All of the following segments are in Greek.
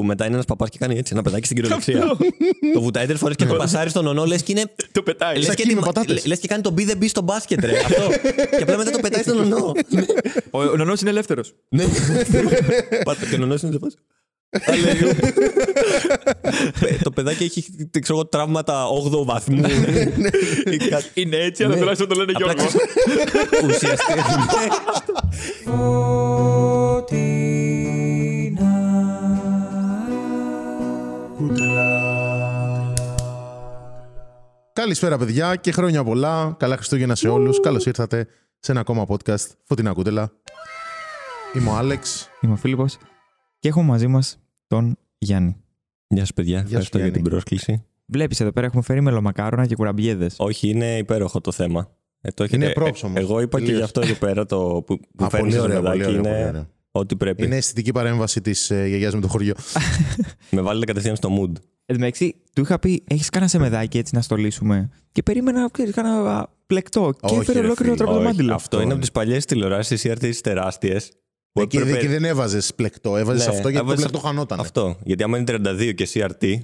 που μετά είναι ένας παπάς και κάνει έτσι ένα παιδάκι στην κυριολεξία. το βουτάει τρεις φορές και το πασάρει στον ονό, λες και είναι. Το πετάει. Λες και, Σακί με ετοιμα- πατάτες. λες και κάνει το be the beast στο μπάσκετ, ρε. Αυτό. και απλά μετά το πετάει στον ονό. Ο, ο νονός είναι ελεύθερος. ναι. Πάτε και ο ονό είναι σε φάση. Αλληλού. Ε, το παιδάκι έχει ξέρω, εγώ, τραύματα 8 βαθμού. Ή κάτι. Είναι έτσι, αλλά Ναι. τουλάχιστον το λένε Απλά Γιώργο. ξέρεις, Ουσιαστικά. Καλησπέρα, παιδιά, και χρόνια πολλά. Καλά Χριστούγεννα σε όλους. Καλώς ήρθατε σε ένα ακόμα podcast Φωτεινά Κούτελα. Είμαι ο Άλεξ. Είμαι ο Φίλιππος και έχω μαζί μας τον Γιάννη. Γεια σα, παιδιά. Ευχαριστώ για Γιάννη. την πρόσκληση. Βλέπεις εδώ πέρα έχουμε φέρει μελομακάρονα και κουραμπιέδες. Όχι, είναι υπέροχο το θέμα. Ε, το έχετε- Είναι props όμως. Εγώ είπα και Τελείως. γι' αυτό εδώ πέρα το που, που Α, φέρνεις πολύ το ωραία, πολύ παιδάκι ωραία, πολύ είναι ωραία. Ό,τι πρέπει. Είναι αισθητική παρέμβαση της ε, γιαγιάς με το χωριό. Με βάλετε κατευθείαν στο mood. Εν τω μεταξύ, του είχα πει: Έχεις κανένα σεμεδάκι έτσι να στολίσουμε; Και περίμενα, ξέρεις, κάνα πλεκτό. Και Όχι, έφερε ρε ολόκληρο φίλε. τραπεζομάντιλο. αυτό είναι από τις παλιές τηλεοράσεις τη CRT τεράστιες. Εκεί, εκεί δεν έβαζες πλεκτό, έβαζες Ναι, αυτό γιατί το έβαζες- πλεκτό χανόταν. Αυτό. Γιατί άμα είναι 32 και CRT.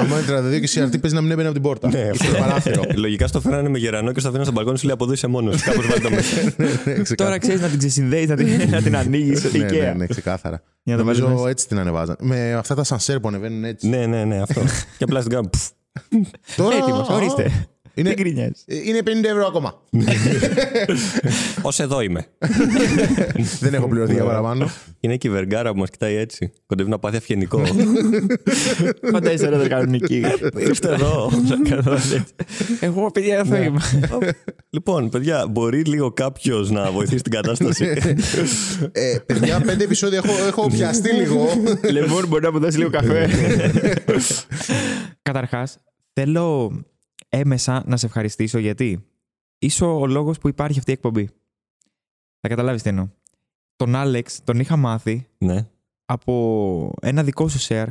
Άμα είναι 32 και CRT παίζει να μην έμπαινε από την πόρτα. Ναι, Ή στο παράθυρο. Λογικά στο φέρανε με γερανό και στο αφήνανε στο μπαλκόνι σου λέει από εδώ είσαι μόνος. Κάπως βάλει το μέσα. Ναι, ξεκάθαρα. Τώρα ξέρεις να την ξεσυνδέεις, να την, να την ανοίγεις. Ναι, ναι, Ikea. ναι, ξεκάθαρα. Για να το βάλεις Νομίζω μέσα. έτσι την ανεβάζαν. Με αυτά τα σανσέρ που ανεβαίνουν έτσι. ναι, ναι, ναι, αυτό. και απλά στην κάνω. πφ. Τώρα, Έτοιμος, α, ορίστε. Είναι, Δεν γκρινιάζει. είναι 50 ευρώ ακόμα. Ω εδώ είμαι. Δεν έχω πληρωθεί Ναι. για παραπάνω. Είναι και η βεργάρα που μας κοιτάει έτσι. Κοντεύει να πάθει αυγενικό. Φαντάζεσαι ρε το κανονική. Ήρθε εδώ. Εγώ, παιδιά, αυτό είμαι. λοιπόν, παιδιά, μπορεί λίγο κάποιος να βοηθήσει την κατάσταση; Ε, παιδιά, πέντε επεισόδια έχω, έχω πιαστεί λίγο. Λοιπόν, μπορεί να μου δώσεις λίγο καφέ. Καταρχάς, θέλω έμεσα να σε ευχαριστήσω γιατί είσαι ο λόγος που υπάρχει αυτή η εκπομπή. Θα καταλάβεις τι εννοώ. Τον Άλεξ τον είχα μάθει ναι. από ένα δικό σου share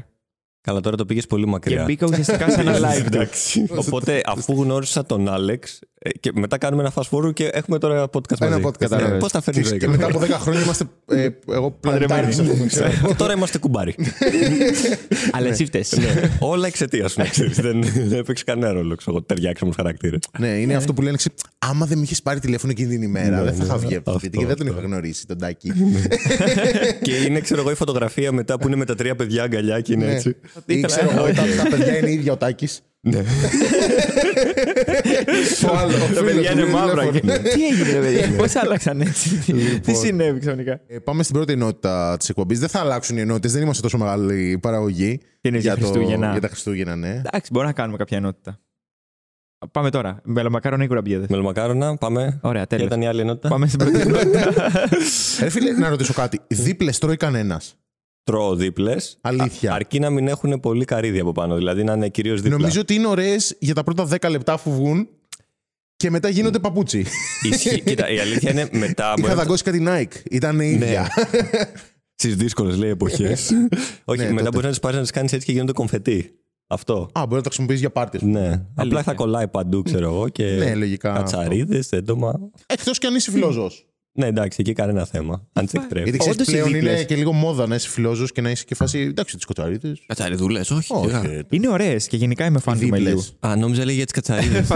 Καλά, τώρα το πήγες πολύ και μακριά. μπήκα ουσιαστικά σε ένα live. του. Εντάξει. Οπότε, αφού γνώρισα τον Άλεξ, ε, και μετά κάνουμε ένα fast forward και έχουμε τώρα podcast Ένα μαζί. podcast, Ναι, ναι. Πώς τα φέρνεις; Και ρε, μετά από 10 χρόνια είμαστε. ε, εγώ πλανητάρι. Και τώρα είμαστε κουμπάρι. Αλλά εσύ φταίς. Ναι. Όλα εξαιτίας σου, να ξέρεις. Δεν δεν έπαιξε κανένα ρόλο. ξέρω εγώ, Ταιριάξαμε του χαρακτήρε. Ναι, είναι αυτό που λένε. ξε- Άμα δεν με είχες πάρει τηλέφωνο εκείνη την ημέρα, Ναι, δεν θα ναι. είχα βγει από το Αυτό, σπίτι και δεν τον αυτό. είχα γνωρίσει τον Τάκη. και είναι, ξέρω εγώ, η φωτογραφία μετά που είναι με τα τρία παιδιά αγκαλιά και είναι Ναι. έτσι. Ή ξέρω εγώ, τα, τα παιδιά είναι ίδια ο Τάκης. Ναι. Το άλλο. ο Τα φίλος παιδιά του είναι πήρε μαύρα. τηλέφωνο. και- Τι έγινε, ρε παιδιά, πώς άλλαξαν έτσι; Τι συνέβη ξαφνικά; Ε, Πάμε στην πρώτη ενότητα της εκπομπής. Δεν θα αλλάξουν οι ενότητες, δεν είμαστε τόσο μεγάλη παραγωγή. Τι είναι για το- Χριστούγεννα. Για τα Χριστούγεννα, ναι. Εντάξει, μπορούμε να κάνουμε κάποια ενότητα. Πάμε τώρα. Μελομακάρονα ή κουραμπιέδε. Μελομακάρονα, πάμε. Ωραία, Ποια τέλος. ήταν η άλλη ενότητα. Πάμε στην πρώτη ενότητα. Ρε φίλε, να ρωτήσω κάτι. Δίπλες τρώει κανένας. Τρώω δίπλε. Αλήθεια. Αρκεί να μην έχουν πολύ καρύδι από πάνω. Δηλαδή να είναι κυρίως δίπλα. Νομίζω ότι είναι ωραίες για τα πρώτα 10 λεπτά αφού βγουν και μετά γίνονται παπούτσι. Ισχύει. Κοίτα, η αλήθεια είναι μετά. Είχα δαγκώσει κάτι Nike. Ήταν η ίδια. Στις δύσκολες λέει εποχές. Όχι, Ναι, μετά τότε. μπορείς να τις πάρεις να τις κάνεις έτσι και γίνονται κομφετή. Αυτό. Α, μπορεί να το χρησιμοποιήσει για πάρτις. ας πούμε. Ναι. Απλά θα κολλάει παντού, ξέρω εγώ. Και Ναι, λογικά. Κατσαρίδες, έντομα. Εκτός κι αν είσαι φιλόζο. Ναι, εντάξει, εκεί κανένα θέμα. Αν σε εκτρέπει. Γιατί ξέρεις Όντως οι πλέον είναι δίπλες. και λίγο μόδα να είσαι φιλόζο και να είσαι και φάση. Εντάξει, τις κοτσαρίδε. Κατσαριδούλες, όχι. Όχι. Είναι ωραίες και γενικά είμαι φαν του Δίπλες. μελιού. Α, νόμιζα λέει για τις κατσαρίδες.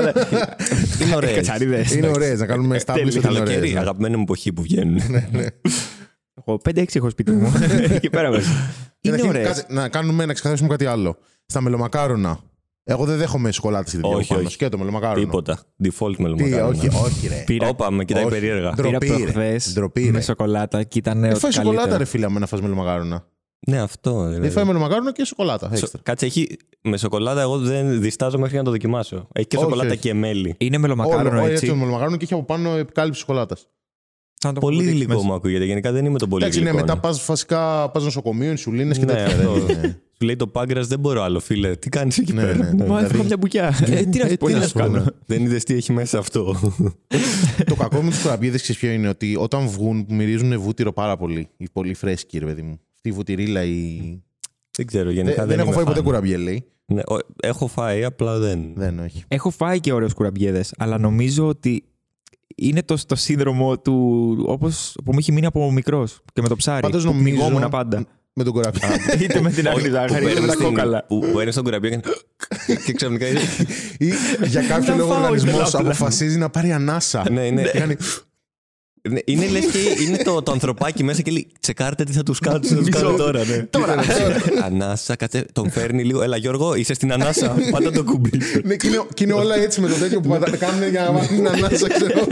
Είναι ωραίες. Κατσαρίδες. Είναι ωραίες να κάνουμε establish ότι είναι Καλοκαίρι, ωραίε. αγαπημένη μου εποχή που βγαίνουν. Εγώ 5-6 έχω σπίτι μου. Εκεί πέρα μέσα. Είναι Καταρχήν, ωραίες. κάτσε, Να κάνουμε να ξεκαθαρίσουμε κάτι άλλο. Στα μελομακάρονα. Εγώ δεν δέχομαι σοκολάτε στη Όχι, πάνω. όχι. Σκέτο μελομακάρονα. Τίποτα. Default Τι, μελομακάρονα. όχι, όχι, ρε. Πήρα- Όπα, με κοιτάει Όχι. περίεργα. Ντροπή, Πήρα ρε. προχθές Ντροπή, ρε. με σοκολάτα και ήταν Δεν ό,τι φάει σοκολάτα, καλύτερο. ρε φίλε, με να φας μελομακάρονα. Ναι, αυτό. Δεν δηλαδή. φάει μελομακάρονα και σοκολάτα. Σο- έξτρα. Κάτσε, έχει με σοκολάτα. Εγώ δεν διστάζω μέχρι να το δοκιμάσω. Έχει και Όχι, σοκολάτα όχι. και μέλι. Είναι μελομακάρονα Όλο, έτσι το έτσι. μελομακάρονα και έχει από πάνω επικάλυψη σοκολάτας. Θα το Πολύ έχω δείξει γλυκό μέσα. μου ακούγεται. Γενικά δεν είμαι τον πολύ Εντάξει, ναι, γλυκό. μετά πας βασικά πας νοσοκομείο, ινσουλίνε και Ναι, τέτοια. Αυτό. δεν είναι. Σου λέει το πάγκρας δεν μπορώ άλλο, φίλε. Τι κάνεις εκεί Ναι, πέρα; ναι, ναι. Μα έφαγα Δηλαδή, μια μπουκιά. Ε, Τι να ε, σου πω, τι τι να να σου σου πω, κάνω. ναι. Δεν είδες τι έχει μέσα αυτό. Το κακό με τους κουραμπιέδες ξέρεις ποιο είναι ότι όταν βγουν που μυρίζουν βούτυρο πάρα πολύ. Οι πολύ φρέσκοι, ρε παιδί μου. Αυτή η βουτυρίλα, η. δεν ξέρω. Δεν, Γενικά δεν δεν, έχω είμαι φάει ποτέ φαν. κουραμπιέ, λέει. Ναι, ο- έχω φάει, απλά δεν. Δεν, όχι. Έχω φάει και ωραίους κουραμπιέδες, αλλά νομίζω ότι είναι το, το σύνδρομο του. Όπως που μου έχει μείνει από μικρός και με το ψάρι. Πάντως που νομίζω- πνιγόμουν πάντα. Με τον κοραπιό. Είτε με την άλλη ζάχαρη, είτε με τα κόκαλα. Που μπαίνει στον κουραμπιό και. και ξαφνικά. είναι- Ή για κάποιο Να λόγο ο φάω οργανισμό ήθελα απλά. αποφασίζει να πάρει ανάσα. Ναι, ναι. Και κάνει, Ναι, Είναι λες και είναι το, το ανθρωπάκι μέσα και λέει Τσεκάρτε τι θα τους κάτσουν να τους κάνω τώρα. Ναι. Τώρα. Ανάσα, κάτσε, τον φέρνει λίγο. Έλα, Γιώργο, είσαι στην ανάσα. Πάτα το κουμπί. Ναι, και είναι, και είναι όλα έτσι με το τέτοιο που πατά- κάνουν για να μάθουν την ανάσα, ξέρω.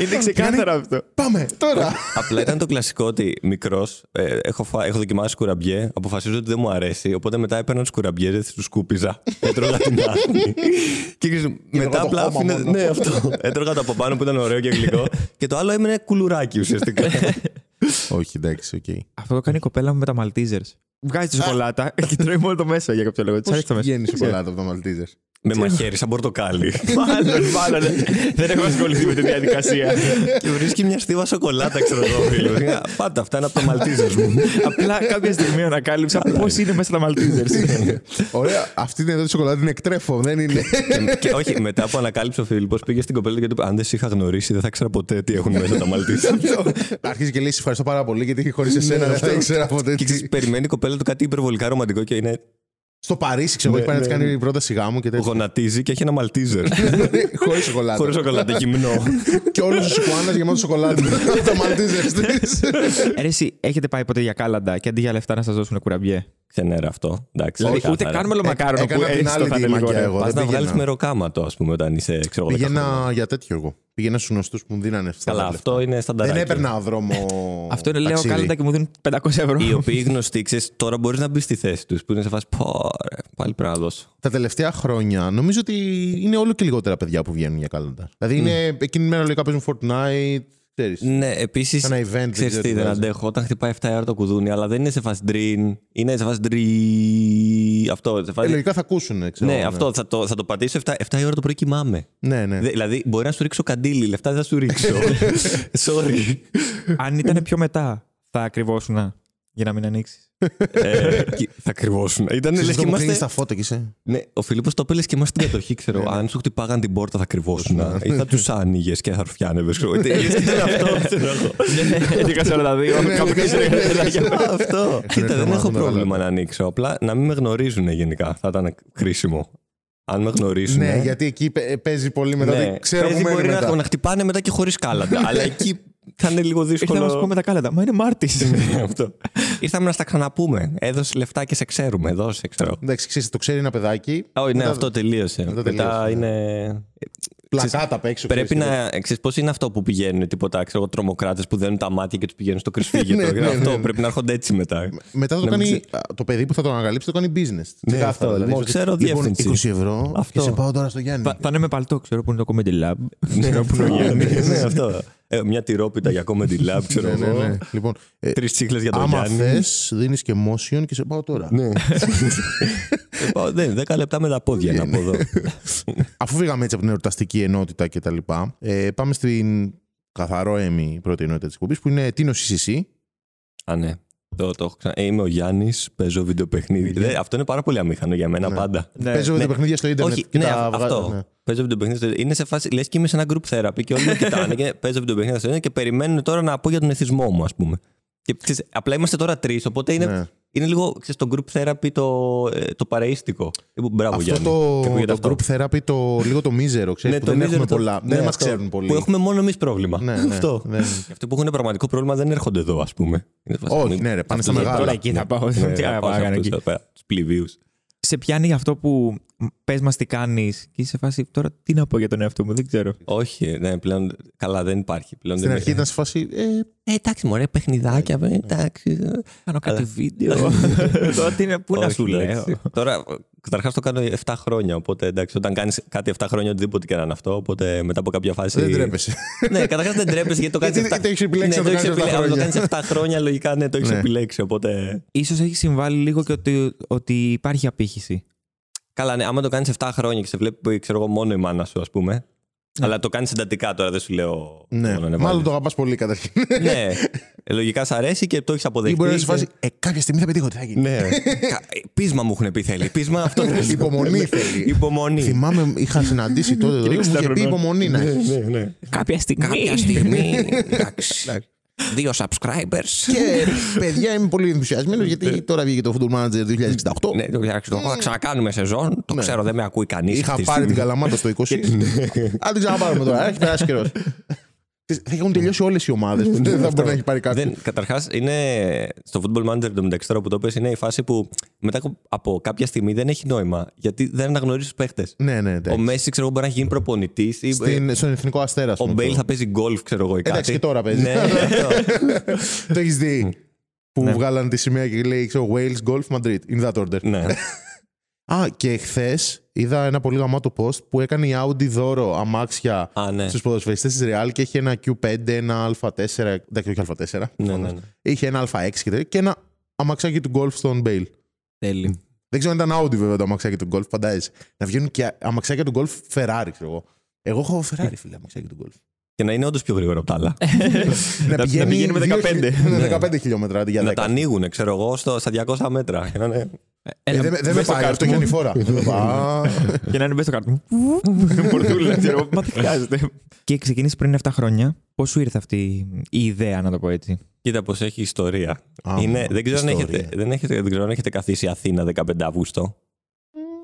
Είναι ξεκάθαρο αυτό. Πάμε, τώρα. Απλά ήταν το κλασικό ότι μικρός, έχω, φα- έχω δοκιμάσει κουραμπιέ, αποφασίζω ότι δεν μου αρέσει. Οπότε μετά έπαιρνα τους κουραμπιές, τους σκούπιζα. Έτρωγα την άκρη. και ξέρεις, μετά το απλά χώμα άφηνα. μόνο. Ναι, αυτό. Έτρωγα το από πάνω που ήταν ωραίο και γλυκό. και το άλλο έμενε κουλουράκι ουσιαστικά. Όχι, εντάξει, οκ. Αυτό το κάνει η κοπέλα μου με τα Maltesers. Βγάζει τη σοκολάτα και τρώει μόνο το μέσα για κάποιο λόγο. Της αρέσει το Πώς μέσα. βγαίνει σοκολάτα από τα Maltesers; Με μαχαίρι, σαν πορτοκάλι. Μάλλον, μάλλον. Δεν έχω ασχοληθεί με τη διαδικασία. και βρίσκει μια στίβα σοκολάτα, ξέρω εγώ. φίλο. Ε, Πάντα αυτά είναι από το Μαλτίζερ μου. Απλά κάποια στιγμή ανακάλυψα πώς είναι μέσα τα Maltesers. Ωραία, αυτή είναι εδώ τη σοκολάτα είναι εκτρέφω, δεν είναι; και, και όχι, μετά που ανακάλυψε ο Φίλιππο, πήγε στην κοπέλα και του είπε: Αν δεν σε είχα γνωρίσει, δεν θα ήξερα ποτέ τι έχουν μέσα τα Μαλτίζερ. Αρχίζει και λέει: Σε ευχαριστώ πάρα πολύ γιατί χωρί εσένα δεν θα ήξερα ποτέ και τι. ξέρεις, περιμένει η κοπέλα του κάτι υπερβολικά ρομαντικό και είναι Στο Παρίσι, ξέρω εγώ, Ναι, έχει πάει να της ναι, κάνει πρόταση γάμου και τέτοια. γονατίζει και έχει ένα Μαλτίζερ. Χωρίς σοκολάτα. Χωρίς σοκολάτα, γυμνό. Και όλος ο Σουκουάνας γεμάτος σοκολάτα. Τα Maltesers της. Ρε, εσύ έχετε πάει ποτέ για κάλαντα και αντί για λεφτά να σας δώσουν κουραμπιέ; Ξενέρα αυτό. Εντάξει, Δηλαδή, ούτε ξεκάθαρα. κάνουμε μακάρονο που έκανα την έστω άλλη θα τη είναι λίγο μαγιά ωραίο. εγώ. Πας δεν να βγάλεις πήγαινα. μεροκάματο, ας πούμε, όταν είσαι ξέρω, εγώ, 10 χρόνια. Πήγαινα για τέτοιο εγώ. Πήγαινα στους γνωστούς που μου δίνανε αυτά. Καλά, τα αυτό λεφτά. είναι στανταράκι. Δεν έπαιρνα δρόμο. Αυτό είναι λέω ταξίδι. κάλαντα και μου δίνουν 500 ευρώ. Οι οποίοι γνωστοί, ξέρεις, τώρα μπορείς να μπεις στη θέση τους που είναι σε φάση. Πω, ρε, πάλι πρέπει να δώσω. Τα τελευταία χρόνια νομίζω ότι είναι όλο και λιγότερα παιδιά που βγαίνουν για κάλαντα. Δηλαδή είναι εκείνη η μέρα λογικά παίζουν Fortnite. Ξέρεις. Ναι, επίσης. Ένα event, δεν Ξέρεις ξέρω τι, τι δεν βάζεις. αντέχω. Όταν χτυπάει 7 η ώρα το κουδούνι, αλλά δεν είναι σε φάση ντριν. Είναι σε φάση ντρι. Αυτό. Σε Ε, φάση... λογικά θα ακούσουν. Ξέρω, ναι, αυτό. Θα το, θα το πατήσω 7, 7 η ώρα το πρωί κοιμάμαι. Ναι, ναι. Δε- δηλαδή, μπορεί να σου ρίξω καντήλι, λεφτά δεν θα σου ρίξω. Sorry. Αν ήταν πιο μετά, θα ακριβώσουν για να μην ανοίξεις. Ε, και- θα κρυβώσουν. Ήταν Ξέρεις λες αυτό και που κλείνεις είμαστε. τα φώτα και είσαι. Ναι, ο Φίλιππος το έπελε και είμαστε στην κατοχή, ξέρω. Αν σου χτυπάγαν την πόρτα θα κρυβώσουν. ή θα τους άνοιγες και θα ρουφιάνευε. Ξέρω. Ε, λες και ήταν αυτό, ξέρω εγώ. 11.42. Κάπου και Αυτό. Κοίτα, δεν να έχω μάθουμε πρόβλημα καλά. να ανοίξω. Απλά να μην με γνωρίζουν γενικά. Θα ήταν χρήσιμο. Αν με γνωρίζουν. Ναι, γιατί εκεί παι- παίζει πολύ μετά. ναι, δεν Ξέρω παίζει που μένει μπορεί να, μετά. να χτυπάνε μετά και χωρίς κάλαντα. αλλά εκεί θα είναι λίγο Ήρθα να σου πω δύσκολο. με τα κάλαντα. Μα είναι Μάρτης. Ναι, αυτό. Ήρθαμε να στα ξαναπούμε. Έδωσε λεφτά και σε ξέρουμε. Δώσε, ξέρω. Εντάξει, ξέρεις, το ξέρει ένα παιδάκι. Όχι, ναι, Μετά- αυτό τελείωσε. μετά Μετά τελείωσε, ναι. είναι. Πλακάτα απ' έξω. Πρέπει ξέρεις, να. Ξέρεις πώς είναι αυτό που πηγαίνουν τίποτα, ξέρω εγώ, τρομοκράτες που δένουν τα μάτια και τους πηγαίνουν στο κρυσφύγετο. Ναι, ναι, ναι, αυτό ναι. πρέπει να έρχονται έτσι μετά. Μετά το Να μην κάνει. α, Το παιδί που θα τον ανακαλύψει το κάνει business. Ναι, αυτό, δηλαδή, λοιπόν, ότι, ξέρω λοιπόν, διεύθυνση. 20 ευρώ Αυτό. και σε πάω τώρα στο Γιάννη. Θα θα είναι με παλτό, ξέρω που είναι το Comedy Lab. Ναι, Ξέρω που είναι ο Γιάννης. ναι, αυτό. Ε, Μια τυρόπιτα για comedy lab, ξέρω Ναι, ναι, εγώ. ναι. Λοιπόν, ε, Τρεις τσίχλες για τον άμα Γιάννη. θες, δίνεις και motion και σε πάω τώρα. Ναι. Ε, πάω, ναι, 10 λεπτά με τα πόδια να από εδώ. Αφού φύγαμε έτσι από την εορταστική ενότητα κτλ., ε, πάμε στην καθαρό έμι πρώτη ενότητα της εκπομπής που είναι Τίνο CCC. Α, ναι. Το, το έχω ξανα... ε, Είμαι ο Γιάννης, παίζω βιντεοπαιχνίδι. Δε, αυτό είναι πάρα πολύ αμήχανο για μένα Ναι. πάντα. Ναι. Παίζω ναι. τα παιχνίδια στο Ιντερνετ. Όχι, και ναι, τα α- βγάζω, αυτό. ναι. Παίζω βιντεοπαιχνίδι. στο- Είναι σε φάση. Λες και είμαι σε ένα group therapy και όλοι με κοιτάνε και παίζω βιντεοπαιχνίδι στο και περιμένουν τώρα να πω για τον εθισμό μου, ας πούμε. Και ξέρεις, απλά είμαστε τώρα τρεις, οπότε είναι, Ναι. είναι λίγο ξέρεις, το group therapy το, ε, το παρείστικο. Ε, Μπράβο, Αυτό Γιάννη. το, Και ακούγεται το group therapy, το, λίγο το μίζερο, ξέρεις, Ναι, που το δεν μίζερο έχουμε το- πολλά. ναι, δεν μας αυτό. ξέρουν πολύ. Που έχουμε μόνο εμείς πρόβλημα. Ναι, ναι, αυτό. δεν- Αυτοί που έχουν πραγματικό πρόβλημα δεν έρχονται εδώ, ας πούμε. Είναι φάση, Όχι, μην- ναι, ρε, πάνε στα αυτούς μεγάλα. Τώρα εκεί θα πάω. Ναι, Τι να να πάω σε πάω αυτούς εκεί. εδώ πέρα, τους πληβίους. Σε πιάνει αυτό που πες μας τι κάνεις και είσαι σε φάση τώρα τι να πω για τον εαυτό μου, δεν ξέρω. Όχι, ναι, πλέον καλά δεν υπάρχει. Πλέον Στην δεν... αρχή ήταν σε φάση. Ε, Ε, εντάξει, μωρέ, παιχνιδάκια, ε, εντάξει. Κάνω κάτι Αλλά- βίντεο. Τώρα τι είναι, πού να Όχι, σου λέω. εντάξει. Τώρα, καταρχάς το κάνω 7 χρόνια. Οπότε εντάξει, όταν κάνεις κάτι 7 χρόνια, οτιδήποτε και να είναι αυτό. Οπότε μετά από κάποια φάση. δεν τρέπεσαι. ναι, καταρχάς δεν τρέπεσαι γιατί το κάνεις. Γιατί- γιατί έχεις επιλέξει να το κάνεις 7 Αν το χρόνια. κάνεις 7 χρόνια, λογικά ναι, το έχεις Ναι. επιλέξει. Οπότε. Ίσως έχει συμβάλει λίγο και ότι, ότι υπάρχει απήχηση. Καλά, ναι, άμα το κάνεις 7 χρόνια και σε βλέπει, ξέρω εγώ, μόνο η μάνα σου, ας πούμε. Αλλά το κάνεις εντατικά τώρα, δεν σου λέω. Ναι, μόνο, μάλλον βάλεις. το αγαπάς πολύ καταρχήν. Ναι, ε, λογικά σ' αρέσει και το έχεις Ή αποδεχτεί. μπορεί να είσαι σε και- φάση. Ε, κάποια στιγμή θα πετύχω τι θα γίνει. Ναι. Κα- ε, Πείσμα μου έχουν πει θέλει. Πείσμα αυτό θέλει. Υπομονή θέλει. Υπομονή. Θυμάμαι, είχα συναντήσει τότε το Και μου είχε 60 πει χρονών. υπομονή να έχεις. ναι, ναι. Κάποια στιγμή. Κάποια στιγμή. Εντάξει. Δύο subscribers. Και παιδιά, είμαι πολύ ενθουσιασμένος γιατί τώρα βγήκε το Football Manager 2068. Ναι, το ξέρω. Θα ξανακάνουμε σεζόν. Το Ναι. ξέρω, δεν με ακούει κανείς. Είχα πάρει την καλαμάτα στο 20. Αν την ξαναπάρουμε τώρα, έχει περάσει καιρός. Θα έχουν τελειώσει όλες οι ομάδες. Δεν θα μπορεί να έχει πάρει κάτι. Δεν, καταρχάς είναι στο Football Manager το μεταξύ τώρα που το πες είναι η φάση που μετά από κάποια στιγμή δεν έχει νόημα γιατί δεν αναγνωρίζεις τους παίχτες. Ναι, ναι, Ο εντάξει. Μέση ξέρω εγώ μπορεί να έχει γίνει προπονητής. Στην- Στον εθνικό αστέρα. ας Ο πούμε, Μπέιλ το- θα παίζει γκολφ, ξέρω εγώ ή κάτι. Εντάξει, και τώρα παίζει. Ναι, αυτό. Το έχεις δει. Που Ναι. βγάλαν τη σημαία και λέει ξέρω, Wales, Golf, Madrid. In that order. ναι. Α, και χθες είδα ένα πολύ γαμάτο post που έκανε η Audi δώρο αμάξια Α, ναι. στους ποδοσφαιριστές της Real και είχε ένα Q5, ένα Α4, εντάξει όχι Α4, Ναι, ναι, ναι. είχε ένα Α6 και τέτοια και ένα αμαξάκι του Golf στον Bale. Τέλειο. Δεν ξέρω αν ήταν Audi βέβαια το αμαξάκι του Golf, φαντάζεσαι. Να βγαίνουν και αμαξάκια του Golf Ferrari, ξέρω εγώ. Εγώ έχω Ferrari, φίλε, αμαξάκι του Golf. Και να είναι όντως πιο γρήγορο από τα άλλα. να πηγαίνει με 15. 2.000 με 15 χιλιόμετρα αντί για 10. να τα ανοίγουν, ξέρω εγώ, στο, στα 200 μέτρα. Και να είναι... Ε, δεν με- δεν με πάει, αυτό έχει ανηφόρα. Δεν με πάει. Και να είναι μέσα στο κάρτο μου. Πορτούλα, ξέρω εγώ. Μα τι χρειάζεται. Και ξεκίνησε πριν 7 χρόνια. Πώς σου ήρθε αυτή η ιδέα, να το πω έτσι; Κοίτα πώς έχει ιστορία. Α, είναι, δεν, ξέρω αν ιστορία. έχετε, δεν, έχετε, δεν ξέρω αν έχετε καθίσει Αθήνα 15 Αυγούστου.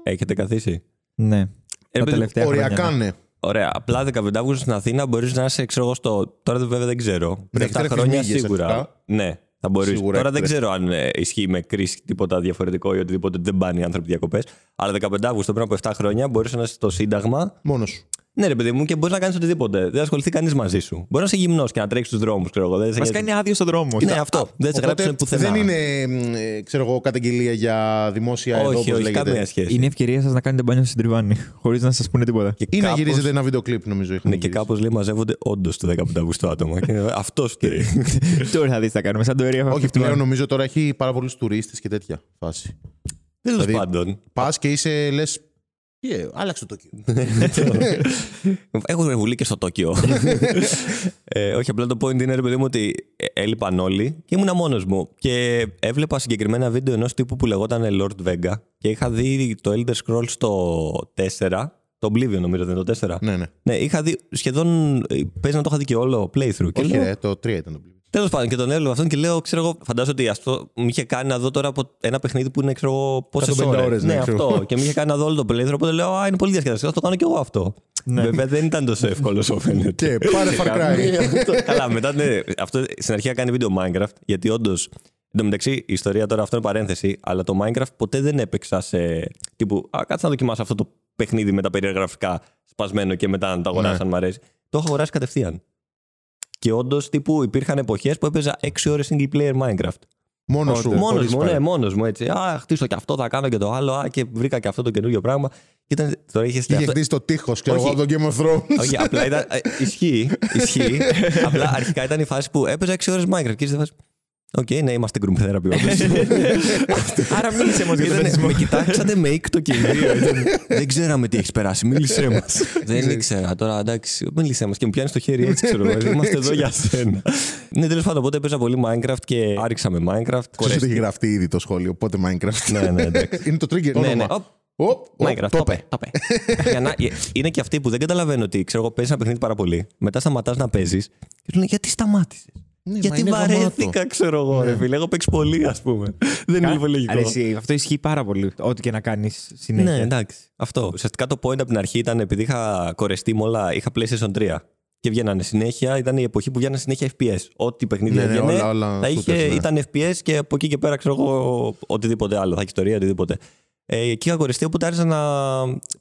Έχετε καθίσει; Ναι. Ε, Τα παιδί, τελευταία Οριακά χρόνια. ναι. ναι. Ωραία. Απλά 15 Αυγούστου στην Αθήνα μπορείς να είσαι, ξέρω εγώ, στο. Τώρα βέβαια δεν ξέρω. Να 7 έχετε χρόνια ρυθμίγες σίγουρα. αρχικά. Ναι, θα μπορείς. Σίγουρα Τώρα δεν έχετε. ξέρω αν ε, ισχύει με κρίση τίποτα διαφορετικό ή οτιδήποτε. Δεν πάνε οι άνθρωποι διακοπές. Αλλά 15 Αυγούστου πριν από 7 χρόνια μπορείς να είσαι στο Σύνταγμα. Μόνος σου. Ναι, ρε παιδί μου, και μπορείς να κάνεις οτιδήποτε. Δεν ασχοληθεί κανείς μαζί σου. Μπορεί να είσαι γυμνός και να τρέξεις τους δρόμους, ξέρω εγώ. Δεν σε Βασικά νοιάζει. είναι άδειο στον δρόμο. Ναι, αυτό. Δεν σε Οπότε γράψουν πουθενά. δεν είναι, μ, ε, ξέρω εγώ, καταγγελία για δημόσια εδώ, Όχι, όπως όχι, λέγεται. καμία σχέση. Είναι η ευκαιρία σας να κάνετε μπάνιο στην τριβάνη. Χωρίς να σας πούνε τίποτα. Και Ή να κάπως- γυρίζετε ένα βίντεο κλιπ, νομίζω. είχαμε Ναι, και γυρίσει. κάπως λέει μαζεύονται όντως το 15 Αυγούστου άτομα. Αυτός φταίει. Τώρα θα δεις τι θα κάνουμε. Σαν το area Όχι, 51. πλέον νομίζω τώρα έχει πάρα πολλούς τουρίστες και τέτοια φάση. Τέλος Δηλαδή- πάντων. Πας και είσαι, λες. Yeah, άλλαξε το Τόκιο. Έχω ρεβουλή και στο Τόκιο. ε, όχι, απλά το point είναι ρε παιδί μου ότι ε, έλειπαν όλοι και ήμουνα μόνος μου. Και έβλεπα συγκεκριμένα βίντεο ενός τύπου που λεγόταν Lord Vega και είχα δει το Elder Scrolls στο 4. Το Oblivion νομίζω δεν είναι το 4. ναι, ναι. Ναι, είχα δει σχεδόν. ε, Παίζει να το είχα δει και όλο playthrough. Και Όχι, λέω, ρε, το 3 ήταν το πλήρω. Τέλος πάντων, και τον έβλεπα αυτόν και λέω, ξέρω εγώ, φαντάζομαι ότι αυτό μου είχε κάνει να δω τώρα από ένα παιχνίδι που είναι, ξέρω εγώ, πόσες 150 ώρες. ώρες, ναι, ναι, ξέρω. αυτό. και μου είχε κάνει να δω όλο το playthrough, οπότε λέω, Α, είναι πολύ διασκεδαστικό, θα το κάνω κι εγώ αυτό. Βέβαια δεν ήταν τόσο εύκολο όσο φαίνεται. Και πάρε Far Cry. Αυτό- Καλά, μετά ναι, αυτό στην αρχή έκανε βίντεο Minecraft, γιατί όντως. Εν τω μεταξύ, η ιστορία τώρα αυτό είναι παρένθεση, αλλά το Minecraft ποτέ δεν έπαιξα σε. τύπου, Α, κάτσε να δοκιμάσω αυτό το παιχνίδι με τα περίεργα γραφικά σπασμένο και μετά να το αγοράσω Ναι. αν μ' αρέσει. Το έχω αγοράσει κατευθείαν. Και όντως, τύπου, υπήρχαν εποχές που έπαιζα 6 ώρες single player Minecraft. Μόνος σου. Μόνος χωρίς μου, παρέα. ναι, μόνος μου έτσι. Α, χτίσω και αυτό, θα κάνω και το άλλο. Α, και βρήκα και αυτό το καινούριο πράγμα. Και ήταν, τώρα είχες Είχε χτίσει το τείχος και εγώ Όχι. από το Game of Thrones. όχι, απλά ήταν. ε, ισχύει, ισχύει. απλά αρχικά ήταν η φάση που έπαιζα 6 ώρες Minecraft και ήρθε η φάση. Οκ, ναι, είμαστε group therapy όντως. Άρα μίλησε μας για τον Ήταν- εθισμό. Με κοιτάξατε με οίκτο και οι δύο. Ήταν, Δεν ξέραμε τι έχει περάσει. Μίλησέ μας. Δεν ήξερα τώρα, εντάξει. Μίλησέ μας και μου πιάνεις το χέρι έτσι, ξέρω εγώ. Είμαστε εδώ για σένα. Ναι, τέλος πάντων, οπότε έπαιζα πολύ Minecraft και άρχισα με Minecraft. Ξέρεις ότι έχει γραφτεί ήδη το σχόλιο, πότε Minecraft; Ναι, ναι, εντάξει. Είναι το trigger. Ναι, ναι. όνομα. Οπ, Οπ, οπ, Minecraft, το το είπε. 'πε. Το 'πε. Για να- Είναι και αυτοί που δεν καταλαβαίνουν ότι ξέρω εγώ παίζεις ένα παιχνίδι πάρα πολύ. Μετά σταματάς να παίζεις και του λένε Γιατί σταμάτησες; Ναι, μα Γιατί είναι βαρέθηκα, γαμάτο. ξέρω εγώ, ρε φίλε. Έχω παίξει πολύ, ας πούμε. Δεν είναι πολύ λογικό. Αρέσει, αυτό ισχύει πάρα πολύ. Ό,τι και να κάνεις συνέχεια. Ναι, εντάξει. Αυτό. Ουσιαστικά το point από την αρχή ήταν επειδή είχα κορεστεί με όλα, είχα PlayStation 3. Και βγαίνανε συνέχεια, ήταν η εποχή που βγαίνανε συνέχεια FPS. Ό,τι παιχνίδι Ναι, ναι, έβγαινε, όλα- όλα θα είχε, shooters, ναι. ήταν FPS και από εκεί και πέρα ξέρω εγώ οτιδήποτε άλλο. Θα έχει ιστορία, οτιδήποτε. Ε, εκεί είχα κορεστεί οπότε άρχισα να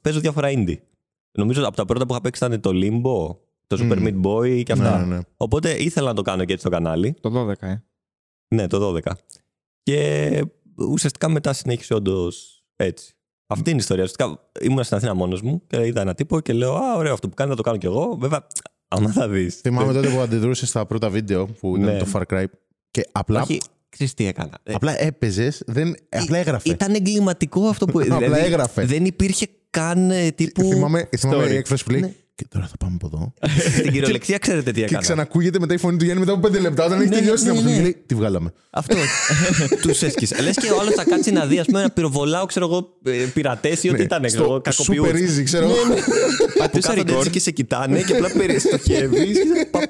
παίζω διάφορα indie. Νομίζω από τα πρώτα που είχα παίξει ήταν το Limbo, το Super Μμμ. Meat Boy και αυτά. Ναι, ναι, ναι. Οπότε ήθελα να το κάνω και έτσι στο κανάλι. Το 12, ε. Ναι, το 12. Και ουσιαστικά μετά συνέχισε όντως έτσι. Αυτή είναι η ιστορία. Ουσιαστικά ήμουν στην Αθήνα μόνος μου και είδα ένα τύπο και λέω Α, ωραίο αυτό που κάνει, θα το κάνω κι εγώ. Βέβαια, άμα θα δεις. Θυμάμαι τότε που αντιδρούσες στα πρώτα βίντεο που ήταν Ναι. το Far Cry. Και απλά, Όχι, ξέρεις τι έκανα. Ε, απλά έπαιζες, δεν, απλά έγραφες. Ήταν εγκληματικό αυτό που. Απλά δηλαδή, έγραφες. Δεν υπήρχε καν ε, τύπου. Θυμάμαι, θυμάμαι story. η έκφραση που λέει. Ναι. Και τώρα θα πάμε από εδώ. Στην κυριολεξία ξέρετε τι και έκανα. ξανακούγεται μετά η φωνή του Γιάννη μετά από πέντε λεπτά. Όταν έχει Ναι, τελειώσει την ναι, αποστολή. ναι. λέει, Τι βγάλαμε. Αυτό. Τους έσκησε. Λες και ο άλλος θα κάτσει να δει, ας πούμε, να πυροβολάω, ξέρω εγώ, πειρατές ή ό,τι Ναι, ήταν. στο Ξέρω εγώ, Super κακοποιούς. easy, ξέρω εγώ. που Πατήσα κάθονται record. έτσι και σε κοιτάνε και απλά περί- στοχεύεις. Παπ,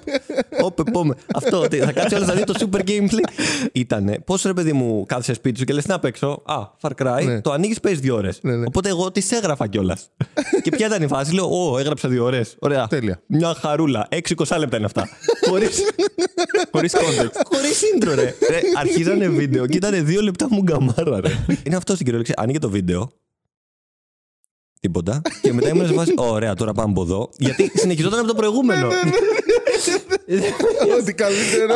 Όπε, πάμε. Αυτό, ότι θα κάτσει όλος να δει το super gameplay. Ήτανε. Πώς ρε παιδί μου κάθεσαι σπίτι σου και λες να παίξω. Α, Far Cry, Ναι. το ανοίγεις, παίζεις δύο ώρες. Ναι, ναι. Οπότε εγώ τις έγραφα κιόλας. και ποια ήταν η φάση, λέω, Ω, έγραψα δύο ώρε. Ωραία. Τέλεια. Μια χαρούλα. 6-20 λεπτά είναι αυτά. Χωρί. Χωρίς context. Χωρίς intro, ρε. ρε. Αρχίζανε βίντεο και ήταν δύο λεπτά μου γκαμάρα, ρε. Είναι αυτό στην κυριολεξία. Ανοίγει το βίντεο. Τίποτα. Και μετά ήμουν σε φάση. Ωραία, τώρα πάμε από εδώ. Γιατί συνεχιζόταν από το προηγούμενο. Ό,τι καλύτερο.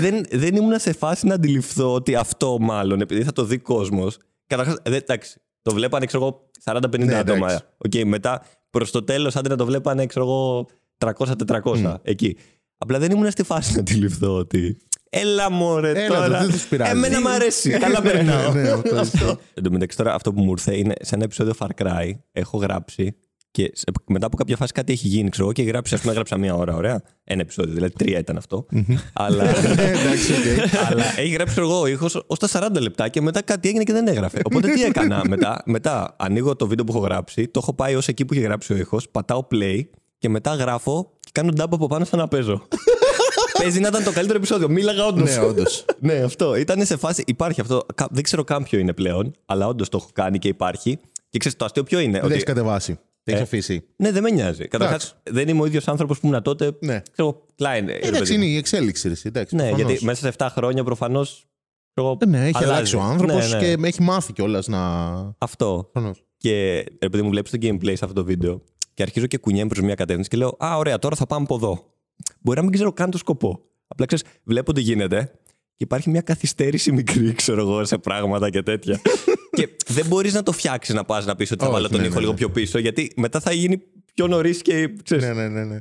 δεν, δεν ήμουν σε φάση να αντιληφθώ ότι αυτό μάλλον, επειδή θα το δει κόσμος. Καταρχάς, εντάξει, το βλέπανε, ξέρω εγώ, 40-50 Ναι, άτομα. εντάξει. Οκ, μετά προς το τέλος, άντε να το βλέπανε, ξέρω εγώ, 300-400 εκεί. Απλά δεν ήμουν στη φάση να αντιληφθώ ότι. Έλα μωρέ Έλα, τώρα. δεν τους πειράζει. Εμένα μου αρέσει. Καλά περνάω. Ναι, ναι, αυτό Αυτό. Εν τω μεταξύ τώρα αυτό που μου ήρθε είναι σε ένα επεισόδιο Far Cry έχω γράψει και σε- μετά από κάποια φάση κάτι έχει γίνει, ξέρω εγώ, και γράψει, ας πούμε, έγραψα μία ώρα, ωραία. Ένα επεισόδιο, δηλαδή τρία ήταν αυτό. αλλά, Εντάξει, οκ. αλλά έχει γράψει ξέρω εγώ ήχος ως τα 40 λεπτά και μετά κάτι έγινε και δεν έγραφε. Οπότε τι έκανα μετά, μετά ανοίγω το βίντεο που έχω γράψει, το έχω πάει ως εκεί που έχει γράψει ο ήχος, πατάω play και μετά γράφω και κάνω dub από πάνω σαν να παίζω. Παίζει να ήταν το καλύτερο επεισόδιο. Μίλαγα όντως. Ναι, όντως. Ναι, αυτό. Ήταν σε φάση. Υπάρχει αυτό. Κα- Δεν ξέρω καν ποιο είναι πλέον, αλλά όντως το έχω κάνει και υπάρχει. Και ξέρεις το αστείο ποιο είναι. Δεν ότι- έχει κατεβάσει. Το έχει Ε, αφήσει. Ναι, δεν με νοιάζει. Καταρχάς, Εντάξει. δεν είμαι ο ίδιος άνθρωπος που ήμουν τότε. Ναι. Ξέρω, Klein. ρε Εντάξει, παιδί είναι μου. η εξέλιξη. ρε, εσύ, Εντάξει, Ναι, προφανώς. γιατί μέσα σε 7 χρόνια προφανώς. Ναι, έχει αλλάξει ο άνθρωπος ναι, ναι. και έχει μάθει κιόλας να. Αυτό. Προφανώς. Και επειδή μου βλέπεις το gameplay σε αυτό το βίντεο και αρχίζω και κουνιέμαι προς μια κατεύθυνση και λέω Α, ωραία, τώρα θα πάμε από εδώ. Μπορεί να μην ξέρω καν το σκοπό. Απλά ξέρεις, βλέπω τι γίνεται και υπάρχει μια καθυστέρηση μικρή, ξέρω εγώ, σε πράγματα και τέτοια. και δεν μπορείς να το φτιάξεις να πας να πεις ότι θα Όχι, βάλω τον ναι, ήχο ναι, λίγο ναι. πιο πίσω, γιατί μετά θα γίνει πιο νωρίς και ξέρεις. Ναι, ναι, ναι. ναι.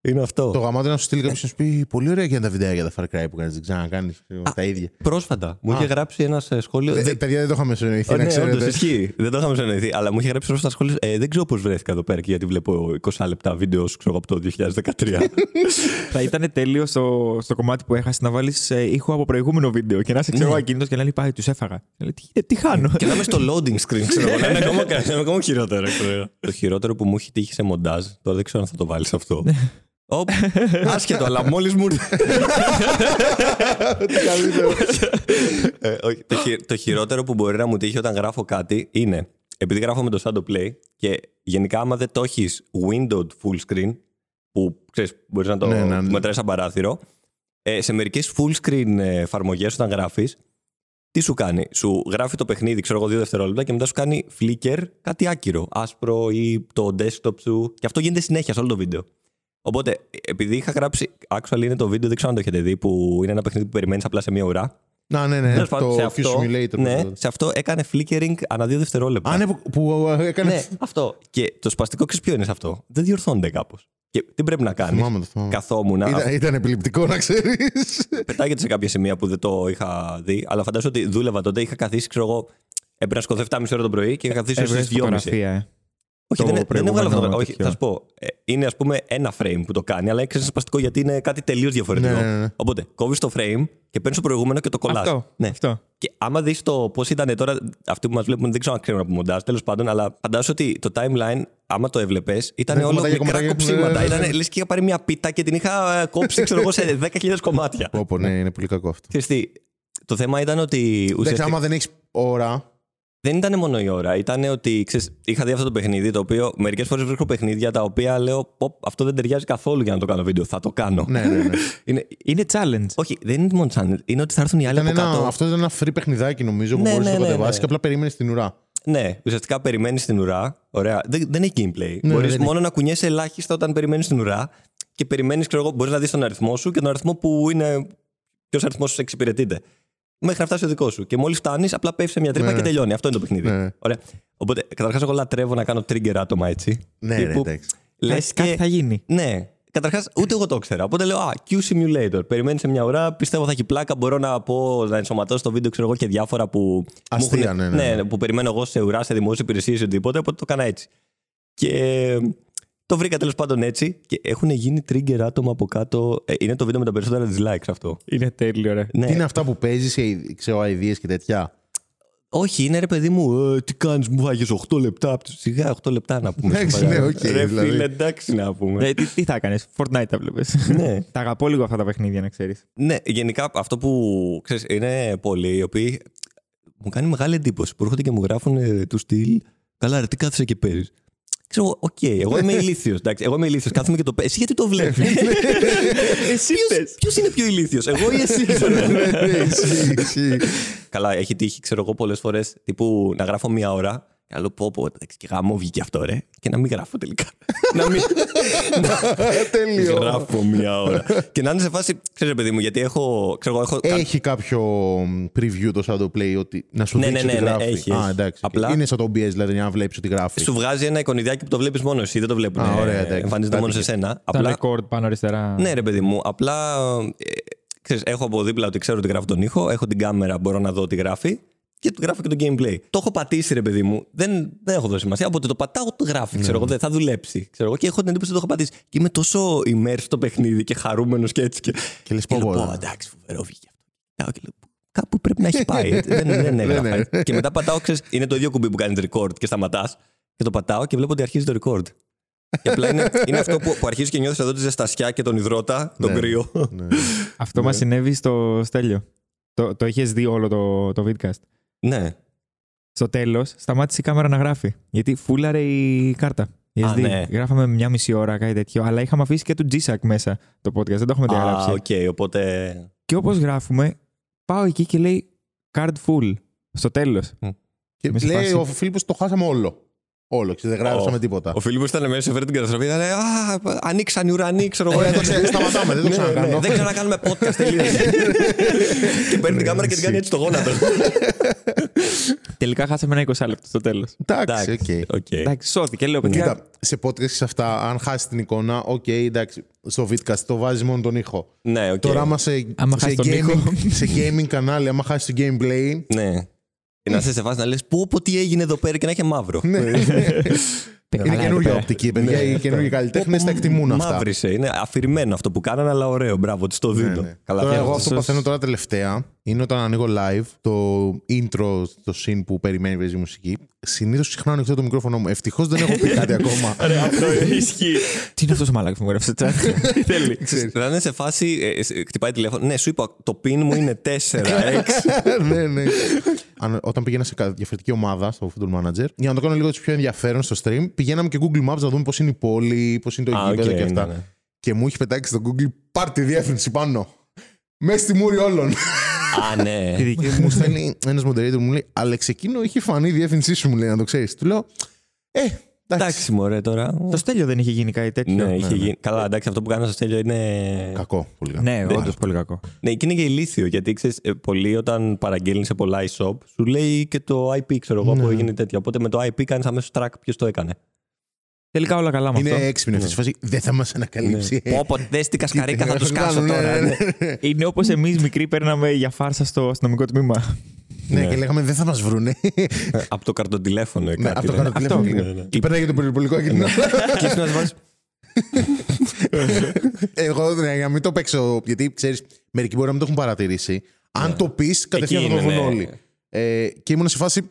Είναι αυτό. Το γαμάτο είναι να σου στείλει κάποιος να σου πει Πολύ ωραία και είναι τα βιντεάκια τα Far Cry που κάνεις. Δεν ξανακάνεις τα ίδια. Πρόσφατα μου είχε γράψει ένας σχόλιο. Δε- δεν- Παιδιά, δεν το είχαμε συνοηθεί, Ω, να ναι, ξέρετε. όντως, ισχύει. Δεν το είχαμε συνεννοηθεί. Αλλά μου είχε γράψει πρόσφατα σχόλιο. Ε, δεν ξέρω πώς βρέθηκα εδώ πέρα και γιατί βλέπω 20 λεπτά βίντεος σου, ξέρω, από το 2013. Θα ήταν τέλειο στο, στο κομμάτι που έχασες να βάλεις ήχο από προηγούμενο βίντεο και να είσαι ξέρω Ναι. ακίνητος και να λέει Πάει, τους έφαγα. Και λέει, τι, τι χάνω. και να είμαι στο loading screen, ξέρω εγώ. να Είναι ακόμα, κα- να είναι ακόμα χειρότερο. ξέρω. το χειρότερο που μου έχει τύχει σε μοντάζ, τώρα δεν ξέρω αν θα το βάλεις αυτό. Οπ, άσχετο, αλλά μόλις μου ήρθε. Τι καλύτερο. Ε, όχι, το, χει- το χειρότερο που μπορεί να μου τύχει όταν γράφω κάτι είναι επειδή γράφω με το Shadow Play και γενικά άμα δεν το έχεις windowed full screen που ξέρεις μπορείς να το Ναι, ναι, ναι. μετράει σαν παράθυρο ε, σε μερικές full screen εφαρμογές όταν γράφεις τι σου κάνει, σου γράφει το παιχνίδι, ξέρω εγώ, δύο δευτερόλεπτα και μετά σου κάνει flicker κάτι άκυρο, άσπρο ή το desktop σου. Και αυτό γίνεται συνέχεια σε όλο το βίντεο. Οπότε, επειδή είχα γράψει. Actually είναι το βίντεο, δεν ξέρω αν το έχετε δει, που είναι ένα παιχνίδι που περιμένεις απλά σε μία ουρά. Να, ναι, ναι. Τέλος πάντων, Το σε Q αυτό, Simulator. ναι, που- σε αυτό έκανε flickering ανά δύο δευτερόλεπτα. Α, ναι, που- που ε, έκανε. Ναι, αυτό. Και το σπαστικό ξέρεις ποιο είναι σε αυτό; Δεν διορθώνεται κάπως. Και τι πρέπει να κάνεις; Θυμάμαι το θυμάμαι. Καθόμουν. Ήταν, ήταν επιληπτικό να ξέρεις. Πετάγεται σε κάποια σημεία που δεν το είχα δει, αλλά φαντάζομαι ότι δούλευα τότε. Είχα καθίσει, ξέρω εγώ, έπρεπε να σκοτώ 7,5 ώρα το πρωί και είχα καθίσει Έβγαλες στι 2.30. φωτογραφία, ε. Όχι, το δεν, δεν έβγαλα προηγούμενο φωτογραφία. Όχι, τέτοιο. θα σου πω. Ε, είναι ας πούμε ένα frame που το κάνει, αλλά έχει σπαστικό γιατί είναι κάτι τελείως διαφορετικό. Ναι, ναι, ναι. Οπότε κόβεις το frame και παίρνεις το προηγούμενο και το κολλάς. Αυτό. Ναι. αυτό. Και άμα δεις το πώς ήταν τώρα, αυτοί που μας βλέπουν δεν ξέρω αν ξέρουν από μοντάζ, τέλος πάντων, αλλά φαντάζομαι ότι το timeline, άμα το έβλεπες, ήταν Ναι, όλο κομματάκια, μικρά κομματάκια. κοψίματα. Ναι, ναι, ναι. Ήταν λες και είχα πάρει μια πίτα και την είχα ε, κόψει, ξέρω εγώ, σε 10.000 κομμάτια. Όπω, ναι, είναι πολύ κακό αυτό. Ξέρεις τι, το θέμα ήταν ότι Εντάξει, ουσιαστικά άμα δεν έχεις ώρα. Δεν ήταν μόνο η ώρα. Ήταν ότι ξέρεις, είχα δει αυτό το παιχνίδι το οποίο μερικές φορές βρίσκω παιχνίδια τα οποία λέω «Ποπ, αυτό δεν ταιριάζει καθόλου για να το κάνω βίντεο. Θα το κάνω. Ναι, ναι, ναι. Είναι, Είναι challenge. όχι, δεν είναι μόνο channel. Είναι ότι θα έρθουν οι άλλοι Ήταν από ένα, κάτω. αυτό ήταν ένα free παιχνιδάκι νομίζω που Ναι, μπορείς να ναι, το ναι, κατεβάσεις ναι. και απλά περίμενες την ουρά. Ναι, ουσιαστικά περιμένεις την ουρά. Ωραία. Δεν, δεν έχει gameplay. Ναι, Μπορείς δεν μόνο να κουνιέσαι ελάχιστα όταν περιμένεις την ουρά και περιμένεις, ξέρω εγώ, μπορείς να δεις τον αριθμό σου και τον αριθμό που είναι. Ποιος αριθμός σου εξυπηρετείται. Μέχρι να φτάσει ο δικός σου. Και μόλις φτάνεις, απλά πέφτεις σε μια τρύπα Ναι, και ναι. τελειώνει. Αυτό είναι το παιχνίδι. Ναι. Ωραία. Οπότε, καταρχάς, εγώ λατρεύω να κάνω trigger άτομα έτσι. Ναι, ναι, Τύπου, εντάξει. λες Κάτι και- θα γίνει. Ναι. Καταρχάς, ούτε εγώ το ήξερα. Οπότε λέω, Α, Q Simulator. Περιμένεις σε μια ώρα, πιστεύω θα έχει πλάκα. Μπορώ να πω, να ενσωματώσω στο βίντεο, ξέρω εγώ, και διάφορα που. μου Αστεία, έχουν- ναι, ναι, ναι. που περιμένω εγώ σε ουρά, σε δημόσιες υπηρεσίες ή οτιδήποτε. Οπότε το έκανα έτσι. Και το βρήκα τέλος πάντων έτσι. Και έχουν γίνει trigger άτομα από κάτω. Ε, είναι το βίντεο με τα περισσότερα dislikes αυτό. Είναι τέλειο, ρε. Ναι, Τι είναι αυτά που παίζεις, ξέρω, αειδίε και τέτοια; Όχι, είναι ρε παιδί μου, ε, τι κάνεις, μου βάγει 8 λεπτά. από το- Σιγά, 8 λεπτά να πούμε. Εντάξει, στο ναι, παράδειγμα. οκ, Ρε δηλαδή. φίλε, εντάξει να πούμε. Ε, τι, τι θα έκανες, Fortnite τα βλέπεις. ναι. τα αγαπώ λίγο αυτά τα παιχνίδια, να ξέρεις. ναι, γενικά αυτό που ξέρεις, είναι πολλοί οι οποίοι μου κάνει μεγάλη εντύπωση που έρχονται και μου γράφουν ε, του στυλ. Καλά, ρε, τι κάθεσαι και παίζεις. Ξέρω, εγώ, οκ, εγώ είμαι ηλίθιος. Εγώ είμαι ηλίθιος. Κάθομαι και το παίζει. Εσύ γιατί το βλέπεις; Εσύ πες. Ποιος είναι πιο ηλίθιος, εγώ ή εσύ; ξέρω. Ναι, ισχύει, ισχύει. Καλά, έχει τύχει, ξέρω εγώ, πολλές φορές τύπου να γράφω μία ώρα και να λέω πω, πω, εντάξει, και γάμο βγήκε αυτό, ρε. Και να μην γράφω τελικά. να μην Τέλειο. γράφω μία ώρα. και να είναι σε φάση, ξέρεις, παιδί μου, γιατί έχω. Ξέρω, εγώ, έχω Έχει κάποιο preview το Shadowplay ότι να σου Ναι, δείξει ναι, ότι ναι, ναι, γράφει. έχει, Α, έχει. εντάξει. Απλά- Είναι σαν το OBS, δηλαδή, να βλέπεις ότι γράφει. Σου βγάζει ένα εικονιδιάκι που το βλέπεις μόνο εσύ, δεν το βλέπουν. Α, ωραία, ε, εντάξει. Εμφανίζεται μόνο σε Πάτηκε. σένα. Τα Απλά, record πάνω αριστερά. ναι, ρε παιδί μου, απλά. Ε, ξέρεις, έχω από δίπλα ότι ξέρω ότι γράφει τον ήχο, έχω την κάμερα, μπορώ να δω τι γράφει και του γράφω και το gameplay. Το έχω πατήσει, ρε παιδί μου. Δεν, δεν έχω δώσει σημασία. Όποτε το πατάω, το γράφει. Ξέρω εγώ, δεν θα δουλέψει. Ξέρω εγώ, και έχω την εντύπωση ότι το έχω πατήσει. Και είμαι τόσο immersed στο παιχνίδι και χαρούμενος και έτσι. Και, Και λες, και πω, λέω, πω, πω, εντάξει, φοβερό βγήκε αυτό. Κοιτάω και λέω, κάπου πρέπει να έχει πάει. έτσι. δεν, δεν έγραφα. και μετά πατάω, ξέρεις, είναι το ίδιο κουμπί που κάνεις record και σταματάς. Και το πατάω και βλέπω ότι αρχίζει το record. και απλά είναι, είναι αυτό που, που αρχίζει και νιώθεις εδώ τη ζεστασιά και τον ιδρώτα, τον Ναι. κρύο. Ναι. Αυτό μας συνέβη στο Στέλιο. Το, το είχε δει όλο το, το vidcast. Ναι. Στο τέλος, σταμάτησε η κάμερα να γράφει. Γιατί φούλαρε η κάρτα. Η Α, SD. ναι. Γράφαμε μια μισή ώρα, κάτι τέτοιο. Αλλά είχαμε αφήσει και του G-Sack μέσα το podcast. Δεν το έχουμε Α, διαγράψει. οκ, οπότε. Και όπως γράφουμε, πάω εκεί και λέει card full. Στο τέλος. Και Είμαι σε λέει φάση- ο Φίλιππος το χάσαμε όλο. Όλο, και δεν γράψαμε Ο- τίποτα. Ο Φίλιππος ήταν μέσα, έφερε την καταστροφή. Ήταν, Α, ανοίξαν οι ουρανοί, ξέρω εγώ. Ωραία, το ξέρω, σταματάμε, δεν το Ναι, ναι, ξανακάνω. Δεν ξανακάνουμε podcast, τελείωσε. και παίρνει την κάμερα και την κάνει έτσι στο γόνατο. Τελικά χάσαμε ένα 20 λεπτό στο τέλος. Εντάξει, οκ. οκ. Εντάξει, σώθηκε. Λέω, παιδιά. Κοίτα, σε podcast σε αυτά, αν χάσει την εικόνα, οκ, εντάξει, στο vidcast το βάζει μόνο τον ήχο. Ναι, οκ. Τώρα, άμα σε, Άμα σε, χάσει τον ήχο. gaming, σε gaming κανάλι, άμα χάσει το gameplay. Ναι. Και να είσαι σε φάση να λες: Πού, πω, τι έγινε εδώ πέρα και να έχει μαύρο. Ναι. Καλά, Είναι εδώ καινούργια πέρα. οπτική, παιδιά. Οι καινούργιοι καλλιτέχνες τα εκτιμούν αυτά. Μαύρισε. Είναι αφηρημένο αυτό που κάνανε, αλλά ωραίο. Μπράβο, τη το Ναι, δίνω. ναι. Καλά, τώρα, εγώ φτιάχνω. αυτό που παθαίνω τώρα τελευταία είναι όταν ανοίγω live το intro, το scene που περιμένει παίζει μουσική. Συνήθως συχνά ανοιχτό το μικρόφωνο μου. Ευτυχώς δεν έχω πει κάτι ακόμα. Αυτό ισχύει. Τι είναι αυτός ο μαλάκας που μου έγραψε chat. Τι θέλει. Θα είναι σε φάση. ε, ε, χτυπάει τηλέφωνο. Ναι, σου είπα, το pin μου είναι 4, 6. ναι, ναι. Αν, όταν πήγαινα σε κα- διαφορετική ομάδα στο Football Manager, για να το κάνω λίγο έτσι πιο ενδιαφέρον στο stream, πηγαίναμε και Google Maps να δούμε πώς είναι η πόλη, πώς είναι το Α, γήπεδο οκ, και αυτά. ναι, ναι. Και μου έχει πετάξει στο Google πάρ τη διεύθυνση πάνω. Μέσα στη μούρη όλων. Α, ναι. και μου στέλνει ένας moderator, μου λέει Αλεξ, εκείνο είχε φανεί η διεύθυνσή σου, μου λέει να το ξέρεις. Του λέω Ε, εντάξει. Εντάξει, μωρέ τώρα. Το Στέλιο δεν είχε γίνει κάτι τέτοιο. Ναι, είχε γίνει. Καλά, εντάξει, αυτό που κάνω στο στέλιο είναι. Κακό, πολύ κακό. Ναι, όντως πολύ κακό. Ναι, και είναι και ηλίθιο γιατί ξέρεις, πολλοί όταν παραγγέλνει σε πολλά e-shop, σου λέει και το IP, ξέρω εγώ, που έγινε τέτοια. Οπότε με το IP κάνεις αμέσως track ποιος το έκανε. Τελικά όλα καλά με Είναι αυτό. έξυπνη αυτή η φάση. Δεν θα μας ανακαλύψει. Πω, πω, δες τι κασκαρίκα θα τους κάσω Ναι, τώρα. ναι, ναι. ναι. Είναι όπως εμείς μικροί παίρναμε για φάρσα στο αστυνομικό τμήμα. Ναι, και λέγαμε δεν θα μας βρούνε. Από το καρτοτηλέφωνο ή Ναι, κάτι. από το ναι. κάνω τηλέφωνο. Αυτό. και- Και περνάει για το περιπολικό και Και ήσουν να σβάλεις- Εγώ ναι, για να μην το παίξω, γιατί ξέρεις, μερικοί μπορεί να μην το έχουν παρατηρήσει. Αν το πεις, κατευθείαν θα το είναι, βρουν ναι. όλοι. Ε, και ήμουν σε φάση.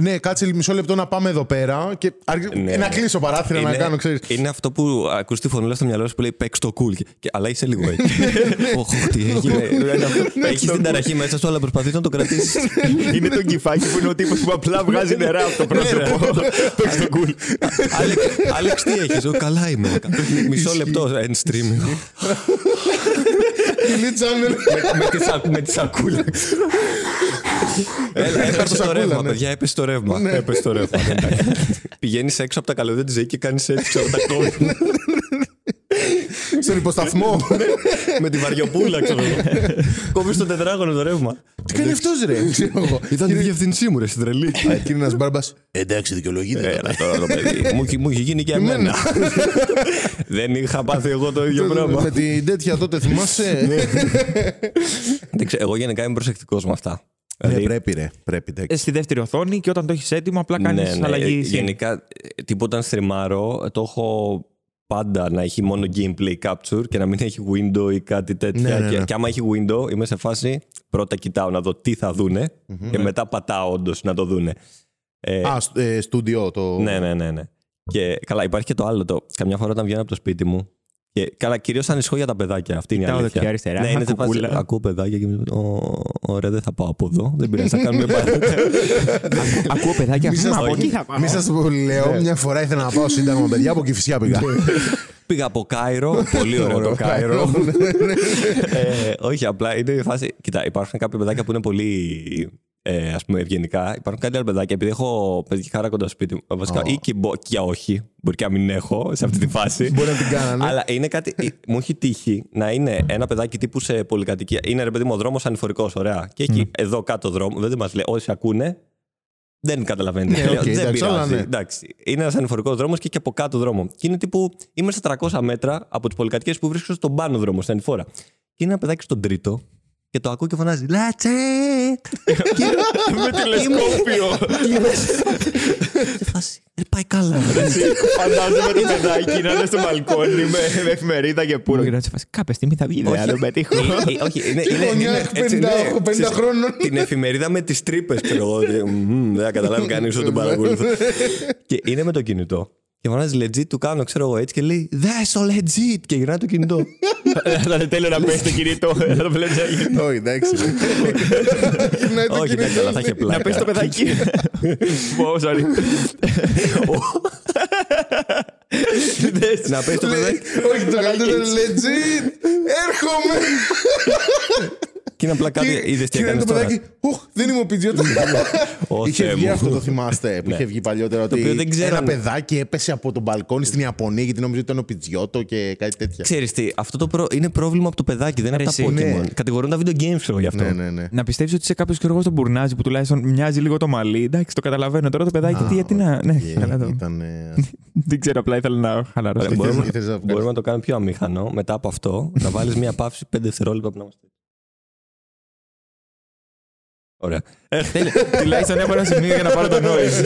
Ναι, κάτσε μισό λεπτό να πάμε εδώ πέρα και άρχι- Ναι, ε, να ναι. κλείσω παράθυρα να Είναι- κάνω, ξέρεις. Είναι αυτό που ακούς τη φωνούλα στο μυαλό σου που λέει παίξ το cool. Και, και- αλλά είσαι λίγο έτσι. Οχ, τι έγινε. Έχεις την ταραχή μέσα σου, αλλά προσπαθείς να το κρατήσεις. είναι το κυφάκι που είναι ο τύπος που απλά βγάζει νερά από το πρόσωπο. Παίξει το cool. Άλεξ, τι έχεις; Καλά είμαι. Μισό λεπτό end stream. Delete channel. Με- με τη σα- Με τη σακούλα. Έλα, έπεσε το σακούλα, ρεύμα, ναι. παιδιά, έπεσε το ρεύμα. Έπεσε το ρεύμα. Πηγαίνεις έξω από τα καλωδία της ζωή και κάνεις έτσι, ξέρω τα κόμματα. Στον υποσταθμό. Με τη βαριοπούλα, ξέρω εγώ. Κόβεις το τετράγωνο το ρεύμα. Τι κάνει αυτός, ρε; Ξέρω εγώ. Ήταν τη διευθυνσή μου, ρε, στην τρελή. Κύριε ένας μπάρμπας. Εντάξει, δικαιολογείται. Έλα τώρα το παιδί. Μου έχει- Μου έχει γίνει και εμένα. Δεν είχα πάθει εγώ το ίδιο Με πράγμα. την τέτοια τότε θυμάσαι. Δεν ξέρω, Εγώ γενικά είμαι προσεκτικός με αυτά. Ναι, Δηλαδή, πρέπει, ρε. Πρέπει, εντάξει. Ε, Στη δεύτερη οθόνη και όταν το έχεις έτοιμο, απλά κάνεις ναι, ναι, αλλαγή. scene. Γενικά, ε, τίποτα αν στριμάρω, το έχω πάντα να έχει μόνο gameplay capture και να μην έχει window ή κάτι τέτοια. Ναι, ναι, Και, ναι. και άμα έχει window, είμαι σε φάση πρώτα κοιτάω να δω τι θα δουνε και μετά πατάω όντως να το δούνε. Ε, Α, σ- ε, στούντιο το. ναι, ναι, ναι, ναι. Και καλά, υπάρχει και το άλλο. Το, καμιά φορά όταν βγαίνω από το σπίτι μου. Και, καλά, κυρίως ανησυχώ για τα παιδάκια. Αυτή είναι η Κοιτάω αλήθεια. δεξιά, αριστερά, Ναι, είναι σε φάση, κουκούλα. Ακούω παιδάκια και μου λένε, «Ω, Ωραία, δεν θα πάω από εδώ. Δεν πειράζει, θα κάνουμε πάλι. Ακούω παιδάκια. Μη «Μ, σας- Από όχι. εκεί θα πάω. Μη σας λέω, μια φορά ήθελα να πάω σύνταγμα, παιδιά, από Κηφισιά πήγα. Πήγα από Κάιρο. Πολύ ωραίο το Κάιρο. ε, όχι, απλά είναι η φάση. Κοίτα, υπάρχουν κάποια παιδάκια που είναι πολύ ε, ας πούμε, ευγενικά. Υπάρχουν κάτι άλλα παιδάκια, επειδή έχω παιδική χαρά κοντά στο σπίτι μου. Βασικά, Ω. ή και, μπο- και όχι. Μπορεί και να μην έχω σε αυτή τη φάση. Μπορεί να την κάνανε. Αλλά είναι κάτι. ε, μου έχει τύχει να είναι ένα παιδάκι τύπου σε πολυκατοικία. Είναι ρε παιδί μου ο δρόμος ανηφορικός, ωραία. Και έχει εδώ κάτω δρόμος. Δεν μας λέει. Όσοι ακούνε, δεν καταλαβαίνετε. Ναι, τι λέω. οκ, δεν εντάξει, πειράζει. αλλά ναι. Εντάξει. Είναι ένας ανηφορικός δρόμος και έχει και από κάτω δρόμο. Και είναι τύπου. Είμαι στα 300 μέτρα από τις πολυκατοικίες που βρίσκονται στον πάνω δρόμο, στην ανηφόρα. Και είναι ένα παιδάκι στον τρίτο και το ακούω και φωνάζει Λάτσε! Με τηλεσκόπιο. Σε φάση. Δεν πάει καλά. Φαντάζομαι το παιδάκι να είναι στο μπαλκόνι με με εφημερίδα και πουρο. Και να σε φάση κάποια στιγμή θα βγει, δεν θα τον πετύχω. Ε, ε, Όχι, είναι. είναι- γωνιά είναι- έτσι, 50 ναι. 50 Ξέρεις, χρόνων. Την εφημερίδα με τις τρύπες, ξέρω εγώ. ότι, μμμ, Δεν θα καταλάβει κανείς ότι τον παρακολουθώ. Και είναι με το κινητό. Και φωνάζει legit, του κάνω, ξέρω εγώ έτσι και λέει Δες το legit! Και γυρνάει το κινητό. Θα είναι τέλειο να πέσει το κινητό. Να το βλέπεις να γίνει. Όχι, εντάξει. Γυρνάει το Όχι, εντάξει, κινητό. αλλά θα είχε πλάκα. Να πέσει το παιδάκι. Πω, sorry. Να πέσει το παιδάκι. Όχι, το καλύτερο είναι legit. Έρχομαι. Και είναι απλά κάτι. Είδες τι Και είναι έκανες το τώρα. παιδάκι. Οχ, δεν είμαι ο Πιτζιότα. Ω, Είχε Θεέ βγει μου. αυτό το θυμάστε που Ναι. είχε βγει παλιότερα. Ότι οποίο δεν ξέρανε. ένα παιδάκι έπεσε από τον μπαλκόνι στην Ιαπωνία γιατί νόμιζε ότι ήταν ο Πιτζιότο και κάτι τέτοια. Ξέρεις τι, αυτό το προ... είναι πρόβλημα από το παιδάκι, δεν είναι από τα Ρε, εσύ, Pokemon. ναι. Κατηγορούν τα video games, ξέρω γι' αυτό. Ναι, ναι, ναι. Να πιστεύει ότι είσαι κάποιος και εγώ στον μπουρνάζι που τουλάχιστον μοιάζει λίγο το μαλλί. Εντάξει, το καταλαβαίνω. Τώρα το παιδάκι, τι, γιατί να. Ναι, καλά το. Ήταν. Δεν ξέρω, απλά ήθελα να χαλαρώσω. Ωραία, μπορούμε, ήθελες να βγάλεις; μπορούμε να το κάνουμε πιο αμήχανο. Μετά από αυτό, να βάλεις μια παύση 5 δευτερόλεπτα που να είμαστε. Ωραία. Τέλεια. Τουλάχιστον έχω ένα σημείο για να πάρω το noise.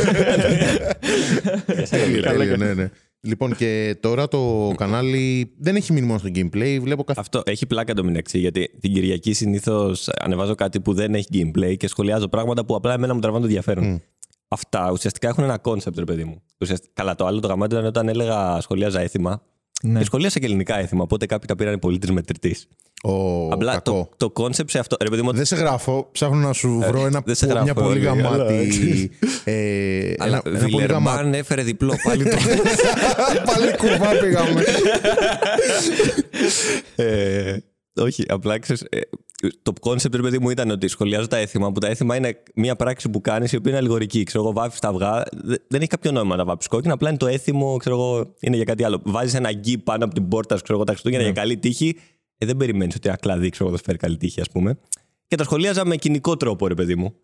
Τέλειο, ναι, ναι. Λοιπόν, και τώρα το κανάλι δεν έχει μείνει μόνο στο gameplay. Βλέπω καθ... Αυτό έχει πλάκα το μεταξύ, γιατί την Κυριακή συνήθως ανεβάζω κάτι που δεν έχει gameplay και σχολιάζω πράγματα που απλά εμένα μου τραβάνε το ενδιαφέρον. Μμ. Αυτά ουσιαστικά έχουν ένα concept, ρε παιδί μου. Ουσιαστικά, καλά, το άλλο το γαμάτιο ήταν όταν έλεγα σχολιάζα έθιμα. Ναι. Και σχολίασα και ελληνικά έθιμα, οπότε κάποιοι τα πήραν πολίτη μετρητής. Ο Απλά κακό. το, το concept σε αυτό. Ρε παιδί μου, Δεν σε γράφω. Ψάχνω να σου βρω ένα, δεν σε μια γράφω, πολύ αλλά- γαμάτη. ε, αλλά ένα, ένα πολύ γαμάτη. Βιλερμπάν έφερε διπλό πάλι το. Πάλι κουβά πήγαμε. ε, όχι, απλά ξέρεις, ε, το concept, ρε παιδί μου, ήταν ότι σχολιάζω τα έθιμα, που τα έθιμα είναι μια πράξη που κάνεις η οποία είναι αλληγορική. Ξέρω εγώ, βάφεις τα αυγά. Δε- Δεν έχει κάποιο νόημα να βάφει κόκκινα, απλά είναι το έθιμο, ξέρω εγώ, είναι για κάτι άλλο. Βάζεις ένα γκί πάνω από την πόρτα, σου, ξέρω εγώ, τα Χριστούγεννα για καλή τύχη. Ε, δεν περιμένεις ότι ένα κλαδί, ξέρω εγώ, θα σου φέρει καλή τύχη, ας πούμε. Και τα σχολίαζα με κοινικό τρόπο, ρε παιδί μου.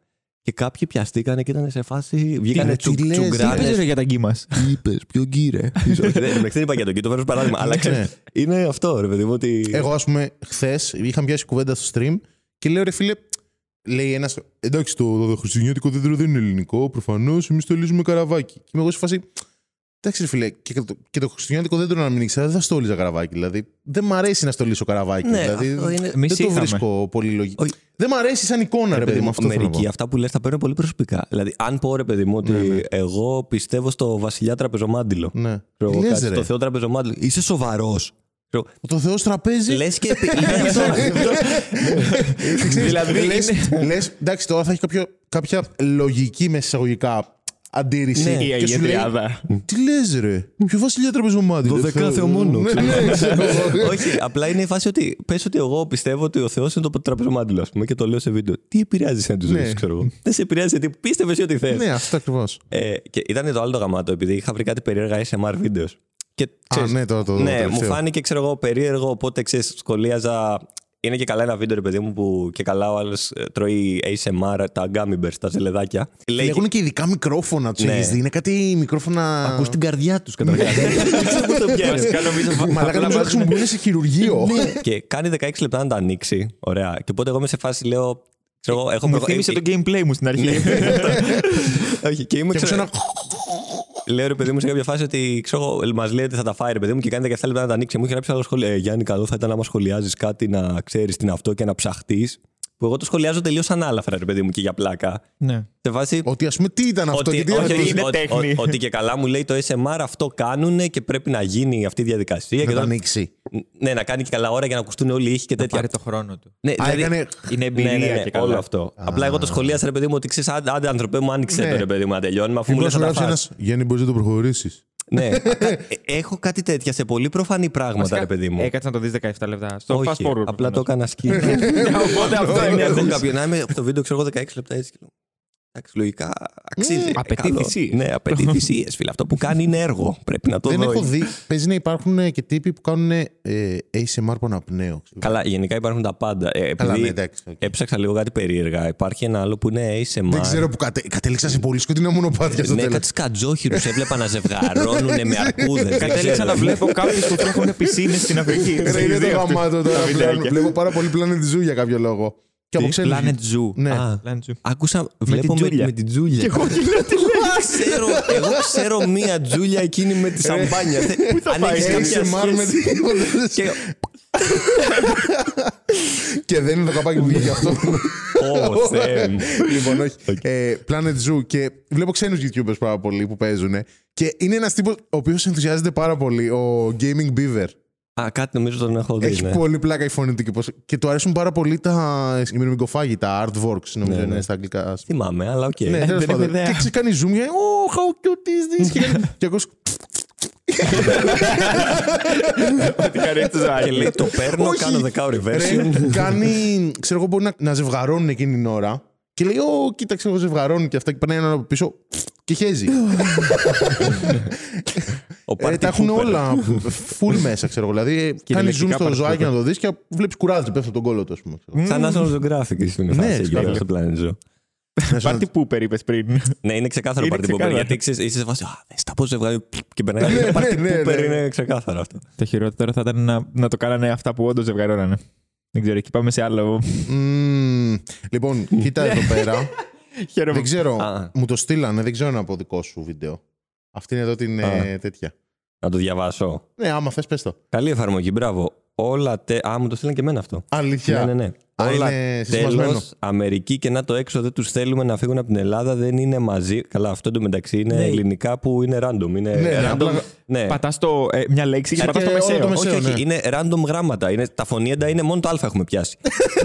Και κάποιοι πιαστήκανε και ήταν σε φάση. Βγήκανε ρε, τσου, τι λες, Τι τσουγκράνες. είπες ρε για τα γκί μας. Τι είπες, ποιο γκύρε. Δεν δεν είπα για τον γκί, το φέρω ως παράδειγμα. Αλλά ξέρεις, είναι αυτό, ρε παιδί μου, ότι. Εγώ, ας πούμε, χθες είχα πιάσει κουβέντα στο stream και λέω ρε φίλε, λέει ένας. Εντάξει, το χριστουγεννιάτικο δέντρο δεν είναι ελληνικό. Προφανώς εμείς το λύζουμε καραβάκι. Και είμαι εγώ σε φάση. Εντάξει, ρε φίλε, και το, και το χριστουγεννιάτικο δέντρο να μην ήξερα, δεν θα στόλιζα καραβάκι. Δηλαδή, δεν μ' αρέσει να στολίσω καραβάκι. Ναι, δηλαδή, αυτό είναι- Εμείς δεν το είχαμε. βρίσκω πολύ λογικό. Όχι. Δεν μ' αρέσει σαν εικόνα, ρε παιδί μου. Αυτό θέλω να μερικοί πω. αυτά που λες τα παίρνω πολύ προσωπικά. Δηλαδή, αν πω ρε παιδί μου ότι Ναι, ναι. εγώ πιστεύω στο βασιλιά τραπεζομάντιλο. Ναι. Ξέρω Τι εγώ, λες, κάτι ρε. στο θεό τραπεζομάντιλο. Είσαι σοβαρός. Το Θεός τραπέζι; Λες και. επι- λες- δηλαδή, Δηλαδή, λες, είναι- λες, εντάξει, τώρα θα έχει κάποιο, κάποια λογική μέσα εισαγωγικά αντίρρηση. Ναι, Η και Αγία σου λέει, Τριάδα. Τι λες, ρε; Ποιο βασιλιά τραπεζομάτι. Δωδεκά μόνο, Ναι, ξέρω. ναι, ξέρω εγώ. Όχι, απλά είναι η φάση ότι πες ότι εγώ πιστεύω ότι ο Θεός είναι το τραπεζομάντιλο, ας πούμε, και το λέω σε βίντεο. Τι επηρεάζει σε τους Ναι. ναι. ξέρω εγώ. Δεν σε επηρεάζει γιατί πίστευε ότι θες. Ναι, αυτό ακριβώς. Ε, και ήταν το άλλο το γαμάτο, επειδή είχα βρει κάτι περίεργα SMR βίντεος. Και, Α, ξέρεις, ναι, το, το, το ναι, μου τελευταίο. φάνηκε ξέρω εγώ, περίεργο, οπότε ξέρεις, σχολίαζα. Είναι και καλά ένα βίντεο, ρε παιδί μου, που και καλά ο άλλο τρώει ASMR, τα gummy bears, τα ζελεδάκια. Λέει, Έχουν και ειδικά μικρόφωνα του. Ναι. έχεις δει. Είναι κάτι μικρόφωνα. Ακούς την καρδιά του καταρχά. Δεν ξέρω πού το πιάνει. Βασικά νομίζω. Μαλάκα απλά νομίζω να βάζουν- χρησιμοποιούν σε χειρουργείο. και κάνει 16 λεπτά να τα ανοίξει. Ωραία. Και οπότε εγώ είμαι σε φάση, λέω. Ξέρω, εγώ, έχω Μου προ- θύμισε ε, το gameplay μου στην αρχή. Όχι, και είμαι Και ξέρω, ένα. Λέω ρε παιδί μου σε κάποια φάση ότι ξέρω, μας λέει ότι θα τα φάει ρε παιδί μου και κάνει 17 λεπτά να τα ανοίξει. Μου είχε γράψει άλλο σχόλιο. Ε, Γιάννη, καλό θα ήταν άμα σχολιάζεις κάτι να ξέρεις τι είναι αυτό και να ψαχτείς. Που εγώ το σχολιάζω τελείως ανάλαφρα, ρε παιδί μου, και για πλάκα. Ναι. Σε φάση. Ότι ας πούμε τι ήταν αυτό Ότι, και τι όχι, ήταν όχι, είναι ότι- τέχνη. ότι- ότι και καλά μου λέει το SMR αυτό κάνουν και πρέπει να γίνει αυτή η διαδικασία. να και το τώρα- ανοίξει. ναι, να κάνει και καλά ώρα για να ακουστούν όλοι οι ήχοι και Να τέτοια. πάρει το χρόνο του. Ναι, Α, δηλαδή- έκανε. Είναι εμπειρία ναι, ναι, ναι, και καλά. όλο αυτό. Απλά εγώ το σχολίασα, ρε παιδί μου, ότι ξέρεις, άντε, άντε ανθρωπέ μου, άνοιξε Ναι. το ρε παιδί μου να τελειώνουμε, αφού μου Μήπως λες σου να τα γράψει φας. ένας. Γιάννη, μπορείς να το προχωρήσεις. Ναι. Ε, Έχω κάτι τέτοια σε πολύ προφανή πράγματα, ρε παιδί μου. Έκατσε να το δεις 17 λεπτά. Στο Όχι, fast forward. απλά το έκανα skip. Οπότε αυτό Δεν είναι. έχω κάποιον να είμαι από το βίντεο, ξέρω εγώ 16 λεπτά έτσι. Και λέω, Εντάξει, λογικά αξίζει. απαιτεί Καλό. θυσίες. Ναι, απαιτεί θυσίες, φίλε. Αυτό που κάνει είναι έργο. Πρέπει να το Δεν δω. έχω δει. Παίζει να υπάρχουν ε, και τύποι που κάνουν ε, ASMR από αναπνέω. Καλά, γενικά υπάρχουν τα πάντα. Ε, Καλά, επειδή ναι, εντάξει. οκ. έψαξα λίγο κάτι περίεργα. Υπάρχει ένα άλλο που είναι ASMR. Δεν ξέρω που κατε... κατέληξα σε πολύ σκοτεινά μονοπάτια στο Ναι, τέλος. κάτι σκατζόχυρους έβλεπα να ζευγαρώνουν με αρκούδες. Κατέληξα να βλέπω κάποιους που φτιάχνουν πισίνες στην Αφρική. Ρε, είναι το γαμάτο τώρα. βιντεάκια. πλέον. Βλέπω πάρα πολύ Planet Zoo για κάποιο λόγο. Και από ξένους Planet Zoo. Ναι. Α, Planet Zoo. Άκουσα, βλέπω με, Τζούλια. με την Τζούλια. Και εγώ γυρνάω τη ξέρω, εγώ ξέρω μία Τζούλια εκείνη με τη σαμπάνια. Πού θα πάει, κάποια ASMR με σχέση. την- Και- Και δεν είναι το καπάκι που βγήκε αυτό. Ω, Θεέ μου. λοιπόν, όχι. Ε, Planet Zoo και βλέπω ξένους YouTubers πάρα πολύ που παίζουν. Και είναι ένας τύπος ο οποίος ενθουσιάζεται πάρα πολύ, ο Gaming Beaver. Α, κάτι νομίζω τον έχω δει. Έχει ναι. πολύ πλάκα η φωνή του και, πώς... και του αρέσουν πάρα πολύ τα ημερομικοφάγη, τα artworks, νομίζω Ναι, είναι ναι. στα αγγλικά. Θυμάμαι, αλλά οκ. Ναι, τέλος δεν έχω πάντων. ιδέα. Και ξεκάνει zoom και oh, how cute is this; Και κάνει- και ακούς Ό,τι χαρίζει το Και ζάκι. λέει το παίρνω, Όχι. κάνω δεκάωρη Ρε, version. κάνει, ξέρω εγώ, μπορεί να, να ζευγαρώνουν εκείνη την ώρα. Και λέει, Ω, κοίταξε, εγώ ζευγαρώνουν και αυτά. Και περνάει ένα από πίσω και χέζει. Ο ε, Party τα έχουν Pooper. όλα full μέσα, ξέρω εγώ. Δηλαδή, κάνει zoom Κυριολεκτικά στο Party ζωάκι Pooper. να το δεις και βλέπεις κουράζει, πέφτει από τον κόλλο του, ας πούμε. Σαν National Geographic στην Ναι, φάση εκεί σκάβο. πέρα στο Planet Zoo. Ξέρω. Party Pooper είπες πριν. Ναι, είναι ξεκάθαρο Είναι Party Pooper. ξεκάθαρο. Γιατί ξέρεις, είσαι σε φάση. Α, δες τα πώ ζευγάρι. Και περνάει. Ναι, Το Party ναι, ναι, Pooper ναι. είναι ξεκάθαρο αυτό. Το χειρότερο θα ήταν να, να το κάνανε αυτά που όντως ζευγαρώνανε. Δεν ξέρω, εκεί πάμε σε άλλο. Μμμ. Λοιπόν, κοίτα εδώ πέρα. Χαίρομαι. δεν ξέρω, Α. μου το στείλανε, δεν ξέρω να πω δικό σου βίντεο. Αυτή είναι εδώ την ε, Α. τέτοια. Να το διαβάσω. Ναι, άμα θες πες το. Καλή εφαρμογή, μπράβο. Όλα τε... Α, μου το στείλαν και εμένα αυτό. Αλήθεια. Ναι, ναι, ναι. Α, Όλα είναι συσμασμένο. τέλος, Αμερική και να το έξω δεν τους θέλουμε να φύγουν από την Ελλάδα, δεν είναι μαζί. Καλά, αυτό εντωμεταξύ είναι Ναι. ελληνικά που είναι random. Είναι Ναι, ναι, random. απλά- ναι. Πατάς μια λέξη και Και πατάς το όλο μεσαίο. το μεσαίο. Όχι, όχι, ναι. είναι random γράμματα. Είναι, τα φωνήεντα είναι μόνο το Α έχουμε πιάσει.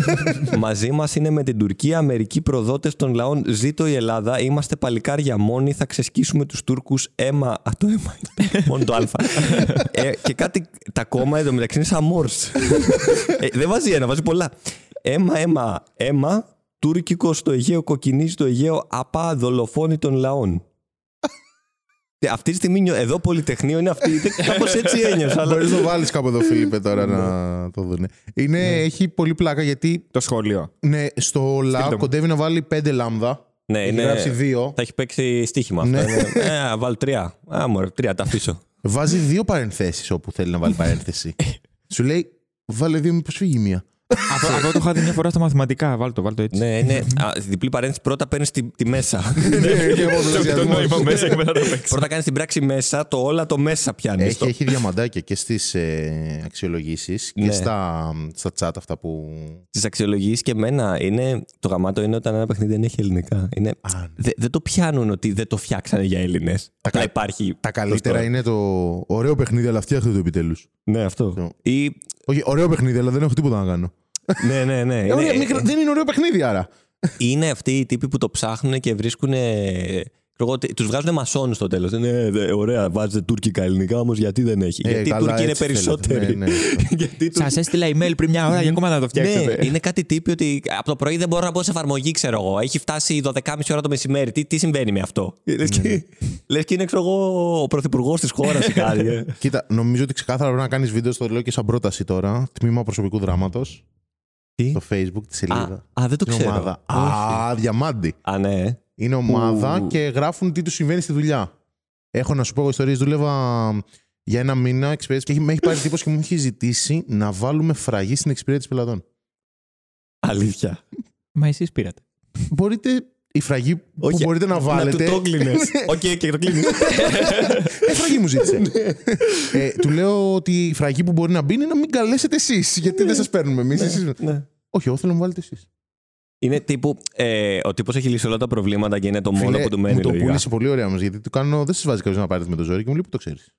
Μαζί μας είναι με την Τουρκία, Αμερική προδότες των λαών. Ζήτω η Ελλάδα. Είμαστε παλικάρια μόνοι. Θα ξεσκίσουμε τους Τούρκους. Αίμα. Α, το αίμα είναι. μόνο το Α. ε, και κάτι. Τα κόμμα εδώ μεταξύ είναι σαν Μόρς. ε, δεν βάζει ένα, βάζει πολλά. Αίμα, αίμα, αίμα. Τούρκικο στο Αιγαίο, κοκκινίζει στο Αιγαίο. Απά, δολοφόνη των λαών. Ε, Αυτή τη στιγμή νιώ- εδώ Πολυτεχνείο είναι αυτή. Κάπως έτσι ένιωσα. αλλά- Μπορείς να το βάλεις κάπου εδώ, Φίλιππε, τώρα να το δουν. Είναι, Έχει πολύ πλάκα γιατί Το σχόλιο. ναι, στο lab μου. κοντεύει να βάλει πέντε λάμδα. Ναι, Έχει είναι... γράψει δύο. Θα έχει παίξει στοίχημα αυτό. Ναι. Είναι... ε, α, βάλω τρία. Α, μωρέ, τρία, τα αφήσω. Βάζει δύο παρενθέσεις όπου θέλει να βάλει παρένθεση. Σου λέει, βάλε δύο, μήπως φύγει μία. Αυτό, αυτό το είχα δει μια φορά στα μαθηματικά. Βάλ το, βάλ το έτσι. ναι, είναι. Α, διπλή παρένθεση. Πρώτα παίρνει τη, τη μέσα. Ναι, και Το νόημα πολλαπλασιασμός. μέσα και μετά το παίξει. Πρώτα κάνει την πράξη μέσα, το όλα το μέσα πιάνει. Έχει, έχει διαμαντάκια και στι ε, αξιολογήσει και Ναι. στα, στα chat αυτά που. Στι αξιολογήσει και εμένα είναι. Το γαμάτο είναι όταν ένα παιχνίδι δεν έχει ελληνικά. Είναι... Α, ναι. Δε- δεν το πιάνουν ότι δεν το φτιάξανε για Έλληνε. Απλά κα- υπάρχει. Τα καλύτερα αυτό. είναι το ωραίο παιχνίδι, αλλά φτιάχτε το επιτέλου. Ναι, αυτό. Ή. Όχι, ωραίο παιχνίδι, αλλά δεν έχω τίποτα να κάνω. Ναι, ναι, ναι. Ε, ωραία, είναι, μικρό- δεν είναι ωραίο παιχνίδι, άρα. είναι αυτοί οι τύποι που το ψάχνουν και βρίσκουν. Τους βγάζουν μασόνους στο τέλος. Ναι, δε, ωραία, βάζετε τουρκικά ελληνικά όμως γιατί δεν έχει; Ε, γιατί οι καλά, Τούρκοι είναι έτσι περισσότεροι; θέλετε. Ναι, ναι. γιατί οι Τούρκοι- Σας έστειλα email πριν μια ώρα για ακόμα να το φτιάξετε. Ναι, είναι κάτι τύποι ότι από το πρωί δεν μπορώ να μπω σε εφαρμογή, ξέρω εγώ. Έχει φτάσει 12.30 ώρα το μεσημέρι. Τι, τι συμβαίνει με αυτό; Λες και, λες και είναι, ξέρω εγώ, ο πρωθυπουργός της χώρας ή κάτι. ε. Κοίτα, νομίζω ότι ξεκάθαρα πρέπει να κάνεις βίντεο, στο λέω και σαν πρόταση τώρα. Τμήμα προσωπικού δράματος. Τι; Στο facebook, τη σελίδα. Α, α, δεν το Την ξέρω. ομάδα. Όχι. Α, διαμάντι. Α, ναι. Είναι ομάδα Ου. και γράφουν τι τους συμβαίνει στη δουλειά. Έχω να σου πω εγώ ιστορίες. Δούλευα για ένα μήνα εξυπηρέτηση και έχει- με έχει πάρει τύπος και μου έχει ζητήσει να βάλουμε φραγή στην εξυπηρέτηση πελατών. Αλήθεια. Μα εσείς πήρατε. Μπορείτε η φραγή που Όχι, μπορείτε να βάλετε. Να του το κλείνεις. Οκ, και το κλείνεις. Ε, φραγή μου ζήτησε. ε, του λέω ότι η φραγή που μπορεί να μπει είναι να μην καλέσετε εσείς. Γιατί δεν σας παίρνουμε εμείς. Ναι. Όχι, εγώ θέλω να μου βάλετε εσείς. Είναι τύπου. Ε, ο τύπος έχει λύσει όλα τα προβλήματα και είναι το μόνο που του μένει. μου το λογικά. πούλησε πολύ ωραία όμως. Γιατί του κάνω. Δεν σας βάζει κάποιος να πάρετε με το ζόρι και μου λέει που το ξέρεις;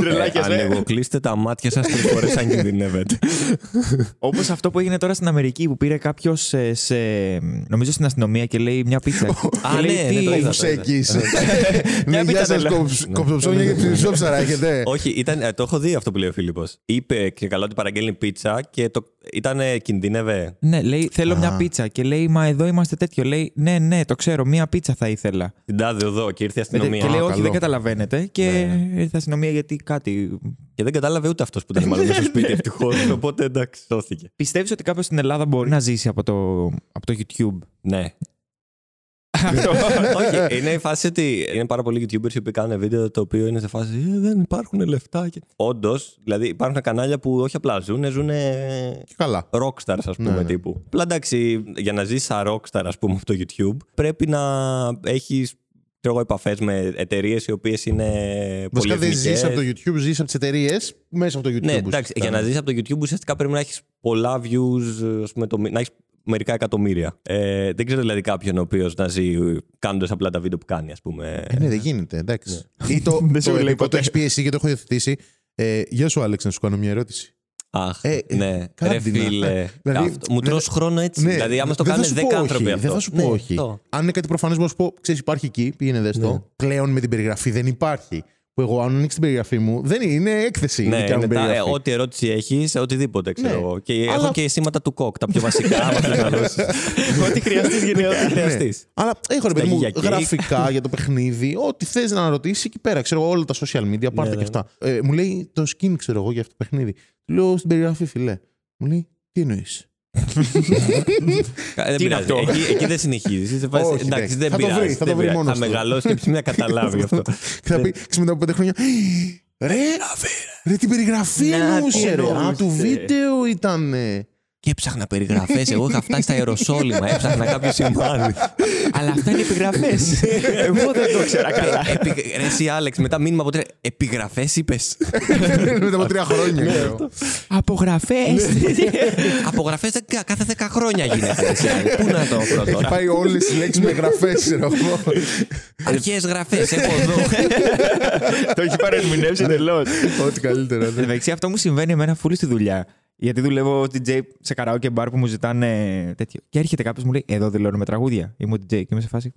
Τρελάκια, ε. Ανοιγοκλείστε τα μάτια σας τρεις φορές αν κινδυνεύετε. Όπως αυτό που έγινε τώρα στην Αμερική που πήρε κάποιος σε, σε. νομίζω στην αστυνομία και λέει μια πίτσα. Α, Και λέει, ναι, «Τι- ναι, το είδα. Μουσέκη. Ναι, Για γεια πείτε σα, τα λέω. κοψοψόνια και ψιλοψόψαρα έχετε. Όχι, ήταν, ε, το έχω δει αυτό που λέει ο Φίλιππος. Είπε και καλά ότι παραγγέλνει πίτσα και το, ήταν, κινδύνευε. Ναι, λέει θέλω Α. μια πίτσα. Και λέει Μα εδώ είμαστε τέτοιο. Λέει Ναι, ναι, το ξέρω, μια πίτσα θα ήθελα. Την τάδε οδό και ήρθε η Και αστυνομία. λέει Α, Όχι, καλό. δεν καταλαβαίνετε. Και ήρθε η αστυνομία γιατί κάτι. Και δεν κατάλαβε ούτε αυτός που ήταν μάλλον μέσα στο σπίτι, ευτυχώς. Οπότε εντάξει, σώθηκε. Πιστεύεις ότι κάποιος στην Ελλάδα μπορεί να ζήσει από το, από το YouTube; Ναι. Αυτό. Όχι, είναι η φάση ότι είναι πάρα πολλοί YouTubers οι οποίοι κάνουν βίντεο το οποίο είναι σε φάση «Ε, δεν υπάρχουν λεφτά. Και... Όντως, δηλαδή υπάρχουν κανάλια που όχι απλά ζουν, ζουν Και καλά. rockstars, ας πούμε, Ναι, ναι. τύπου. Απλά εντάξει, για να ζήσει σαν rockstar, ας πούμε, από το YouTube, πρέπει να έχεις επαφές με εταιρείες οι οποίες είναι Βασικά δεν πολυεθνικές. ζεις από το YouTube, ζεις από τις εταιρείες μέσα από το YouTube. Ναι, εντάξει, ουσιαστικά. για να ζήσει από το YouTube ουσιαστικά πρέπει να έχεις πολλά views, ας πούμε, το, να έχεις μερικά εκατομμύρια. Ε, δεν ξέρω δηλαδή κάποιον ο οποίος να ζει κάνοντας απλά τα βίντεο που κάνει, ας πούμε. Ε, ναι, δεν γίνεται, εντάξει. Ή το, Δεν σου το λέει επικό ποτέ. το έχει πει εσύ και το έχω υιοθετήσει. Ε, γεια σου, Άλεξ, να σου κάνω μια ερώτηση. Αχ, Ε, ναι. κάντε Ρε την, φίλε. Δηλαδή, αυτό, μου δεν- τρως χρόνο έτσι. Ναι, δηλαδή, άμα το δεν θα κάνουν σου 10 πω άνθρωποι όχι, αυτό. Δεν θα σου πω Ναι, όχι. αυτό. Αν είναι κάτι προφανές, μπορώ να σου πω, ξέρεις, υπάρχει εκεί, πήγαινε δες Ναι. το. Πλέον με την περιγραφή δεν υπάρχει. Που εγώ, αν ανοίξεις την περιγραφή μου, δεν είναι, είναι έκθεση. η Ναι, δικιά μου είναι τα, ε, περιγραφή. ό,τι ερώτηση έχεις, οτιδήποτε ξέρω Ναι. εγώ. Και Αλλά- έχω και σήματα του κοκ, τα πιο βασικά. άμα θες να δώσεις. Ό,τι χρειαστείς γενναιότητα. Ναι. χρειαστείς. Αλλά έχω ρε παιδί Σταγή μου για κέικ. γραφικά για το παιχνίδι, ό,τι θες να ρωτήσεις εκεί πέρα. Ξέρω εγώ, όλα τα social media, πάρτε ναι. και αυτά. Ε, μου λέει το skin, ξέρω εγώ, για αυτό το παιχνίδι. Του λέω στην περιγραφή, φιλέ. Μου λέει, τι εννοείς; Ε, Δεν Τι είναι πειράζει. αυτό; Εκεί, εκεί δεν συνεχίζεις. Όχι, Εντάξει, εντάξει. δεν Θα το βρει, πειράζει. θα το δεν βρει πειράζει. μόνος Θα του. μεγαλώσει και ψημί να καταλάβει αυτό. Και θα πει, ξέρεις, μετά από πέντε χρόνια. Ρε, ρε, την περιγραφή Να, εννοούσε, τι ρε. Α, εννοούσε. του βίντεο ήταν. Και έψαχνα περιγραφές. Εγώ είχα φτάσει στα αεροσόλυμα. Έψαχνα κάποιο σημάδι. Αλλά αυτά είναι επιγραφές. Εγώ δεν το ξέρα καλά. Επι- Ρε εσύ Άλεξ, μετά μήνυμα από τρία. Επιγραφές είπες; Μετά από τρία χρόνια. ξέρω. Απογραφές. Απογραφές κάθε 10 χρόνια γίνεται. ρε εσύ, Άλεξ. Πού να το βρω Έχει τώρα. πάει όλες τις λέξεις με γραφές, ξέρω εγώ. Αρχαίε γραφές έχω εδώ. Το έχει παρερμηνεύσει εντελώ. Ό,τι καλύτερο. Εν ναι. τω μεταξύ, αυτό μου συμβαίνει εμένα φούλη στη δουλειά. Γιατί δουλεύω DJ σε καραόκε μπαρ που μου ζητάνε τέτοιο. Και έρχεται κάποιος μου λέει: Εδώ δηλώνουμε τραγούδια. Είμαι ο DJ και είμαι σε φάση.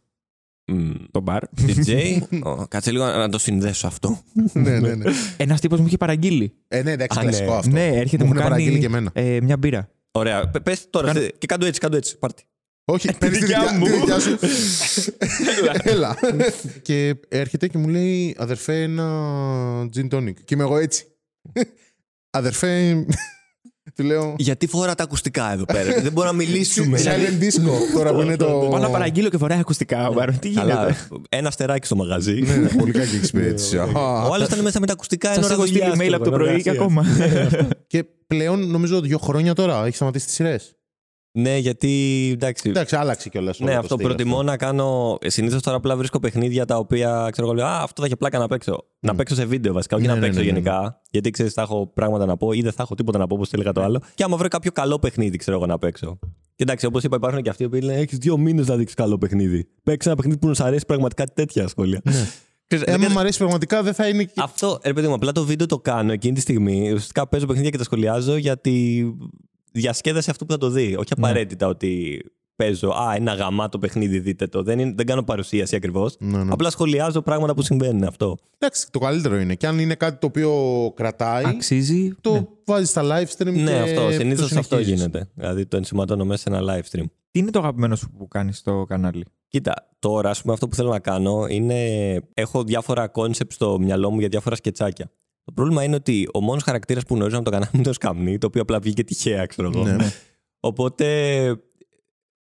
Μμ, Το μπαρ. DJ, ω, κάτσε λίγο να το συνδέσω αυτό. Ναι, ναι, ναι. Ένας τύπος μου είχε παραγγείλει. Ε, ναι, εντάξει, Α, ναι. κλασικό αυτό. Ναι, έρχεται Μου μου, έχουν παραγγείλει κάνει και εμένα. ε, μια μπύρα. Ωραία. Πε πες τώρα Κάνε- και κάντο έτσι, κάντο έτσι. Πάρτι. Όχι, παίρνεις τη δικιά δικιά μου. τη δικιά σου. Έλα. Και έρχεται και μου λέει αδερφέ ένα gin tonic. Και είμαι εγώ έτσι. Αδερφέ. Του λέω. Γιατί φορά τα ακουστικά εδώ πέρα; Δεν μπορούμε να μιλήσουμε. Silent disco. Τώρα που είναι το. Πάω να παραγγείλω και φοράει ακουστικά ο μπαρ. Τι γίνεται; Καλά. Ένα αστεράκι στο μαγαζί. Ναι, ναι, πολύ κακή εξυπηρέτηση. Α. Ο άλλο ήταν μέσα με τα ακουστικά ενώ Σας έχω στείλει ραγωγιάστηκε, email από το πρωί και εργασία. ακόμα. Και πλέον νομίζω δύο χρόνια τώρα έχει σταματήσει τις σειρές. Ναι, γιατί εντάξει. Εντάξει, άλλαξε κιόλας. Ναι, αυτό προτιμώ να κάνω. Συνήθως τώρα απλά βρίσκω παιχνίδια τα οποία ξέρω εγώ λέω Α, αυτό θα έχει πλάκα να παίξω. Να παίξω σε βίντεο βασικά, όχι Ναι, να ναι, παίξω ναι, ναι, ναι. γενικά. Γιατί ξέρεις, θα έχω πράγματα να πω ή δεν θα έχω τίποτα να πω, όπως έλεγα το άλλο. Και άμα βρω κάποιο καλό παιχνίδι, ξέρω εγώ να παίξω. Και εντάξει, όπως είπα, υπάρχουν και αυτοί που λένε Έχεις δύο μήνες να δείξεις καλό παιχνίδι. Παίξει ένα παιχνίδι που να σου αρέσει πραγματικά τέτοια σχόλια. Ξέρεις, δεν Έμα κατα- μου αρέσει πραγματικά δεν θα είναι. και- Αυτό, ρε παιδί μου, απλά το βίντεο το κάνω εκείνη τη στιγμή. Ουσιαστικά παίζω παιχνίδια και τα σχολιάζω γιατί διασκέδασε αυτό που θα το δει. Όχι απαραίτητα ότι παίζω Α, ένα γαμάτο παιχνίδι, δείτε το. Δεν, είναι, δεν κάνω παρουσίαση ακριβώς. Ναι, ναι. Απλά σχολιάζω πράγματα που συμβαίνουν αυτό. Εντάξει, το καλύτερο είναι. Και αν είναι κάτι το οποίο κρατάει, Αξίζει. το Ναι. βάζεις στα live stream. Ναι, και αυτό. το Συνήθως αυτό συνεχίζεις. γίνεται. Δηλαδή το ενσωματώνω μέσα σε ένα live stream. Τι είναι το αγαπημένο σου που κάνεις στο κανάλι; Κοίτα, τώρα ας πούμε αυτό που θέλω να κάνω είναι. Έχω διάφορα concept στο μυαλό μου για διάφορα σκετσάκια. Το πρόβλημα είναι ότι ο μόνος χαρακτήρας που γνωρίζω από το κανάλι μου είναι το σκαμνί, το οποίο απλά βγήκε τυχαία, ξέρω εγώ. Ναι. Οπότε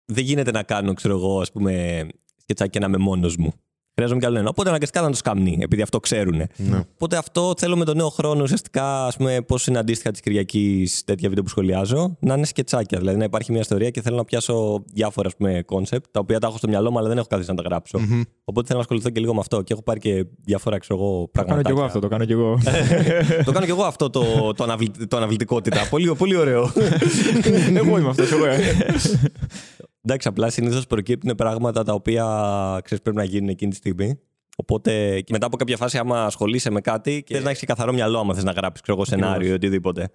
δεν γίνεται να κάνω, ξέρω εγώ, ας πούμε, σκετσάκια να είμαι μόνος μου. Χρειάζομαι κι άλλο ένα. Οπότε αναγκαστικά να το σκαμνί, επειδή αυτό ξέρουν. Ναι. Οπότε αυτό θέλω με τον νέο χρόνο ουσιαστικά, ας πούμε, πώς είναι αντίστοιχα της Κυριακής τέτοια βίντεο που σχολιάζω, να είναι σκετσάκια. Δηλαδή να υπάρχει μια ιστορία και θέλω να πιάσω διάφορα ας πούμε, concept, τα οποία τα έχω στο μυαλό μου, αλλά δεν έχω καθίσει να τα γράψω. Οπότε θέλω να ασχοληθώ και λίγο με αυτό. Και έχω πάρει και διάφορα, ξέρω εγώ, Το κάνω πράγματα. κι εγώ αυτό, το κάνω κι εγώ. το κάνω κι εγώ αυτό το, το, αναβλη- το αναβλητικότητα. πολύ, πολύ ωραίο. εγώ είμαι αυτός, εγώ. ε. Εντάξει, απλά συνήθως προκύπτουν πράγματα τα οποία ξέρεις πρέπει να γίνουν εκείνη τη στιγμή. Οπότε και μετά από κάποια φάση, άμα ασχολείσαι με κάτι και θες να έχεις και καθαρό μυαλό, άμα θες να γράψεις σενάριο ή οτιδήποτε.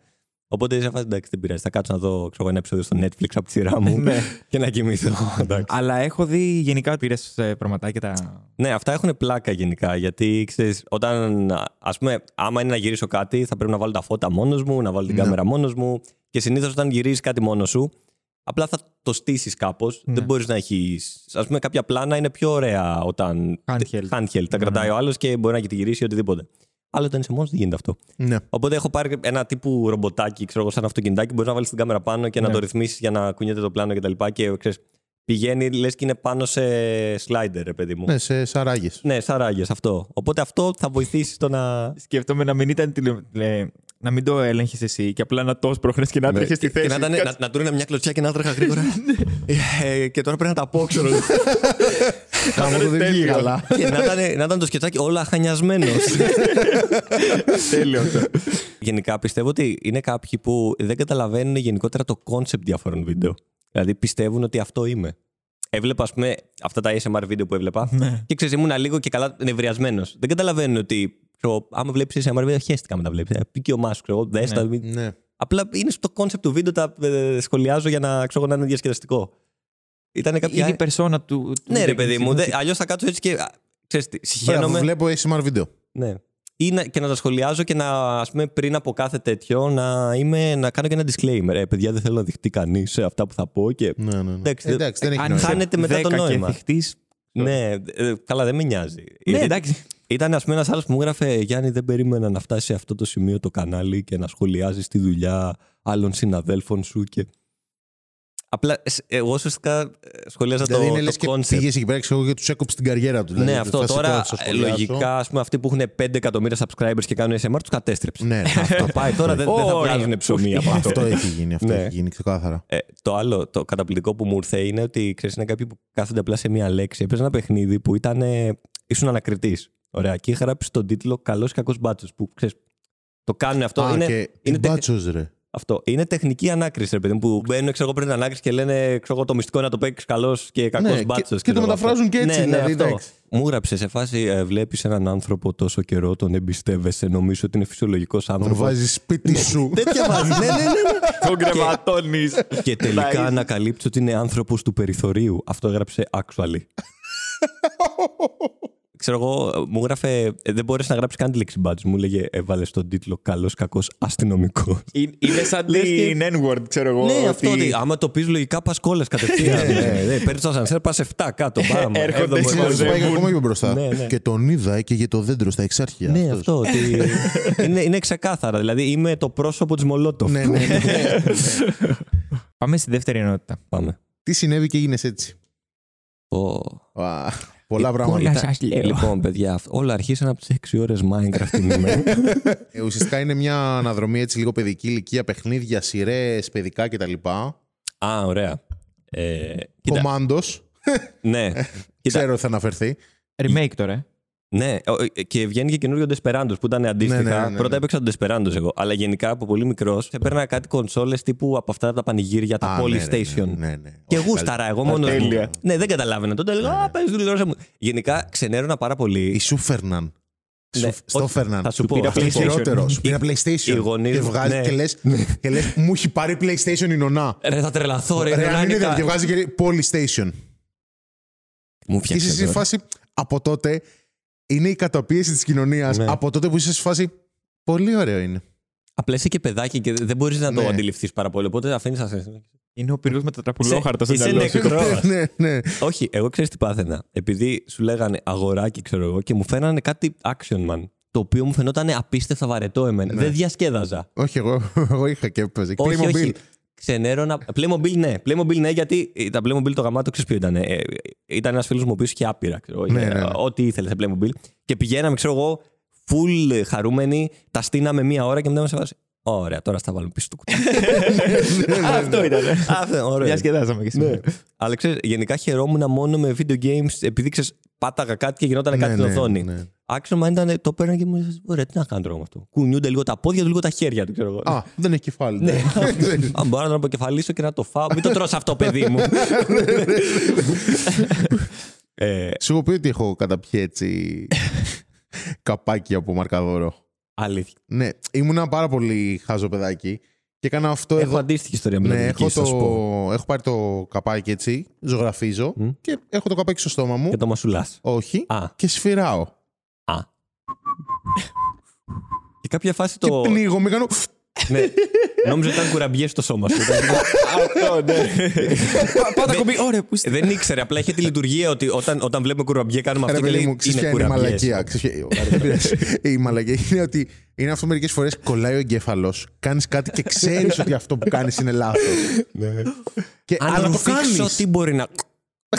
Οπότε σε φάση εντάξει, δεν πειράζει. Θα κάτσω να δω ξέρω, εγώ, ένα επεισόδιο στο Netflix από τη σειρά μου Ναι. και να κοιμηθώ. εντάξει. Αλλά έχω δει γενικά πήρες πραγματάκια τα. ναι, αυτά έχουν πλάκα γενικά. Γιατί ξέρεις, όταν ας πούμε, άμα είναι να γυρίσω κάτι, θα πρέπει να βάλω τα φώτα μόνος μου, να βάλω την Ναι. κάμερα μόνος μου. Και συνήθως όταν γυρίζεις κάτι μόνος σου, απλά θα το στήσεις κάπως. Ναι. Δεν μπορείς να έχεις. Α πούμε, κάποια πλάνα είναι πιο ωραία όταν. Handheld. handheld. Τα Ναι, κρατάει ναι. ο άλλος και μπορεί να τη γυρίσει ή οτιδήποτε. Αλλά όταν είσαι μόνος δεν γίνεται αυτό. Ναι. Οπότε έχω πάρει ένα τύπου ρομποτάκι, ξέρω εγώ, σαν αυτοκινητάκι, μπορείς να βάλεις την κάμερα πάνω και να Ναι. το ρυθμίσεις για να κουνιέται το πλάνο κτλ. Και, τα λοιπά και ξέρεις, πηγαίνει, λες και είναι πάνω σε slider, ρε παιδί μου. Ναι, σε σαράγες. Ναι, σαν ράγες, αυτό. Οπότε αυτό θα βοηθήσει στο να. Σκέφτομαι να μην ήταν τηλε... ε, να μην το έλεγχε εσύ και απλά να το σπρώχνει και να τρέχει στη θέση. Και να, ήταν, να, να του είναι μια κλωτσιά και να τρέχα γρήγορα. Ε, και τώρα πρέπει να τα πω, ξέρω. Κάμω το δεν βγήκε καλά. και να ήταν, να ήταν το σκετσάκι όλα χανιασμένος. Τέλειο αυτό. Γενικά πιστεύω ότι είναι κάποιοι που δεν καταλαβαίνουν γενικότερα το concept διαφόρων βίντεο. Δηλαδή πιστεύουν ότι αυτό είμαι. Έβλεπα, ας πούμε, αυτά τα ASMR βίντεο που έβλεπα Ναι. και ξέρεις, ήμουν λίγο και καλά νευριασμένος. Δεν καταλαβαίνουν ότι. Ξέρω, άμα βλέπεις ASMR βίντεο, χαίστηκα με τα βλέπεις. Πει και ο Μάσκο, ξέρω, δες τα, μην- Ναι. Απλά είναι στο concept του βίντεο, τα ε, σχολιάζω για να, ξέρω, να είναι διασκεδαστικό. Ήταν κάποια. Είναι η περσόνα του. του- Ναι, ρε του- παιδί μου. Αλλιώς θα κάτσω έτσι και. α, Ξέρεις τι, Μπράβο, συχαίνομαι. βλέπω ASMR βίντεο. Ναι. Ή να, και να τα σχολιάζω και να, ας πούμε, πριν από κάθε τέτοιο να, είμαι, να κάνω και ένα disclaimer. Ε, παιδιά, δεν θέλω να δειχτεί κανείς σε αυτά που θα πω. Και... Ναι, ναι, ναι. Εντάξει, Εντάξει, δεν έχει Αν νόημα. χάνεται μετά το δέκα νόημα. Και θυχτείς, Ναι, ε, καλά, δεν με νοιάζει. Ναι, Γιατί εντάξει. Ήταν, ας πούμε, ένας άλλος που μου έγραφε Γιάννη, δεν περίμενα να φτάσει σε αυτό το σημείο το κανάλι και να σχολιάζεις τη δουλειά άλλων συναδέλφων σου. Και... Απλά ε, εγώ ουσιαστικά ε, σχολιάζα Δηλαδή το, είναι το λες και concept. πήγες εκεί πέρα ξέρω, και τους έκοψε την καριέρα του. Ναι, δηλαδή, αυτό θα σηκώ, τώρα θα στο ε, σχολιάσω. λογικά ας πούμε, αυτοί που έχουν 5 εκατομμύρια subscribers και κάνουν ASMR τους κατέστρεψε. Ναι, ναι, Αυτό πάει τώρα, δεν, δεν θα Όχι. βγάζουν ψωμί από αυτό. αυτό έχει γίνει, αυτό Ναι. έχει γίνει ξεκάθαρα. Ε, το άλλο, το καταπληκτικό που μου ήρθε είναι ότι ξέρεις, είναι κάποιοι που κάθονται απλά σε μία λέξη. Έπαιζε ένα παιχνίδι που ήταν. ε, ήσουν ανακριτής. Ωραία. Και είχα γράψει τον τίτλο Καλός ή Κακός Μπάτσος. Που ξέρεις. Το κάνουν αυτό. Α, είναι, και είναι, τι τεχ- μπάτσος, ρε. αυτό. είναι τεχνική ανάκριση, ρε παιδί μου. Που μπαίνουν ξέρω, εγώ, πριν την ανάκριση και λένε ξέρω, εγώ, το μυστικό είναι να το παίξεις καλός και κακός Ναι, και- μπάτσος. και το μεταφράζουν και έτσι, Ναι, ναι, δηλαδή, αυτό. εντάξει. Μου γράψε σε φάση. Ε, Βλέπεις έναν άνθρωπο τόσο καιρό, τον εμπιστεύεσαι, νομίζω ότι είναι φυσιολογικός Τον άνθρωπο. βάζει σπίτι σου. Τέτοια βάζει. ναι, ναι, ναι. ναι. Τον κρεβατώνεις. Και τελικά ανακαλύψει ότι είναι άνθρωπος του περιθωρίου. Αυτό έγραψε actually. Ξέρω εγώ, μου έγραφε. ε, Δεν μπόρεσε να γράψεις καν τη λέξη badge. Μου έλεγε, έβαλε στον τίτλο Καλός κακός αστυνομικός. Είναι σαν Λες και- την N-word, ξέρω εγώ. ναι, ότι αυτό ότι άμα το πεις λογικά πας κόλλες κατευθείαν. ναι, ναι, Παίρνεις το ασανσέρ, πας 7 κάτω. Μπαμ, Έρχονται έβδομο, σε έβδομο. Σου πάει ακόμα πιο μπροστά. Ναι, ναι. Και τον είδα και για το δέντρο στα εξάρχεια. Ναι, αυτός. αυτό. Ότι είναι, είναι ξεκάθαρα. Δηλαδή είμαι το πρόσωπο της Μολότοφ. Ναι, ναι, ναι. Πάμε στη δεύτερη ενότητα. Πάμε. Τι συνέβη και έγινε έτσι; Ω. Α, Πολλά πράγματα. Όλα Ήταν- σας λέω. Λοιπόν, παιδιά, αυ- όλα αρχίσαν από τις 6 ώρες Minecraft την ημέρα. Ε, ουσιαστικά είναι μια αναδρομή έτσι λίγο παιδική ηλικία, παιχνίδια, σειρές, παιδικά κτλ. Α, ωραία. Ε, κοίτα, Κομάντος. ναι. Κοίτα, Ξέρω ότι θα αναφερθεί. Remake τώρα. Ε. ναι, ο- ε, και βγαίνει και καινούριο Desperados που ήταν αντίστοιχα. Ναι, ναι, ναι, ναι. Πρώτα έπαιξα τον Desperados εγώ. Αλλά γενικά από πολύ μικρός έπαιρνα κάτι κονσόλες τύπου από αυτά τα πανηγύρια, τα Α, ναι, ναι, PlayStation. Ναι, ναι, ναι. Και Όχι, γούσταρα, εγώ μόνο. τέλεια. Ναι, δεν καταλάβαινα. Τότε έλεγα, Α, παίζει την τηλεόραση μου. Γενικά ξενέρωνα πάρα πολύ. Ή σου φέρναν. Ναι, Σου- Στο όχι, φέρναν. θα σου Του πω. πήρα αυτό PlayStation. σου πω. Χειρότερο. Σου πήρα Οι- PlayStation. οι γονείς Και μου, βγάζει ναι. και λες, και λες, μου έχει πάρει PlayStation η νονά. Ρε, θα τρελαθώ, ρε. Ρε, δεν αν είναι είναι δεν κα- και βγάζει και PlayStation. Μου Και είσαι φτιάξε σε τώρα. φάση από τότε είναι η καταπίεση της κοινωνίας. Ναι. Από τότε που είσαι σε φάση. Πολύ ωραίο είναι. Απλά είσαι και παιδάκι και δεν μπορείς να το Ναι. αντιληφθείς πάρα πολύ. Οπότε αφήνεις. Είναι ο πυρός με τα τραπουλόχαρτα στο Είσαι μυαλό σου. νεκρός. ναι, ναι. Όχι, εγώ ξέρεις τι πάθαινα. Επειδή σου λέγανε αγοράκι, ξέρω εγώ, και μου φαίνανε κάτι action man. Το οποίο μου φαινόταν απίστευτα βαρετό εμένα. Ναι. Δεν διασκέδαζα. Όχι, εγώ, εγώ είχα και έπαιζε. Και όχι, Playmobil. όχι. Ξενέρωνα. Playmobil ναι. Playmobil ναι, γιατί τα Playmobil το γαμάτο ξέρεις ποιο ήταν. Ε, ήταν ένας φίλος μου ο οποίος είχε άπειρα. Ξέρω, Ναι, είχε, ναι, ναι. Ό,τι ήθελε σε Playmobil. Και πηγαίναμε, ξέρω εγώ, full χαρούμενοι, τα στείναμε μία ώρα και μετά μας έβαζε. Ωραία, τώρα θα βάλουμε πίσω το κουτί. Αυτό ήταν. Αυτό, ωραίο. Διασκεδάσαμε και Ναι. σήμερα. Αλλά ξέρεις, γενικά χαιρόμουν μόνο με video games επειδή ξέρεις, πάταγα κάτι και γινόταν κάτι στην οθόνη. Ναι. Άξονα ήταν, το παίρνω και μου λέει: Ωραία, τι να κάνω τώρα με αυτό. Κουνιούνται λίγο τα πόδια του, λίγο τα χέρια του, ξέρω εγώ. Α, δεν έχει κεφάλι. Ναι. Αν μπορώ να τον αποκεφαλίσω και να το φάω. Μην το τρως αυτό, παιδί μου. ε, Σου έχω πει ότι έχω καταπιεί έτσι καπάκι από μαρκαδόρο. αλήθεια. Ναι, ήμουν πάρα πολύ χάζο παιδάκι και έκανα αυτό Έχω εδώ. αντίστοιχη ιστορία με Ναι, τον έχω, έχω το... το... έχω πάρει το καπάκι έτσι, ζωγραφίζω Μμ. και έχω το καπάκι στο στόμα μου. Και το μασουλάς. Όχι. Α, Και σφυράω. Α. Και κάποια φάση Και το. πνίγομαι, κάνω. ναι, νόμιζα ότι ήταν κουραμπιές στο σώμα σου. Ήταν- Αυτό, ναι. Πάτα κουμπί. Ωραία, πού είστε; Δεν ήξερε, απλά είχε τη λειτουργία ότι όταν, όταν βλέπουμε κουραμπιέ κάνουμε Ρε αυτό και παιδί λέει μου, ξέρεις είναι ποια είναι η κουραμπιές. μαλακία. Ξέρεις ποια- Ωραία, δεν πειράζει. Η μαλακία είναι ότι είναι αυτό μερικές φορές κολλάει ο εγκέφαλος, κάνεις κάτι και ξέρεις ότι αυτό που κάνεις είναι λάθος. Και Αν αλλά μου το φίξω, κάνεις. τι μπορεί να.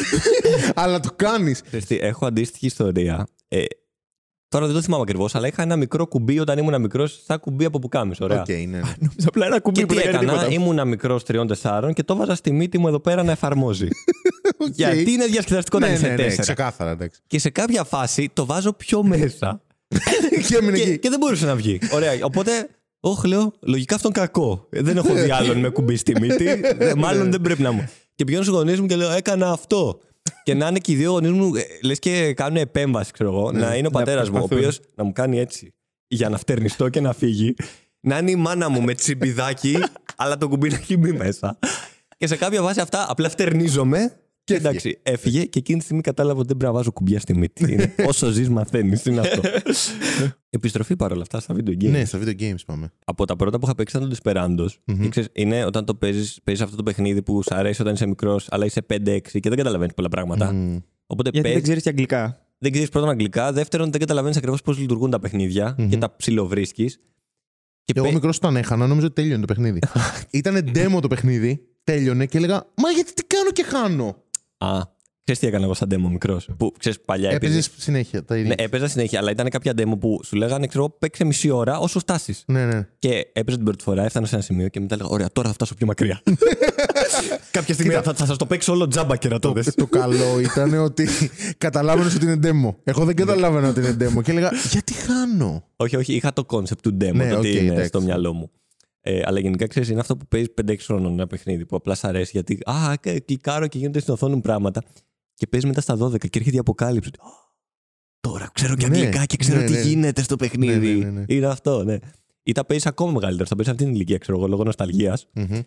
Αλλά το κάνεις. Ξέρεις τι, έχω αντίστοιχη ιστορία. Ε, τώρα δεν το θυμάμαι ακριβώς, αλλά είχα ένα μικρό κουμπί όταν ήμουν μικρός, σαν κουμπί από πουκάμισο. Ωραία. Οκ, ναι, ναι. Νόμιζα απλά ένα κουμπί Και που τι δεν κάνει έκανα, τίποτα. ήμουνα μικρός τριών-τεσσάρων και το βάζα στη μύτη μου εδώ πέρα να εφαρμόζει. Οκ. Γιατί είναι διασκεδαστικό όταν Ναι, είσαι ναι, ναι, τέσσερα. ξεκάθαρα, εντάξει. Και σε κάποια φάση το βάζω πιο μέσα. Και έμεινε και, εκεί. και δεν μπορούσε να βγει. Ωραία. Οπότε, όχι, λέω, λογικά αυτόν κακό. Ε, Δεν έχω δει άλλον με κουμπί στη μύτη. Ε, Μάλλον δεν πρέπει να μου. Και πηγαίνω στους γονείς μου και λέω, έκανα αυτό. Και να είναι και οι δύο γονείς μου, λες και κάνουν επέμβαση, ξέρω εγώ. να είναι ο πατέρας μου, ο προσπαθούν. οποίος να μου κάνει έτσι για να φτερνιστώ και να φύγει. Να είναι η μάνα μου με τσιμπιδάκι, αλλά το κουμπί να έχει μπει μέσα. Και σε κάποια βάση αυτά απλά φτερνίζομαι. Και έφυγε. εντάξει, έφυγε και εκείνη τη στιγμή κατάλαβα ότι δεν πρέπει να βάζω κουμπιά στη μύτη. Είναι όσο ζεις, μαθαίνεις. Είναι αυτό. Επιστροφή παρόλα αυτά στα video games. Ναι, στα video games πάμε. Από τα πρώτα που είχα παίξει ήταν το Desperandos. Μμμ. Και ξέρεις, είναι όταν το παίζεις παίζεις αυτό το παιχνίδι που σου αρέσει όταν είσαι μικρός, αλλά είσαι 5-6 και δεν καταλαβαίνεις πολλά πράγματα. Μμ. Οπότε Γιατί δεν παίζεις, ξέρεις και αγγλικά. δεν ξέρεις πρώτον αγγλικά. Δεύτερον, δεν καταλαβαίνεις ακριβώς πώς λειτουργούν τα παιχνίδια Μμμ. και τα ψιλοβρίσκεις. Και Εγώ παι- μικρός όταν έχανα, νόμιζα ότι τέλειωνε το παιχνίδι. Ήταν demo το παιχνίδι, τέλειωνε και έλεγα Μα γιατί τι κάνω και χάνω; Α, ξέρεις τι έκανα εγώ σαν demo μικρός. Που ξέρεις παλιά επειδή- Έπαιζες συνέχεια τα ίδια. Ναι, έπαιζα συνέχεια, αλλά ήταν κάποια demo που σου λέγανε, ξέρω, εγώ, παίξε μισή ώρα όσο φτάσεις. Ναι, ναι. Και έπαιζε την πρώτη φορά, έφτανα σε ένα σημείο και μετά έλεγα: Ωραία, τώρα θα φτάσω πιο μακριά. Κάποια στιγμή θα, θα σας το παίξω όλο τζάμπα και Το, το καλό ήταν ότι καταλάβαινες ότι είναι demo. Εγώ δεν καταλάβαινα ότι είναι demo και έλεγα Γιατί χάνω; όχι, όχι, είχα το concept του demo, Ναι, το τι οκ, είναι εντάξει. στο μυαλό μου. Ε, αλλά γενικά ξέρεις, είναι αυτό που παίζει 5-6 χρόνων ένα παιχνίδι που απλά σ' αρέσει γιατί. Α, κα- κλικάρω και γίνονται στην οθόνη μου πράγματα. Και παίζει μετά στα 12 και έρχεται η αποκάλυψη. ότι, «Α, Τώρα ξέρω και Ναι, αγγλικά και ξέρω ναι, τι ναι. γίνεται στο παιχνίδι. Ναι, ναι, ναι, ναι. Είναι αυτό, ναι. Ή τα παίζεις ακόμα μεγαλύτερα. Θα παίζεις αυτή την ηλικία, ξέρω εγώ, λόγω νοσταλγίας. Μμμ.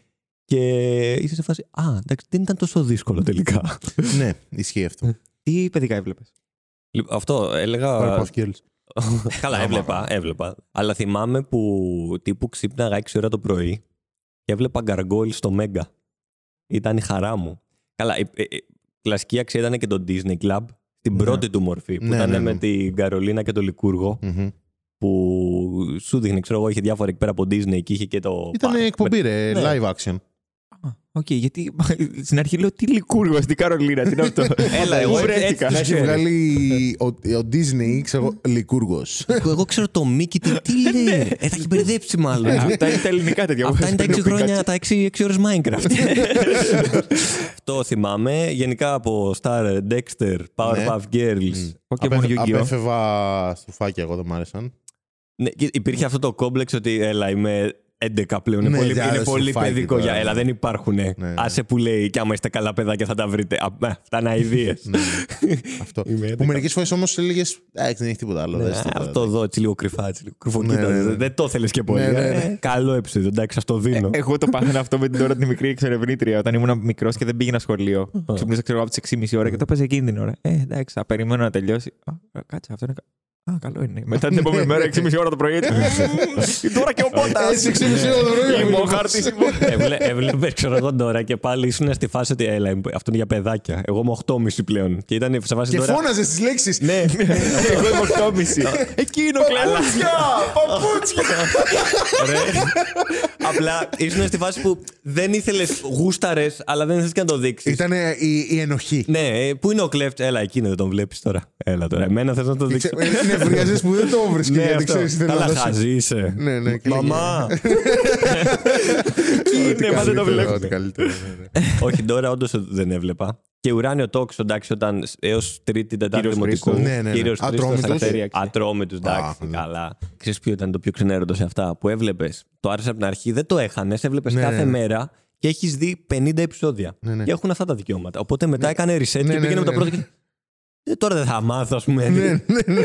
Και είσαι σε φάση. Α, εντάξει, δεν ήταν τόσο δύσκολο τελικά. ναι, ισχύει αυτό. Τι παιδικά έβλεπες; Λοιπόν, αυτό έλεγα. Powerpuff Girls. Καλά, έβλεπα, έβλεπα. Αλλά θυμάμαι που τύπου ξύπναγα 6 ώρα το πρωί και έβλεπα γκαργκόλ στο Μέγκα. Ήταν η χαρά μου. Καλά, η, η- η κλασική αξία ήταν και το Disney Club, την Ναι. πρώτη του μορφή. Που Ναι, ήταν ναι, ναι. με την Καρολίνα και τον Λικούργο, Μμμ. που σου δείχνει, ξέρω εγώ, είχε διάφορα εκεί πέρα από Disney και είχε και το. Ήταν πα- εκπομπή, ρε, Ναι. live action. Οκ, γιατί στην αρχή λέω τι λικούργο στην Καρολίνα, τι είναι αυτό; Έλα, εγώ Πού έτσι- βρέθηκα. έτσι Του το έχει ξέρω. βγάλει ο, ο Disney, ξέρω εγώ, λικούργος. Εγώ, εγώ ξέρω το Μίκη, τι, τι λέει. ε, θα έχει μπερδέψει μάλλον. Αυτά είναι τα ελληνικά τέτοια. Αυτά είναι τα 6 Πικάτσι. χρόνια, τα 6, ώρες Minecraft. Αυτό θυμάμαι. Γενικά από Star, Dexter, Powerpuff Girls. Pokemon Yu-Gi-Oh. Απέφευα στουφάκια, εγώ δεν μ' άρεσαν. Ναι, και υπήρχε αυτό το κόμπλεξ ότι έλα είμαι 11 πλέον. Είναι Ναι, πολύ, για είναι άλλο πολύ σουφάκι παιδικό τώρα, για. Έλα, ναι. δεν υπάρχουν. ναι. Άσε που λέει και άμα είστε καλά παιδάκια θα τα βρείτε. Α, ε, Αυτά είναι αηδίες. Ναι, ναι. Αυτό. Είμαι Που 11. μερικές φορές όμως έλεγες. Εντάξει, δεν έχει τίποτα άλλο. δες το τώρα». αυτό εδώ έτσι λίγο κρυφά, έτσι λίγο κρυφοκοίτα. Ναι, ναι, ναι. Δεν το θέλεις και πολύ. Ναι, ναι, ε. ναι. Καλό επεισόδιο, εντάξει, σας το δίνω. Εγώ το πάθαινα αυτό με την ώρα την μικρή εξερευνήτρια. Όταν ήμουν μικρός και δεν πήγαινα σχολείο. Ξυπνούσα ξέρω από τις 6,5 ώρα και το έπαιζε εκείνη την ώρα. Ε, εντάξει, θα περιμένω να τελειώσει. Α, Κάτσε, αυτό είναι. Κα- Α, καλό είναι. Μετά την επόμενη μέρα, 6,5 ώρα το πρωί. Τώρα και ο Μπότα. Έτσι, ξέρει, ώρα το πρωί. Είμαι ο χάρτη. Έβλεπε, ξέρω εγώ τώρα και πάλι ήσουν στη φάση ότι έλα, αυτό είναι για παιδάκια. Εγώ είμαι 8,5 πλέον. Και ήταν σε φάση Και τώρα. φώναζες τις λέξεις. Ναι, Εγώ είμαι 8,5. Εκεί είναι ο κλέλας. Παπούτσια! ρε. Απλά ήσουν στη φάση που δεν ήθελες γούσταρες, αλλά δεν ήθελες και να το δείξεις. Ήταν η, η ενοχή. Ναι, ε, πού είναι ο κλέφτη, έλα, εκείνο δεν τον βλέπεις τώρα. Έλα τώρα. Εμένα θες να το δείξει. Νευριαζε που δεν το βρίσκει. Ναι, γιατί αυτό. ξέρεις τι θέλει να Καλά, δώσει. χαζή είσαι. Ναι, ναι. και Μαμά. Ό,τι Ναι, μα δεν το καλύτερο, βλέπω. ό,τι καλύτερο, ναι, ναι. Όχι, τώρα όντως δεν έβλεπα. Και ουράνιο τόξο, εντάξει, όταν έως τρίτη, τετάρτη Κύριος δημοτικού. Χρήστος. Ναι, ναι, ναι. Κύριος Χρήστος, Ατρόμητος. ελευθερία, Ατρόμητος, εντάξει, Α, ναι. καλά. Ξέρεις ποιο ήταν το πιο ξενέρωτο σε αυτά, που έβλεπες; Το άρεσε από την αρχή, δεν το έχανες, έβλεπες Ναι, κάθε ναι, ναι. μέρα και έχεις δει 50 επεισόδια. Ναι, ναι. Και έχουν αυτά τα δικαιώματα. Οπότε μετά έκανε reset Ναι, και ναι, πήγαινε ναι, με τα ναι. πρώτα. Και- Ε, τώρα δεν θα μάθω, ας πούμε. Ναι, ναι, ναι, ναι.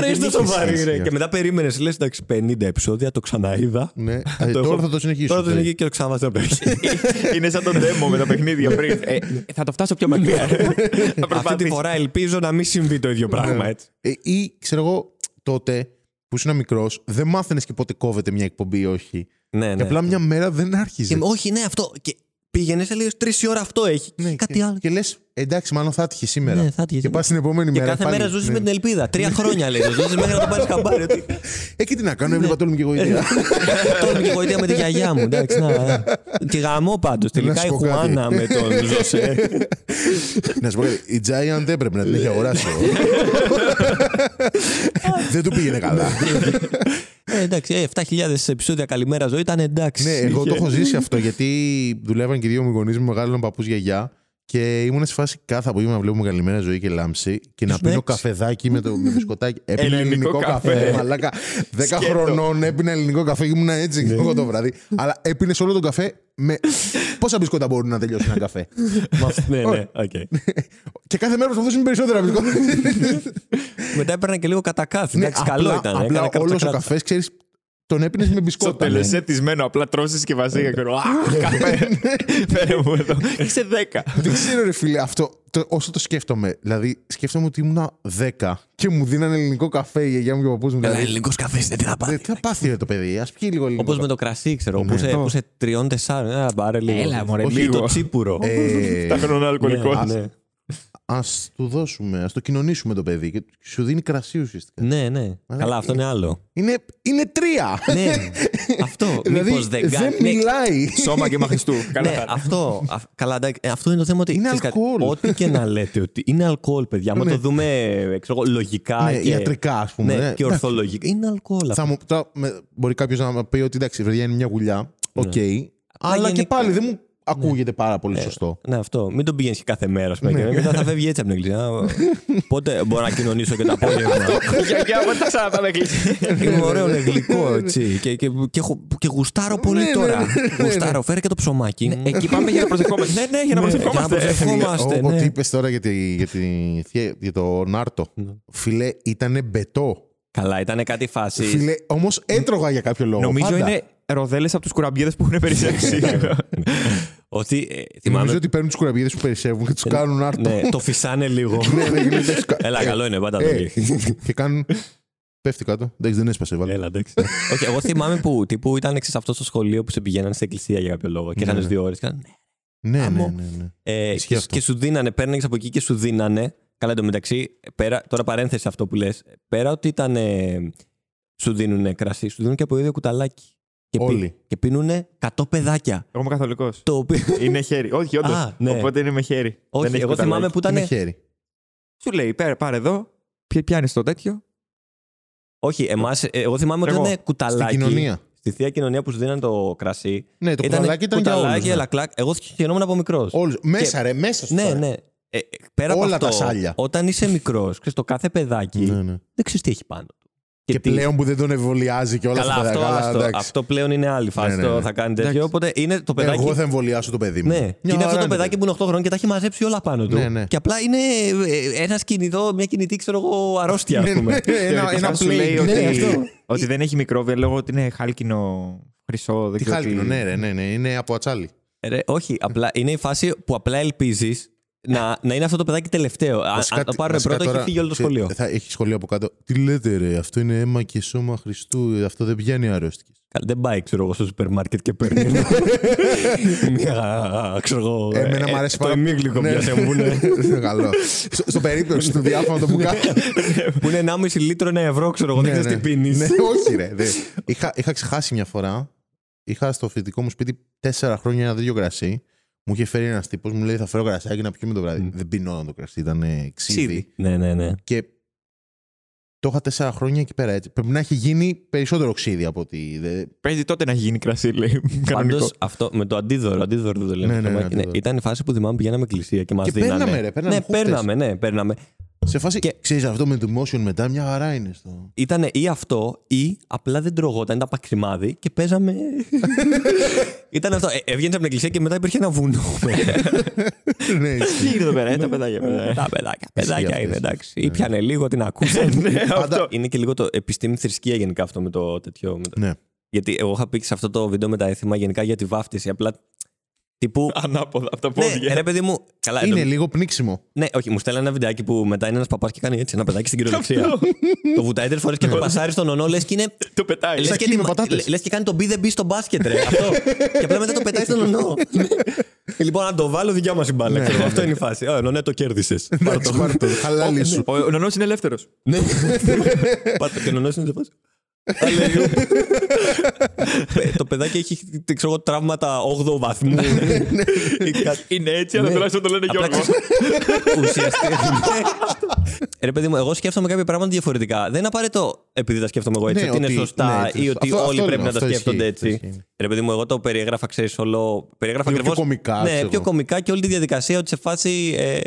Ρε, είστε είχε σοβαροί, σημασία. ρε. Και μετά περίμενες, λες, εντάξει, 50 επεισόδια, το ξαναείδα. Ναι. Ε, Το Τώρα έχω- θα το συνεχίσω. Τώρα δεν είναι και το ξαναβάζω να παίξει. Είναι σαν το demo με τα παιχνίδια πριν. Ε, Θα το φτάσω πιο μακριά. Θα Αυτή τη προσπαθήσω. φορά ελπίζω να μην συμβεί το ίδιο πράγμα, έτσι. Ε, Ή ξέρω εγώ τότε που ήσουν μικρός, δεν μάθαινες και πότε κόβεται μια εκπομπή ή όχι. Ναι, Και ναι. απλά μια μέρα δεν άρχιζε. Και, όχι, ναι, αυτό. Και πήγαινες, έλεγε τρεις ώρα αυτό έχει. Ναι, και κάτι και, άλλο. Και λες, εντάξει, μάλλον θα έτυχε σήμερα. Ναι, θα έτυχε Και σήμερα. πας την επόμενη Και μέρα. κάθε πάλι. μέρα ζούσες Ναι. με την ελπίδα. Τρία χρόνια λέει. Ζούσες μέχρι να το πάρεις χαμπάρι. Ότι... Ε, και τι να κάνω, έβλεπα τόλμη και γοητεία. Τώρα είμαι και γοητεία με τη γιαγιά μου. Εντάξει, να, να. Και γαμό πάντως. Τελικά σου η πω κάτι. Χουάνα με τον Ζωσέ. να σου πω κάτι, η Giant έπρεπε να την έχει αγοράσει. εγώ. δεν του πήγαινε καλά. ε, εντάξει, ε, 7.000 επεισόδια καλημέρα ζωή ήταν εντάξει. ναι, εγώ το Είχε- έχω ζήσει αυτό γιατί δουλεύαν και δύο μου γονείς μου, μεγάλων παππούς γιαγιά. Και ήμουν σε φάση κάθε απόγευμα να βλέπουμε καλημέρα ζωή και λάμψη και να Ήσουν πίνω έξω. καφεδάκι με το με μπισκοτάκι. Έπινα Ελληνικό ελληνικό καφέ. καφέ. Μαλάκα. 10 Σκέτο. χρονών έπινα ελληνικό καφέ και ήμουν έτσι Ναι. εγώ το βράδυ. Αλλά έπινες όλο τον καφέ με. Πόσα μπισκότα μπορούν να τελειώσει ένα καφέ; Μα αυτό- Ναι, ναι, οκ. και κάθε μέρα προσπαθούσαμε περισσότερα μπισκότα. Μετά έπαιρνα και λίγο κατά κάθι. Εντάξει, καλό απλά, ήταν. Απλά έκανα όλος ο κρατά- καφές, ξέρεις, τον έπινες με Στο μπισκότα. τελεσέτισμένο απλά τρώσεις συσκευασία και λέω Α, καφέ. Φέρε μου εδώ. Είσαι 10. Δεν ξέρω, ρε φίλε, αυτό το, όσο το σκέφτομαι. Δηλαδή, σκέφτομαι ότι ήμουν 10 και μου δίνανε ελληνικό καφέ η γιαγιά μου και ο παππούς μου. Ένα Δηλαδή, ελληνικός καφέ, δεν τι θα «Δε, πάρει. τι θα πάθει ρε, το παιδί, ας πιει λίγο ελληνικό. Όπως με το κρασί, ξέρω. Ναι. Που σε- Ω. που σε τριών-τεσσάρων. Ένα μπάρε λίγο. Έλα, μωρέ, Όχι λίγο. το τσίπουρο. Ε, Τα χρονών αλκοολικός. Ναι, ναι. Α του δώσουμε, ας το κοινωνήσουμε το παιδί και σου δίνει κρασί ουσιαστικά. Ναι, ναι. Καλά, αυτό είναι άλλο. Είναι, είναι τρία. ναι, αυτό. δηλαδή, Μήπως δεν δεν κάνει. Ναι, μιλάει. Σώμα και αίμα Χριστού. Καλά. ναι, αυτό, α- καλά, εντάξει, ε, αυτό είναι το θέμα ότι. Είναι ξέρεις κάτι, αλκοόλ. Ό,τι και να λέτε, ότι είναι αλκοόλ, παιδιά. Αν Ναι. το δούμε ε, ξέρω, εγώ, λογικά. ναι, και, ιατρικά, ας πούμε. ναι, ναι. και ορθολογικά. Είναι αλκοόλ. αυτό. Θα μου, τώρα, με- μπορεί κάποιος να μου πει ότι εντάξει, παιδιά είναι μια γουλιά. Οκ. Αλλά και γενικά- πάλι δεν μου ακούγεται πάρα πολύ σωστό. Ναι, αυτό. Μην τον πηγαίνεις και κάθε μέρα. ας πούμε, Ναι. και μετά θα φεύγει έτσι από την εκκλησία. Πότε μπορώ να κοινωνήσω και το απόγευμα. Γιαγιά, πότε θα ξαναπάμε εκκλησία. Είναι ωραίο, είναι γλυκό έτσι. Και, και, και, έχω- και γουστάρω πολύ Ναι, ναι, τώρα. ναι, ναι, ναι. Γουστάρω, φέρε και το ψωμάκι. Εκεί πάμε για να προσευχόμαστε. Ναι, ναι, για να Ναι, για να προσευχόμαστε. προσευχόμαστε. Ο- ναι. Ό,τι είπες τώρα για, τη, για, τη, θεία- για το Νάρτο. Φίλε, ήταν μπετό. Καλά, ήταν κάτι φάση. Φίλε, όμως έτρωγα για κάποιο λόγο. Νομίζω πάντα. είναι ροδέλες από τους κουραμπιέδε που έχουν περισσέψει. Ότι. ε, Νομίζω θυμάμαι. ότι παίρνουν τους κουραμπιέδε που περισσεύουν και τους κάνουν Νάρτο. Ναι, το φυσάνε λίγο. Ναι, ναι, και λες, κα- Έλα, ε, καλό είναι, πάντα το ε, λέει. Και κάνουν. Πέφτει κάτω. Εντάξει, δεν έσπασε, βάλε. Έλα, εντάξει. Όχι, εγώ θυμάμαι που τύπου ήταν σε αυτό το σχολείο που σε πηγαίνανε στην εκκλησία για κάποιο λόγο. Και Ναι, είχαν ναι. δύο ώρες. Ναι, ναι, Άμμο. ναι. ναι. Ε, Ισχύει και, αυτό. και σου δίνανε, παίρνει από εκεί και σου δίνανε. Καλά, εντωμεταξύ, πέρα, τώρα παρένθεση αυτό που λες. Πέρα ότι ήταν. ε, σου δίνουν κρασί, σου δίνουν και από ίδιο κουταλάκι. Και, πι- Όλοι. και πίνουν 100 παιδάκια. Εγώ είμαι καθολικός. Το οποίο. Είναι χέρι. Όχι, όντως. Α, ναι. Οπότε είναι με χέρι. Όχι, Δεν έχεις εγώ θυμάμαι κουταλάκι. που ήταν. Είναι χέρι. Σου λέει, πάρε, πάρε εδώ. Πιάνεις το τέτοιο. Όχι, εμάς, ε, εγώ θυμάμαι ότι Εγώ. ήταν κουταλάκι. Στην κοινωνία. Στη θεία κοινωνία που σου δίνανε το κρασί. Ναι, το κουταλάκι ήταν για κουταλάκι, όλους. ναι. αλλά κλακ. Εγώ χαιρόμουν από μικρός. Όλους. Μέσα, ρε, μέσα στο Ναι, ναι. Ε, ε, πέρα Όλα από τα αυτό, σάλια. όταν είσαι μικρός, το κάθε παιδάκι Ναι, ναι. δεν ξέρεις τι έχει πάνω του. Και τι- πλέον που δεν τον εμβολιάζει και όλα Καλά, αυτά τα αυτό, καλά, άστο. εντάξει. αυτό πλέον είναι άλλη φάση. Ναι, ναι, το ναι. θα κάνει τέτοιο. Εντάξει. Οπότε είναι το παιδάκι. Εγώ θα εμβολιάσω το παιδί μου. Ναι, Μια και είναι αυτό χαρά το είναι, παιδάκι που είναι 8 χρόνια και τα έχει μαζέψει όλα πάνω του. Ναι, ναι. Και απλά είναι ένα κινητό, μια κινητή, ξέρω εγώ, αρρώστια, Ναι, α πούμε. ναι, ένα, Θεωρητικά ένα σου λέει play. ότι, Ναι, αυτό. ότι δεν έχει μικρόβια λόγω ότι είναι χάλκινο χρυσό. Δεν Τι ξέρω χάλκινο, τι- ναι, ρε, ναι, ναι, είναι από ατσάλι. Ρε, όχι, απλά είναι η φάση που απλά ελπίζεις να, να είναι αυτό το παιδάκι τελευταίο. Αν, Βασικά, αν το πάρουν βασικά πρώτο, έχει τώρα, φύγει όλο το θε- σχολείο. Θα έχει σχολείο από κάτω. Τι λέτε, ρε, αυτό είναι αίμα και σώμα Χριστού. ε, Αυτό δεν πιάνει αρρώστιες. Καλά, Δεν πάει, ξέρω εγώ, στο σούπερ μάρκετ και παίρνει. Μια, ξέρω εγώ. Εμένα ε, μου αρέσει Το πάρα- ημίγλικο Ναι. πιάσε μου. ναι. Είναι καλό. Στο, στο περίπτωση του διάφορο το μπουκάλι. Που είναι 1,5 λίτρο ένα ευρώ, ξέρω εγώ. Δεν Ναι, ξέρεις ναι. τι πίνεις. Ναι, όχι, ρε. δε. Είχα, είχα ξεχάσει μια φορά. Είχα στο φοιτητικό μου σπίτι τέσσερα χρόνια ένα τέτοιο κρασί. Μου είχε φέρει ένας τύπος, μου λέει θα φέρω κρασάκι να πιούμε το βράδυ. Μμ. Δεν πίνω το κρασί, ήταν ε, ξύδι. Ναι, ναι, ναι. Και το είχα τέσσερα χρόνια εκεί πέρα έτσι. Πρέπει να έχει γίνει περισσότερο ξύδι από ότι. δε- Παίζει τότε να γίνει κρασί, λέει. Κανονικό. Πάντω αυτό με το αντίδωρο, αντίδωρο δεν το λέμε. Ναι, ναι, στο ναι, μάκι. αντίδωρο. Ήταν η φάση που θυμάμαι πηγαίναμε εκκλησία και μας Και δίνανε. παίρναμε, ρε, παίρναμε ναι, χούφτες. παίρναμε, ναι, παίρναμε. Σε φάση. Και- Ξέρεις αυτό με το motion μετά μια χαρά είναι στο. Ήταν ή αυτό ή απλά δεν τρογόταν, ήταν παξιμάδι και παίζαμε. ήταν αυτό. Ε, Έβγαινε από την εκκλησία και μετά υπήρχε ένα βουνό. ναι, ισχύει. Τι γίνεται εδώ πέρα, ε, τα παιδάκια. παιδιά. Τα παιδάκια. Παιδάκια αυτές. είναι εντάξει. Ήπιανε λίγο την ακούσαν. Πάντα- Είναι και λίγο το επιστήμη θρησκεία γενικά αυτό με το τέτοιο. με το- Ναι. Γιατί εγώ είχα πει σε αυτό το βίντεο με τα έθιμα γενικά για τη βάφτιση. Απλά τύπου. Ανάποδα, από τα Ναι, πόδια. ρε παιδί μου. Καλά, Είναι εντω- λίγο πνίξιμο. Ναι, όχι, μου στέλνει ένα βιντεάκι που μετά είναι ένας παπάς και κάνει έτσι ένα παιδάκι στην κυριολεξία. το βουτάει τρεις φορές και το πασάρει στον ονό, λες και είναι. Το πετάει. Λες και, Σακί με τη- πατάτες. λε- λες και κάνει το be the bee στο μπάσκετ, ρε. αυτό. και απλά μετά το πετάει στον ονό. Ε, λοιπόν, αν το βάλω, δικιά μας η μπάλα. Ναι, ξέρω, ναι, Αυτό ναι. είναι η φάση. Ω, ναι, το κέρδισες. Εντάξει, πάρε το. Χαλάλι σου. Ο νονό είναι ελεύθερος. Ναι. Πάτε και ο νονός είναι σε φάση. Αλέγιο. Ε, Το παιδάκι έχει τι ξέρω εγώ, τραύματα 8 βαθμού. Ή κάτι. Είναι έτσι, αλλά Ναι. τουλάχιστον το λένε Απλά Γιώργο. ξέρεις, Ουσιαστικά. Ε, Ρε παιδί μου, εγώ σκέφτομαι κάποια πράγματα διαφορετικά. Δεν είναι απαραίτητο επειδή τα σκέφτομαι εγώ έτσι, Ναι, ότι είναι ότι- σωστά ναι, ή ότι αυτό- όλοι αυτό πρέπει λέω, να τα αυτό σκέφτονται ισχύει, έτσι. αυτό ισχύει. Ρε παιδί μου, εγώ το περιέγραφα, ξέρεις όλο. Περιέγραφα Λίγο πιο ακριβώ. κωμικά, Ναι, ξέρω πιο εγώ. κωμικά και όλη τη διαδικασία ότι σε φάση. Ε,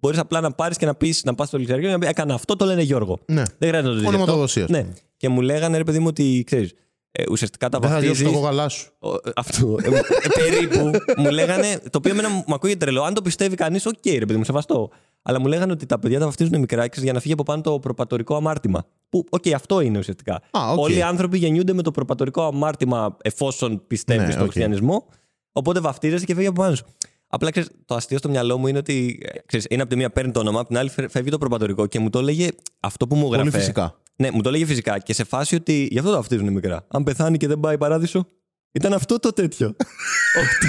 Μπορείς απλά να πάρεις και να πεις να πας στο ληξιαρχείο και να πεις Έκανα αυτό, το λένε Γιώργο. Ναι. Δεν χρειάζεται να το δει. Ονοματοδοσία, ας Ναι. Πούμε. Και μου λέγανε, ρε παιδί μου, ότι ξέρεις. Ε, ουσιαστικά τα Δεν θα βαφτίζεις. διώξω το κογαλά σου. Ο- ε, Αυτό. Ε, ε, περίπου. μου λέγανε. Το οποίο εμένα μου ακούγεται τρελό. Αν το πιστεύει κανείς, οκ, ρε παιδί μου, σεβαστό. Αλλά μου λέγανε ότι τα παιδιά τα βαφτίζουν μικρά ξέρεις, για να φύγει από πάνω το προπατορικό αμάρτημα. Που, οκ, αυτό είναι ουσιαστικά. Α, οκ. Όλοι οι άνθρωποι γεννιούνται με το προπατορικό αμάρτημα εφόσον πιστεύεις Ναι, στον οκ. χριστιανισμό. Οπότε βαφτίζεσαι και φύγει από πάνω σου. Απλά ξέρεις, το αστείο στο μυαλό μου είναι ότι ε, ξέρεις, είναι από τη μία παίρνει το όνομα, από την άλλη φε- φεύγει το προπατορικό και μου το έλεγε αυτό που μου Πολύ έγραφε. φυσικά. Ναι, μου το έλεγε φυσικά και σε φάση ότι γι' αυτό το βαφτίζουν μικρά. Αν πεθάνει και δεν πάει παράδεισο. Ήταν αυτό το τέτοιο. ότι,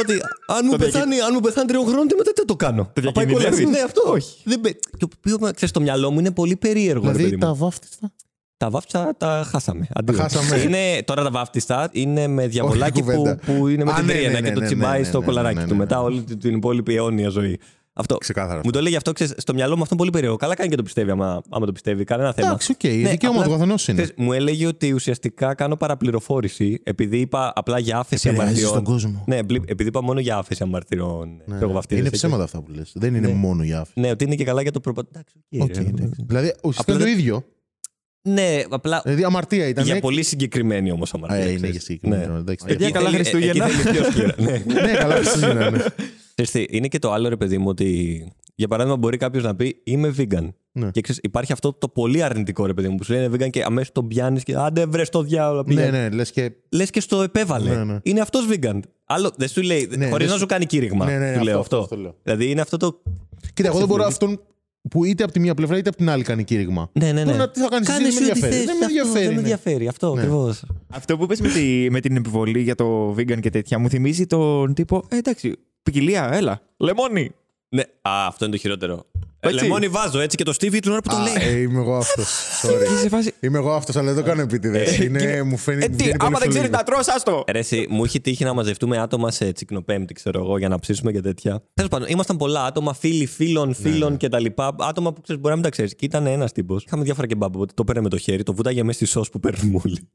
ότι αν, μου Το πεθάνει, αν μου πεθάνει τριών χρόνων, τι μετά τι το κάνω; Το Θα πάει διακινδυνεύεις; κολλήσει. Ναι, αυτό. Όχι. Δεν, μπε- το οποίο ξέρεις, στο μυαλό μου είναι πολύ περίεργο. ρε παιδί Δηλαδή μου. τα βάφτιστα; Τα βάφτιστα τα χάσαμε. Αντίο. χάσαμε. Είναι, τώρα τα βάφτιστα είναι με διαβολάκι Όχι που, κουβέντα. που είναι με Α, την ναι, τρίανα ναι, και το ναι, τσιμπάει ναι, στο ναι, κολαράκι ναι, του. ναι, Μετά ναι. όλη την- την υπόλοιπη αιώνια ζωή. Αυτό. Ξεκάθαρα. Μου το λέει γι' αυτό, ξέρεις, στο μυαλό μου αυτό είναι πολύ περίεργο. Καλά κάνει και το πιστεύει, άμα, άμα το πιστεύει. Κανένα θέμα. Εντάξει, οκ. Ναι, Δικαίωμα απλά, του καθενό είναι. ξέρεις, μου έλεγε ότι ουσιαστικά κάνω παραπληροφόρηση επειδή είπα απλά για άφεση Επηρεάζεις αμαρτιών. τον κόσμο. Ναι, μπλη- επειδή είπα μόνο για άφεση αμαρτιών. Ναι. ξέρω εγώ, βαφτίζεσαι Είναι και- ψέματα αυτά που λες. Δεν είναι Ναι. μόνο για άφεση. Ναι, ότι είναι και καλά για το προπα... Εντάξει, οκ, Οκ, ρε. εντάξει. Δηλαδή ουσιαστικά Απλά είναι το δεν- ίδιο. Ναι, απλά Δηλαδή αμαρτία ήταν. για ναι. πολύ συγκεκριμένη όμως αμαρτία. Α, είναι ξέρεις. για συγκεκριμένο, Ναι. εντάξει. Παιδιά, Εκεί καλά θέλει- Χριστούγεννα. εκεί θέλει πιο σκούρα. Ναι. Ναι, καλά, Χριστούγεννα, ναι. Ξέρεις τι, είναι και το άλλο ρε παιδί μου ότι για παράδειγμα μπορεί κάποιος να πει είμαι vegan. Ναι. Και ξέρεις, υπάρχει αυτό το πολύ αρνητικό ρε παιδί μου που σου λένε vegan και αμέσως τον πιάνεις και άντε βρες το διάλογο. Ναι, ναι, λες και. Λες και στο επέβαλε. Ναι, ναι. Είναι αυτός vegan. Άλλο, δεν σου λέει, Ναι, χωρίς δεν να σου- σου κάνει κήρυγμα. Ναι, ναι, του λέω αυτό, αυτό. αυτό λέω. Δηλαδή είναι αυτό το. Κοίτα, εγώ δεν μπορώ αυτόν που είτε από τη μία πλευρά είτε από την άλλη κάνει κήρυγμα. Ναι, ναι, ναι. Μπορεί να- τι θα κάνεις εσύ, Κάνε δεν με σου ό,τι ενδιαφέρει. θες, Δεν με αυτό, ενδιαφέρει, Δεν με ναι. ενδιαφέρει. Αυτό Ναι. ακριβώς. Αυτό που πες με, τη, με την επιβολή για το vegan και τέτοια μου θυμίζει τον τύπο. Ε, εντάξει, ποικιλία, έλα. Λεμόνι. Ναι, α, αυτό είναι το χειρότερο. Ε, Έτσι. Λεμόνι βάζω έτσι και το Stevie την ώρα που το Α, λέει. ε, είμαι εγώ αυτός. Και σε φάση. Είμαι εγώ αυτός, αλλά δεν το κάνω επίτηδες. Είναι, μου φαίνεται. Ε, μου τι, βγαίνει άμα πολύ δεν ξέρει λίγο. να τρως, άστο. Ρε, εσύ, μου έχει τύχει να μαζευτούμε άτομα σε τσικνοπέμπτη, ξέρω εγώ, για να ψήσουμε και τέτοια. Τέλος πάντων, ήμασταν πολλά άτομα, φίλοι, φίλων, φίλων κτλ. Άτομα που ξέρεις, μπορεί να μην τα ξέρεις. Και ήταν ένας τύπος. Είχαμε διάφορα κεμπάμπ, οπότε το παίρνε με το χέρι, το βούταγε μέσα στη σος που παίρνουμε όλοι.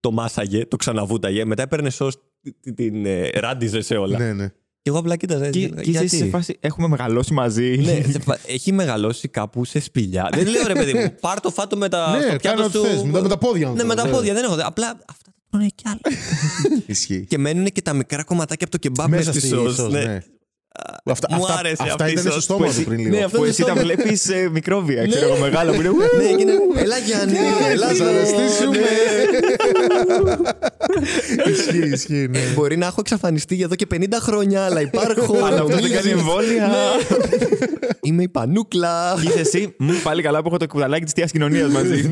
Το μάσαγε, το ξαναβούταγε, μετά έπαιρνε σος, την, την ε, ράντιζε σε όλα. Ναι, ναι. Και εγώ απλά κοίταζα. Και, έτσι, και είσαι σε γιατί; φάση. Έχουμε μεγαλώσει μαζί. Ναι, σε φα- έχει μεγαλώσει κάπου σε σπηλιά. δεν λέω ρε παιδί μου, πάρ το φάτο με τα Ναι, στο κάνε πιάτο ό,τι σου. θες, με τα- με τα πόδια μου Ναι, το με τα βέβαια. πόδια, δεν έχω. Απλά αυτά τα τρώνε κι άλλα. Ισχύει. και μένουν και τα μικρά κομματάκια από το κεμπάμπ Μέσα μέσα στη στη σος. σως, ναι. Ναι. Αυτά, Μου αυτά, άρεσε αυτά αυτή η ήταν στο σως στόμα που του εσύ- πριν Ναι, λίγο. αυτός Που είναι εσύ στο- τα βλέπεις μικρόβια, ξέρω εγώ, μεγάλα που είναι. Ναι, και είναι. Έλα Γιάννη, έλα Θα σας εδώ, αρρωστήσουμε. ναι. ισχύει, ισχύει, ναι. Μπορεί να έχω εξαφανιστεί εδώ και 50 χρόνια, αλλά υπάρχω. Αλλά αυτό δεν κάνει εμβόλια. Είμαι η πανούκλα. Και είσαι εσύ, «Μμ, πάλι καλά που έχω το κουταλάκι της θεία κοινωνίας μαζί.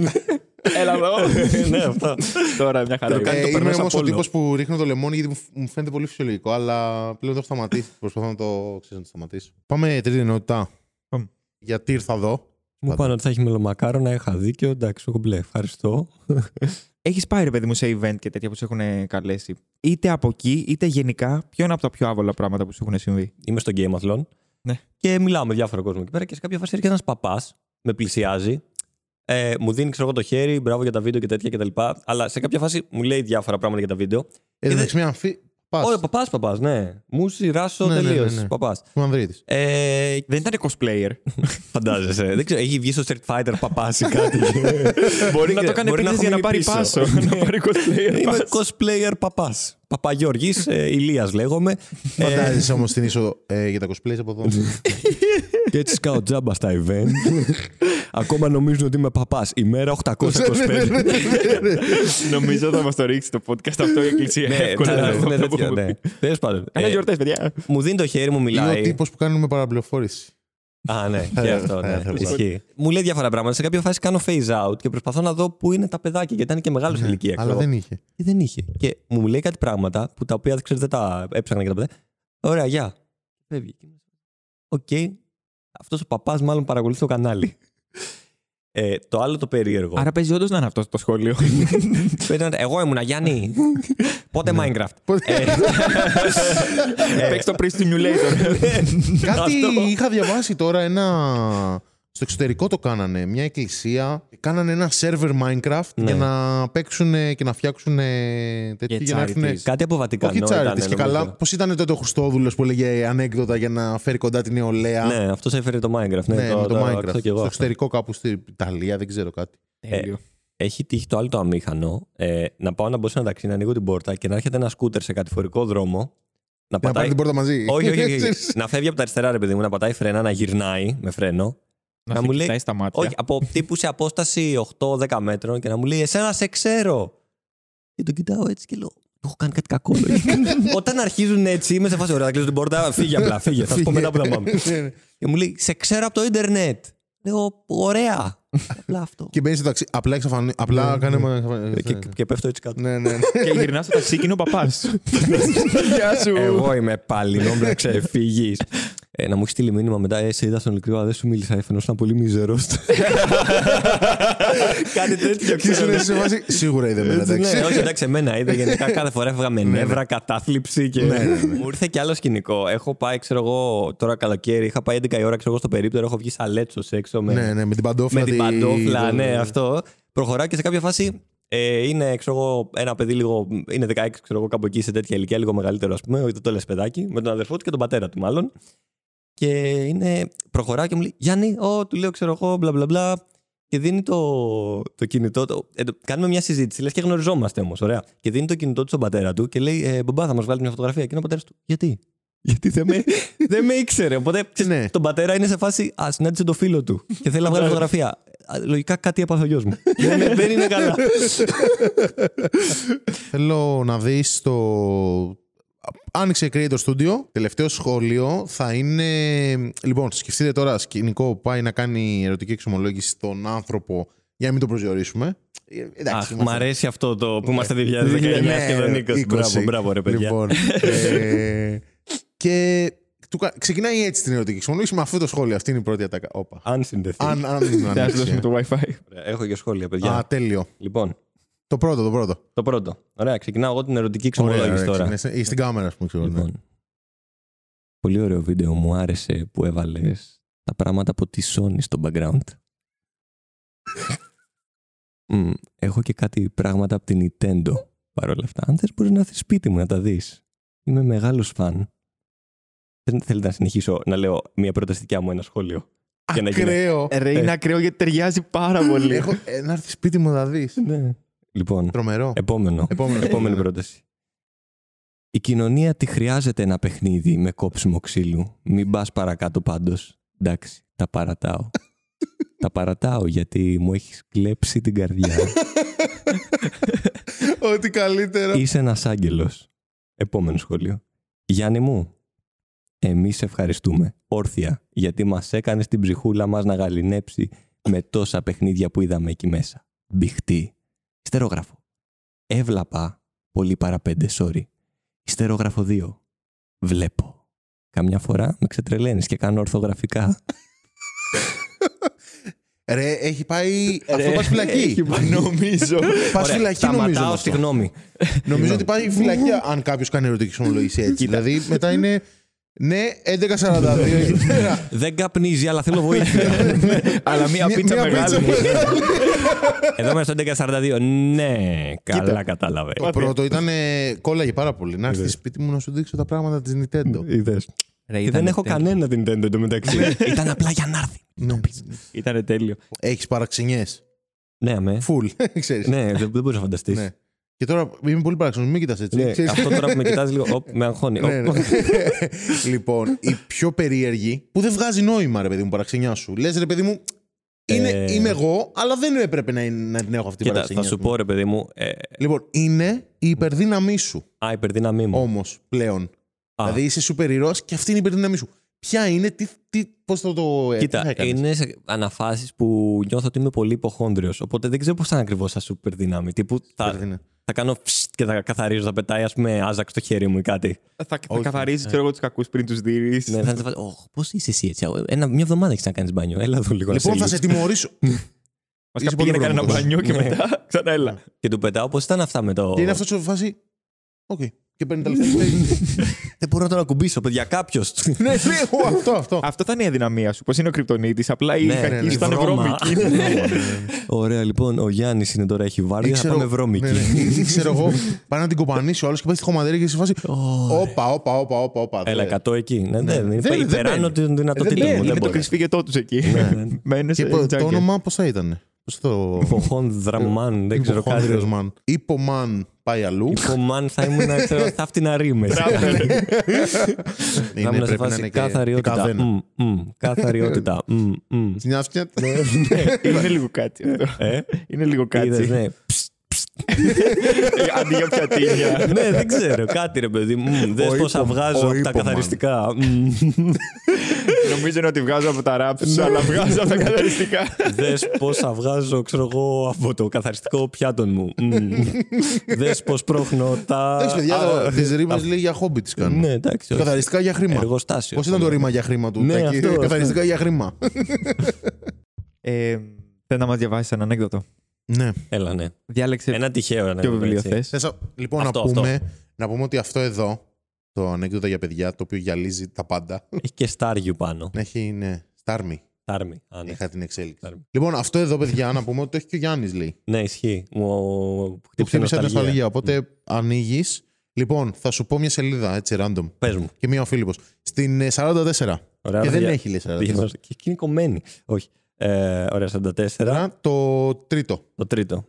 Έλα εδώ. ναι, αυτό. Τώρα μια χαρά. Το κάνει Ε, το είμαι περνάς όμως ο από όλο. τύπος που ρίχνω το λεμόνι γιατί μου φ- μου φαίνεται πολύ φυσιολογικό, αλλά πλέον το έχω σταματήσει. Προσπαθώ να το, ξέρεις, να το σταματήσω. Πάμε τρίτη ενότητα. Πάμε. Γιατί ήρθα εδώ. Μου είπαν ότι θα έχει μελομακάρονα, είχα δίκιο. Εντάξει, εγώ μπλε, ευχαριστώ. Έχεις πάει ρε παιδί μου σε event και τέτοια που σε έχουν καλέσει; Είτε από εκεί, είτε γενικά, ποιο είναι από τα πιο άβολα πράγματα που σου έχουν συμβεί; Είμαι στο Gameathlon Ναι. και μιλάω με διάφορο κόσμο εκεί πέρα και σε κάποια φάση έρχεται ένας παπάς, με πλησιάζει, ε, μου δίνει ξέρω, εγώ, το χέρι, μπράβο για τα βίντεο και τέτοια κτλ. Αλλά σε κάποια φάση μου λέει διάφορα πράγματα για τα βίντεο. Ε, εντάξει, μια αμφί. Πα. Όχι, παπάς, παπάς, ναι. Μουσι, ράσο, Ναι, ναι, ναι, τελείω. ναι. Παπάς. Μανδρίτη. Ε, Δεν ήταν cosplayer. φαντάζεσαι. Δεν ξέρω, έχει βγει στο Street Fighter παπάς ή κάτι. Μπορεί να το κάνει μπορεί να επίθεση για να έχω πάρει μείνει πάσο. πίσω. Να πάρει cosplayer. Είμαι πάσο. cosplayer παπάς. Παπαγιώργης, ε, Ηλίας λέγομαι. Ε, Φαντάζεσαι όμως την είσοδο ε, για τα cosplays από εδώ. και έτσι σκάω τζάμπα στα event. Ακόμα νομίζουν ότι είμαι παπάς. Ημέρα 825. Νομίζω θα μας το ρίξει το podcast αυτό η εκκλησία. Ναι, Εύκολα ναι, να ναι, το τέτοια, πούμε. ναι. Τέλος πάντων. Κάνε ε, γιορτές, παιδιά. Μου δίνει το χέρι, μου Είναι ο μιλάει. τύπος που κάνουμε παραπληροφόρηση. Α, ναι, Ε, και αυτό. ναι, ε, τέλος Ισχύει. Μου λέει διάφορα πράγματα. Σε κάποια φάση κάνω phase out και προσπαθώ να δω πού είναι τα παιδάκια, γιατί ήταν και μεγάλος σε ηλικία. Ναι, Αλλά ξέρω. δεν είχε. Και δεν είχε. Και μου λέει κάτι πράγματα που τα οποία ξέρεις, δεν τα έψαχνα και τα παιδιά. Ωραία, γεια. Φεύγει. Οκ. Αυτός ο παπάς μάλλον παρακολουθεί το κανάλι. Ε, το άλλο το περίεργο. Άρα παίζει όντως να είναι αυτός το σχόλιο. Παίζει να- Εγώ ήμουνα Γιάννη. Πότε Minecraft; Πότε- Ε, Παίξει το pre-stimulator. Κάτι Αυτό. είχα διαβάσει τώρα ένα. Στο εξωτερικό το κάνανε. Μια εκκλησία. Κάνανε ένα server Minecraft Ναι. για να παίξουν και να φτιάξουν τέτοιο. Για Για να έρθουν. charities. Κάτι από Βατικανό. Όχι ήταν, charities. Και νομίζω. καλά. Πώς ήταν τότε ο Χριστόδουλος που έλεγε ανέκδοτα για να φέρει κοντά την νεολαία; Ναι, αυτός έφερε το Minecraft. Ναι, Ναι, το, με το, το Minecraft. ξέρω κι εγώ Στο αυτό. εξωτερικό κάπου στην Ιταλία, δεν ξέρω κάτι. Τέλειο. Έχει τύχει το άλλο το αμήχανο ε, να πάω να μπω σε ένα ταξί, να ανοίγω την πόρτα και να έρχεται ένα σκούτερ σε κατηφορικό δρόμο. Να Να πάρει πατάει. την πόρτα μαζί. όχι, όχι, όχι, Ξέρεις. να φεύγει από τα αριστερά, ρε παιδί μου, να πατάει φρένα, να γυρνάει με φρένο. Να να σε μου λέει- κοιτάει στα μάτια. Όχι, από τύπου σε απόσταση 8-10 μέτρων και να μου λέει Εσένα σε ξέρω. Και τον κοιτάω έτσι και λέω Έχω κάνει κάτι κακό. Όταν αρχίζουν έτσι, είμαι σε φάση ωραία, θα κλείσω την πόρτα, φύγε απλά, φύγε. Θα σου πω μετά που θα πάμε. Ναι, ναι. Και μου λέει Σε ξέρω από το Ιντερνετ. Λέω Ωραία. Απλά αυτό. Και μπαίνεις στο ταξί. Απλά εξαφανίζει. Απλά κάνε. Ε, Και, και πέφτω έτσι κάτω. Ναι, ναι. ναι. Και γυρνάς στο ταξί και είναι ο παπάς. Γεια σου. Εγώ είμαι πάλι νόμπλα ξεφύγεις. Ε, να μου έχεις στείλει μήνυμα μετά, ε, σε είδα στον ηλεκτρικό, αλλά δεν σου μίλησα, έφερε πολύ μίζερος. Κάτι τέτοιο, Και ήσουν ξέρω. σε φάση. Σίγουρα είδε μένα, Έτσι, εντάξει. ναι, όχι, εντάξει, εμένα είδα γενικά κάθε φορά έφευγα με νεύρα, κατάθλιψη και. Ναι, ναι, ναι. Μου ήρθε κι άλλο σκηνικό. Έχω πάει, ξέρω εγώ, τώρα καλοκαίρι, είχα πάει 11 η ώρα, ξέρω εγώ, στο περίπτερο, έχω βγει σαλέτσο έξω με, Ναι, ναι, με την παντόφλα. με την τη- παντόφλα, το- ναι, αυτό. Προχωράω και σε κάποια φάση ε, είναι, ξέρω εγώ, ένα παιδί λίγο. Είναι 16, ξέρω εγώ, κάπου εκεί σε τέτοια ηλικία, λίγο μεγαλύτερο, ας πούμε. Όχι, δεν το λες παιδάκι, με τον αδερφό του και τον πατέρα του, μάλλον. Και είναι, προχωράει και μου λέει Γιάννη, ο, του λέω, ξέρω εγώ, μπλα μπλα μπλα. Και δίνει το, το κινητό του. Ε, το- κάνουμε μια συζήτηση, λες και γνωριζόμαστε όμως, ωραία. Και δίνει το κινητό του στον πατέρα του και λέει: ε, Μπομπά, θα μας βγάλει μια φωτογραφία. Και είναι ο πατέρας του. Γιατί; Γιατί δεν με, δεν με ήξερε. Οπότε ξέρεις, Ναι. τον πατέρα είναι σε φάση. Α, συνάντησε το φίλο του και θέλει να βγάλει φωτογραφία. Α, Λογικά κάτι έπαθε ο γιος μου. δεν, είναι- δεν είναι καλά. Θέλω να δεις το. Άνοιξε Creator Studio. Τελευταίο σχόλιο θα είναι. Λοιπόν, σκεφτείτε τώρα σκηνικό που πάει να κάνει ερωτική εξομολόγηση στον άνθρωπο για να μην τον προσδιορίσουμε. Ε, Εντάξει, Αχ, είμαστε- μ' αρέσει αυτό το που είμαστε 2019 Ναι, σχεδόν 20. Μπράβο, μπράβο, ρε παιδιά. Λοιπόν, ε, και του κα- ξεκινάει έτσι την ερωτική εξομολόγηση με αυτό το σχόλιο. Αυτή είναι η πρώτη ατάκα. Όπα. Αν συνδεθεί. Αν, αν, Θα σου ανοίξει. δώσουμε το WiFi. Ωραία, Έχω και σχόλια, παιδιά. Α, τέλειο. Λοιπόν, Το πρώτο, το πρώτο. το πρώτο. Ωραία, ξεκινάω εγώ την ερωτική Ωραία, εξομολόγηση ωραία, τώρα. ξεκινάει. Ή στην κάμερα, ας πούμε. Ξέρω, ναι. Λοιπόν. Πολύ ωραίο βίντεο μου άρεσε που έβαλες τα πράγματα από τη Sony στο background. Μμ, έχω και κάτι πράγματα από την Nintendo παρόλα αυτά. Αν θες μπορείς να έρθεις σπίτι μου να τα δεις. Είμαι μεγάλος φαν. Δεν θέλετε να συνεχίσω να λέω μια πρόταση δικιά μου ένα σχόλιο; Για να γίνει- Ακραίο. Ρε, είναι ακραίο γιατί ταιριάζει πάρα πολύ. Έχω, ε, να έρθεις σπίτι μου να δεις. Ναι. Λοιπόν, Τρομερό. επόμενο. Επόμενο. Επόμενη πρόταση. Η κοινωνία τη χρειάζεται ένα παιχνίδι με κόψιμο ξύλου. Μην πας παρακάτω πάντως. Εντάξει, τα παρατάω. τα παρατάω γιατί μου έχεις κλέψει την καρδιά. Ό,τι καλύτερο. Είσαι ένας άγγελος. Επόμενο σχόλιο. Γιάννη μου, εμείς ευχαριστούμε όρθια γιατί μας έκανες την ψυχούλα μας να γαλινέψει με τόσα παιχνίδια που είδαμε εκεί μέσα. Μπιχτή. Ιστερόγραφο. Έβλαπα πολύ παραπέντε, sorry. Ιστερόγραφο 2. Βλέπω. Καμιά φορά με ξετρελαίνεις και κάνω ορθογραφικά. Ρε, έχει πάει. Αυτό πάει φυλακή. Έχει πάει, νομίζω. Πας Ωραία, φυλακή νομίζω. με Σταματάω αυτό. στη γνώμη. Νομίζω ότι πάει φυλακή αν κάποιος κάνει ερωτική χρονολογήση έτσι. δηλαδή μετά είναι. Ναι, 11.42 εκεί πέρα. Δεν καπνίζει, αλλά θέλω βοήθεια. Αλλά μία Μία- πίτσα μία μεγάλη. Πίτσα. Εδώ μέσα στο 1142. Ναι, καλά κατάλαβες. Το πρώτο ήταν. ε, Κόλλαγε πάρα πολύ. Να έρθεις σπίτι μου να σου δείξω τα πράγματα της Nintendo. Είδες. Ρε, Και ήταν δεν έχω τέλειο. κανένα την Nintendo εντωμεταξύ. Ήταν απλά για να έρθει. Ναι. Ήταν τέλειο. Έχεις παραξενιές. Ναι, αμέ. Φουλ. Ξέρεις. Ναι, δεν δεν μπορείς να φανταστείς. Ναι. Και τώρα είμαι πολύ παράξενο, μην κοιτάς έτσι. Ναι, Ξέρεις. αυτό τώρα που με κοιτάζει λίγο, οπ, με αγχώνει. Ναι, Οπ. ναι. λοιπόν, η πιο περίεργη που δεν βγάζει νόημα, ρε παιδί μου, παραξενιά σου. Λες, ρε παιδί μου, είναι, Ε. είμαι εγώ, αλλά δεν έπρεπε να, είναι- να την έχω αυτή την Κοίτα, παραξενιά. θα σου ας πούμε. πω ρε παιδί μου, ε, Λοιπόν, είναι η υπερδύναμή σου α, υπερδύναμή μου. όμως πλέον. Α. Δηλαδή είσαι σούπερ ήρωας και αυτή είναι η υπερδύναμή σου. Ποια είναι, τι, τι, πώς θα το. ε, τι θα Κοίτα, έκανες; είναι σε ανά φάσεις που νιώθω ότι είμαι πολύ υποχόνδριος, οπότε δεν ξέρω πώς θα είναι ακριβώς σαν σούπερ δύναμη. Τύπου θα, Υπερδύναμη. Θα κάνω ψτ και θα καθαρίζω, θα πετάει ας πούμε Άζαξ στο χέρι μου ή κάτι. Θα, θα Όχι. καθαρίσει, ξέρω εγώ, τους κακούς πριν τους δει. ναι, θα είναι σε φάση, «Ωχ, πώς είσαι εσύ έτσι, ένα, μια εβδομάδα έχεις να κάνεις μπάνιο, έλα εδώ λίγο Λοιπόν, να θα σε σε τιμωρήσω. Μα Είσαι πήγαινε πολύ κάνει ένα βρωμικός. μπανιό και Ναι. μετά ξανά έλα. Και του πετάω πώς ήταν αυτά με το... και είναι αυτό σε φάση; Οκ. Και παίρνει τα λεφτά. και λέει, Δεν μπορώ να τον ακουμπήσω, παιδιά, κάποιος. Ναι, ναι, ω, αυτό, αυτό. Αυτό ήταν η αδυναμία σου. Πώ είναι ο κρυπτονίτης. Απλά οι Ναι, κακοί ναι, σου ήταν βρώμα. βρώμικοι. Ωραία, λοιπόν, ο Γιάννης είναι τώρα, έχει βάρδια, θα πάμε βρώμικη. ναι, ναι. Ή ξέρω εγώ, πάει να την κοπανίσει ο άλλος και πάει στη χωματερή και σε φάση. Ω, Όπα, όπα, όπα, όπα. όπα. Έλα, δε. 100 εκεί. Ναι, ναι, Δεν- δεν, δεν υπεράνω μπαίνει. των δυνατοτήτων Δεν μου. μπαίνει, Δεν Είναι το μπορεί. κρυσφύγετό τους εκεί. Ναι, ναι. Μένεις Και σε το τζάκετ. όνομα πώς θα ήταν. Πώ θα το. Υποχόν δραμμάν, δεν ξέρω κάτι. Υποχόνδριος man. Υπομαν πάει αλλού. Υπομάν θα ήμουν, ξέρω, θα φτινα ρήμες. Τράπερ. Θα Είναι, ήμουν σε πρέπει να φάση είναι και καθαριότητα. πικαδένα. Μμ, μμ, Καθαριότητα. Μμ, μμ. Νιάφτια. Είναι λίγο κάτι αυτό. Ε, Είναι λίγο είδες, κάτι. Ναι. Ψ, Αντί για πιατίνια. Ναι, δεν ξέρω. Κάτι ρε παιδί μου. Δες Ο πόσα υπο- βγάζω ο από τα υπομάν. καθαριστικά. Μμ. Νομίζω είναι ότι βγάζω από τα ράψου, αλλά βγάζω από τα καθαριστικά. Δες πόσα βγάζω, ξέρω εγώ, από το καθαριστικό πιάτων μου. Μμ. Δες πώς πρόχνω τα... Εντάξει, παιδιά, Α, τις ρήμες λέει για χόμπι τις κάνουν. Ναι, εντάξει. όχι. Καθαριστικά για χρήμα. Εργοστάσιο. Πώς ήταν το ρήμα για χρήμα του, Ναι, Τάκη; αυτό, αυτό. Καθαριστικά για χρήμα. Ε, Θέλω να μας διαβάσεις ένα ανέκδοτο; Ναι. Έλα, ναι. Διάλεξε Ένα τυχαίο να ποιο βιβλίο θε. Θες να- Λοιπόν, Αυτό, να πούμε, να πούμε ότι αυτό εδώ, το ανέκδοτα για παιδιά, το οποίο γυαλίζει τα πάντα, Έχει και στάργιου πάνω. έχει, ναι, στάρμι. Τάρμι. Α, ναι. Είχα την εξέλιξη. Στάρμι. Λοιπόν, αυτό εδώ, παιδιά, να πούμε ότι το έχει και ο Γιάννης, λέει. Ναι, ισχύει. Μου Που χτύπησε χτύπησε νοσταλγία. νοσταλγία. Οπότε ανοίγεις. Λοιπόν, θα σου πω μια σελίδα, έτσι, random. Πες μου. Και μία ο Φίλιππος. Στην ε, 44. Ωραία, και δεν παιδιά. έχει, λέει 44. Δυο- Και είναι κομμένη. Όχι. Ε, ωραία, 44. Τώρα, το τρίτο. Το τρίτο.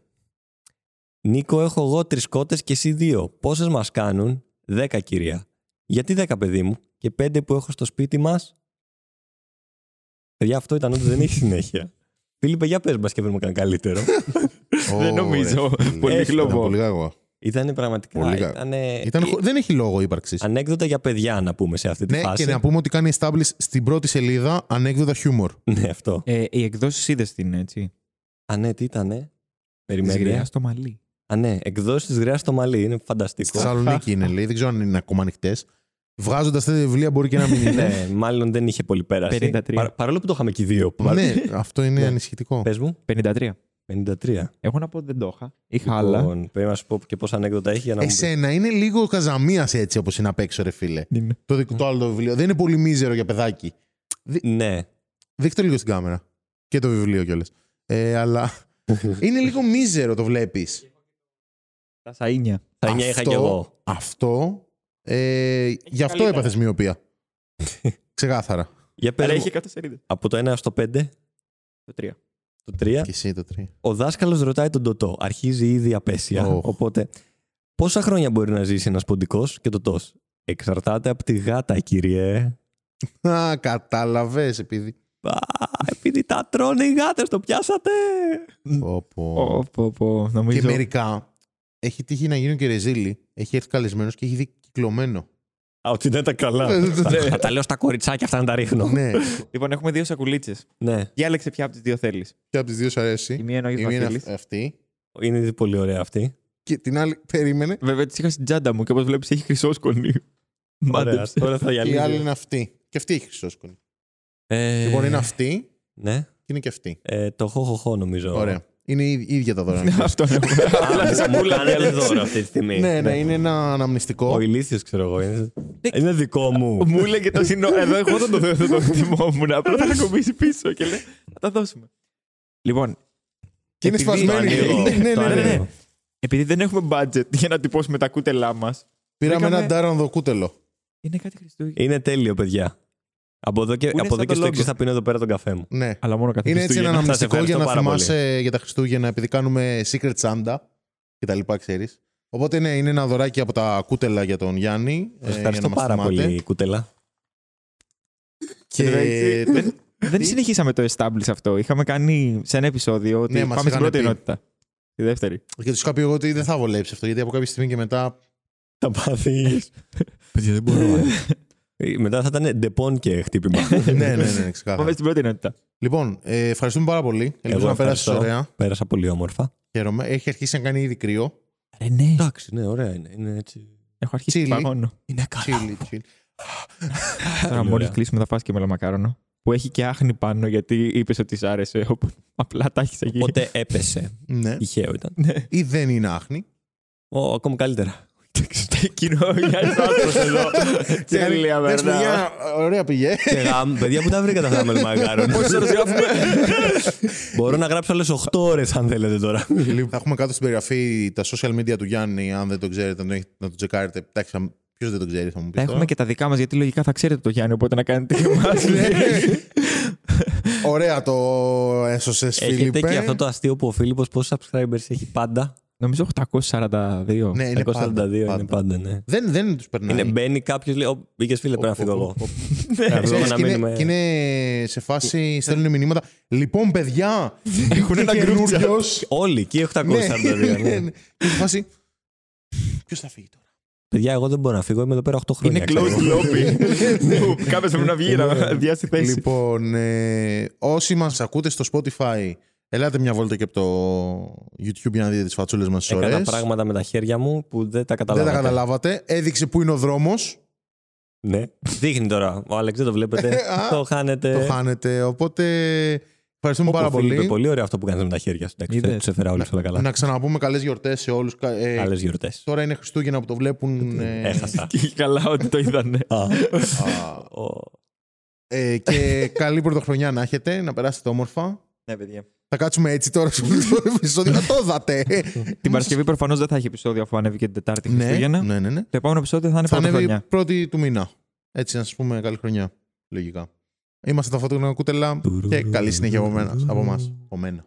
Νίκο, έχω εγώ τρεις κότες και εσύ δύο. Πόσες μας κάνουν, δέκα κυρία. Γιατί δέκα, παιδί μου, και πέντε που έχω στο σπίτι μας; Παιδιά, αυτό ήταν ότι δεν έχει συνέχεια. Φίλιππε, για πες μας και βρούμε κανένα καλύτερο. Δεν νομίζω. Ωραία, φίλε. Πολύ Ήταν χλωμό. Πολύ γάγο. Ήταν πραγματικά. Πολύ κα- Ήταν, Ήταν, χω- δεν έχει λόγο ύπαρξης. Ανέκδοτα για παιδιά, να πούμε σε αυτή τη Ναι, φάση. και να πούμε ότι κάνει establish στην πρώτη σελίδα ανέκδοτα χιούμορ. Ναι, αυτό. Ε, οι εκδόσεις είδες την έτσι. Α, ναι, τι ήτανε; Της Περιμένετε. γριάς στο μαλλί. Α, ναι, εκδόσεις της γριάς στο μαλλί. Είναι Στη φανταστικό. Θεσσαλονίκη είναι, λέει. Δεν ξέρω αν είναι ακόμα ανοιχτές. Βγάζοντας τέτοια βιβλία μπορεί και να μην είναι. ναι, μάλλον δεν είχε πολύ πέρασει. 53. Παρ- παρόλο που το είχαμε και οι δύο. ναι, αυτό είναι Ναι. ανησυχητικό. Πες μου, 53. 53. Έχω να πω ότι δεν το είχα. Είχα άλλα. Λοιπόν, πρέπει να σου πω και πόσα ανέκδοτα έχει για να μου πεις. Εσένα είναι λίγο καζαμίας έτσι όπως είναι απ' έξω, ρε φίλε. Είναι. Το, δικό- το άλλο το βιβλίο. Δεν είναι πολύ μίζερο για παιδάκι. Ναι. Δείχτε λίγο στην κάμερα. Και το βιβλίο κιόλας. Ε, αλλά είναι λίγο μίζερο, το βλέπεις. Τα σαΐνια. Θα είναι είχα κι εγώ. Αυτό. Ε, γι' αυτό καλύτερα. έπαθε μοιοπία. Ξεκάθαρα. Για πες Αλλά μου, είχε 100 σελίδες. από το 1 στο 5, Το 3. Το 3, Και εσύ το τρία. ο δάσκαλος ρωτάει τον Τωτό. Αρχίζει ήδη απέσια. Οχ. Οπότε, πόσα χρόνια μπορεί να ζήσει ένας ποντικός και το τος. Εξαρτάται από τη γάτα, κύριε. Α, κατάλαβες επειδή. Α, επειδή τα τρώνε οι γάτες, το πιάσατε. Πω, πω. Πω, πω, πω. Και Νομίζω. μερικά έχει τύχει να γίνει και ρεζίλη. Έχει έρθει καλεσμένος και έχει δει κυκλωμένο. Α, ότι δεν τα καλά. Θα τα λέω στα κοριτσάκια αυτά να τα ρίχνω. ναι. Λοιπόν, έχουμε δύο σακουλίτσες. Ναι. Διάλεξε ποια από τις δύο θέλεις; Και από τις δύο σου αρέσει; Η μία εννοεί Η μία είναι Βασίλης. αυ- αυτή. Είναι ήδη πολύ ωραία αυτή. Και την άλλη, περίμενε. Βέβαια, τις είχα στην τσάντα μου και όπως βλέπεις έχει χρυσό σκονή. Ωραία. Μάντεψε. Τώρα θα Και η άλλη γυαλίσει. είναι αυτή. Και αυτή έχει χρυσόσκονη. Ε, Λοιπόν, είναι αυτή Ναι. και είναι και αυτή. Ε, το χοχοχό νομίζω. Ωραία. Είναι η ίδια τα δώρα. Αυτό έχουμε. Α, Μου κάνει άλλη δώρο αυτή τη στιγμή. ναι, ναι, είναι ένα αναμνηστικό. Ο ηλίθιος ξέρω εγώ. Είναι, είναι δικό μου. Μου έλεγε το συνό. Εδώ εγώ δεν το, δεν το θυμόμουν. Απλά θα τα κομίσει πίσω και λέει θα τα δώσουμε. Λοιπόν, Και είναι επειδή- Το σπασμένη. ανοίγω. Ναι, ναι, Το ναι, ναι. ανοίγω. επειδή δεν έχουμε budget για να τυπώσουμε τα κούτελά μας, Πήραμε Βρήκαμε- ένα ντάρανδο κούτελο. είναι κάτι Χριστούγεννα. Είναι τέλειο, παιδιά. Από εδώ και, είναι από εδώ σαν και το στο logo. εξή θα πίνω εδώ πέρα τον καφέ μου. Ναι. Αλλά μόνο κάτι Είναι έτσι ένα Χριστούγεννα. Σας αναμνηστικό για να ευχαριστώ πάρα θυμάσαι για τα Χριστούγεννα, επειδή κάνουμε Secret Santa και τα λοιπά, ξέρεις. Οπότε ναι, είναι ένα δωράκι από τα κούτελα για τον Γιάννη. Σας ε, ευχαριστώ για να μας πάρα θυμάται. πολύ, κουτελά. Και Εντάξει, το- δεν- Δεν Τι; συνεχίσαμε το establish αυτό. Είχαμε κάνει σε ένα επεισόδιο ότι Ναι, μας πάμε στην είχαν πρώτη πει. ενότητα. Τη δεύτερη. Και τους είχα πει εγώ ότι δεν θα βολέψει αυτό, γιατί από κάποια στιγμή και μετά. Θα πάθεις. Παιδιά, δεν μπορώ. Ε, Μετά θα ήταν Depon και χτύπημα. ναι, ναι, ναι, ναι, Πάμε ξεκάθαρα. στην πρώτη ενότητα. λοιπόν, ε, ευχαριστούμε πάρα πολύ. Ελπίζω Εγώ να πέρασε ευχαριστώ. ωραία. Πέρασα πολύ όμορφα. Χαίρομαι. Έχει αρχίσει να κάνει ήδη κρύο. Ρε ναι. Εντάξει, ναι, ωραία είναι. είναι έτσι. Έχω αρχίσει Τσίλι. και παγώνω. Είναι καλά. Τσίλι, τσίλι. Τώρα Πολύ μόλις ωραία. κλείσουμε θα φας και μελομακάρονο. Που έχει και άχνη πάνω γιατί είπες ότι σ' άρεσε. Οπότε απλά τα έχεις εκεί. Οπότε έπεσε. Ναι. Τυχαίο ήταν. Ναι. Ή δεν είναι άχνη. Ω, ακόμη καλύτερα. Εκείνο για εσάς εδώ. Τέλεια, Λες, περνάω. παιδιά, ωραία πήγε. Και γάμ, παιδιά, πού τα βρήκατε αυτά με μαγάρον. Πόσες ώρες γράφουμε. Μπορώ να γράψω άλλες 8 ώρες αν θέλετε τώρα. Λοιπόν, θα έχουμε κάτω στην περιγραφή τα social media του Γιάννη. Αν δεν το ξέρετε, να το, έχετε- να το τσεκάρετε. Εντάξει, ποιος δεν το ξέρει, θα μου πεις. Τα έχουμε και τα δικά μας γιατί λογικά θα ξέρετε το Γιάννη, οπότε να κάνετε και εμά. Ωραία το έσωσες, Έχετε Φίλιππε. και αυτό το αστείο που ο Φίλιππος πόσους subscribers έχει πάντα; Νομίζω 842. Ναι, είναι 142 πάντα. είναι πάντα. πάντα, ναι. Δεν, δεν τους περνάει. Είναι, μπαίνει κάποιος, λέει: Ω, Μπήκες φίλε, πρέπει να φύγω εγώ. Ξέρεις, Θέλω να και, είναι, μείνουμε. και είναι σε φάση, στέλνουν μηνύματα. Λοιπόν, παιδιά, Έχουν ένα group chat. καινούριος. Όλοι εκεί 842. Ναι, ναι. ναι, ναι. Και σε φάση. Ποιος θα φύγει τώρα; Παιδιά, εγώ δεν μπορώ να φύγω, είμαι εδώ πέρα 8 χρόνια. Είναι ξέρω. closed lobby. Κάποιο πρέπει να βγει να διάσει θέση. Λοιπόν, ε, όσοι μας ακούτε στο Spotify, ελάτε μια βόλτα και από το YouTube για να δείτε τις φατσούλες μας τις Έκανα ωραίες. πράγματα με τα χέρια μου που δεν τα Δεν τα καταλάβατε. καταλάβατε. Έδειξε που είναι ο δρόμος. Ναι. Δείχνει τώρα. Ο Άλεξ δεν το βλέπετε. Α, το χάνετε. Το χάνετε. Οπότε ευχαριστούμε Πω, πάρα πω, Φίλιππε, πολύ. πολύ ωραίο αυτό που κάνεις με τα χέρια σου. Εντάξει, Είδες. του έφερα όλου όλα καλά. Να ξαναπούμε καλές γιορτές σε όλους. Ε, Καλές γιορτές. τώρα είναι Χριστούγεννα που το βλέπουν. ε, Έχασα. Και καλά ότι το είδανε. Α, α, ο- ε, και καλή πρωτοχρονιά να έχετε, να περάσετε όμορφα. Ναι, παιδιά. Θα κάτσουμε έτσι τώρα στο επεισόδιο. Να το είδατε. Την Παρασκευή προφανώς δεν θα έχει επεισόδιο αφού ανέβηκε την Τετάρτη Ναι, Χριστούγεννα. ναι, ναι, ναι. Το επόμενο επεισόδιο θα είναι Θα πρώτη ανέβει χρονιά. πρώτη του μήνα. Έτσι να σα πούμε καλή χρονιά. Λογικά. Είμαστε τα φωτογραφία κούτελα και καλή συνέχεια από μένα. Από εμάς. Από μένα.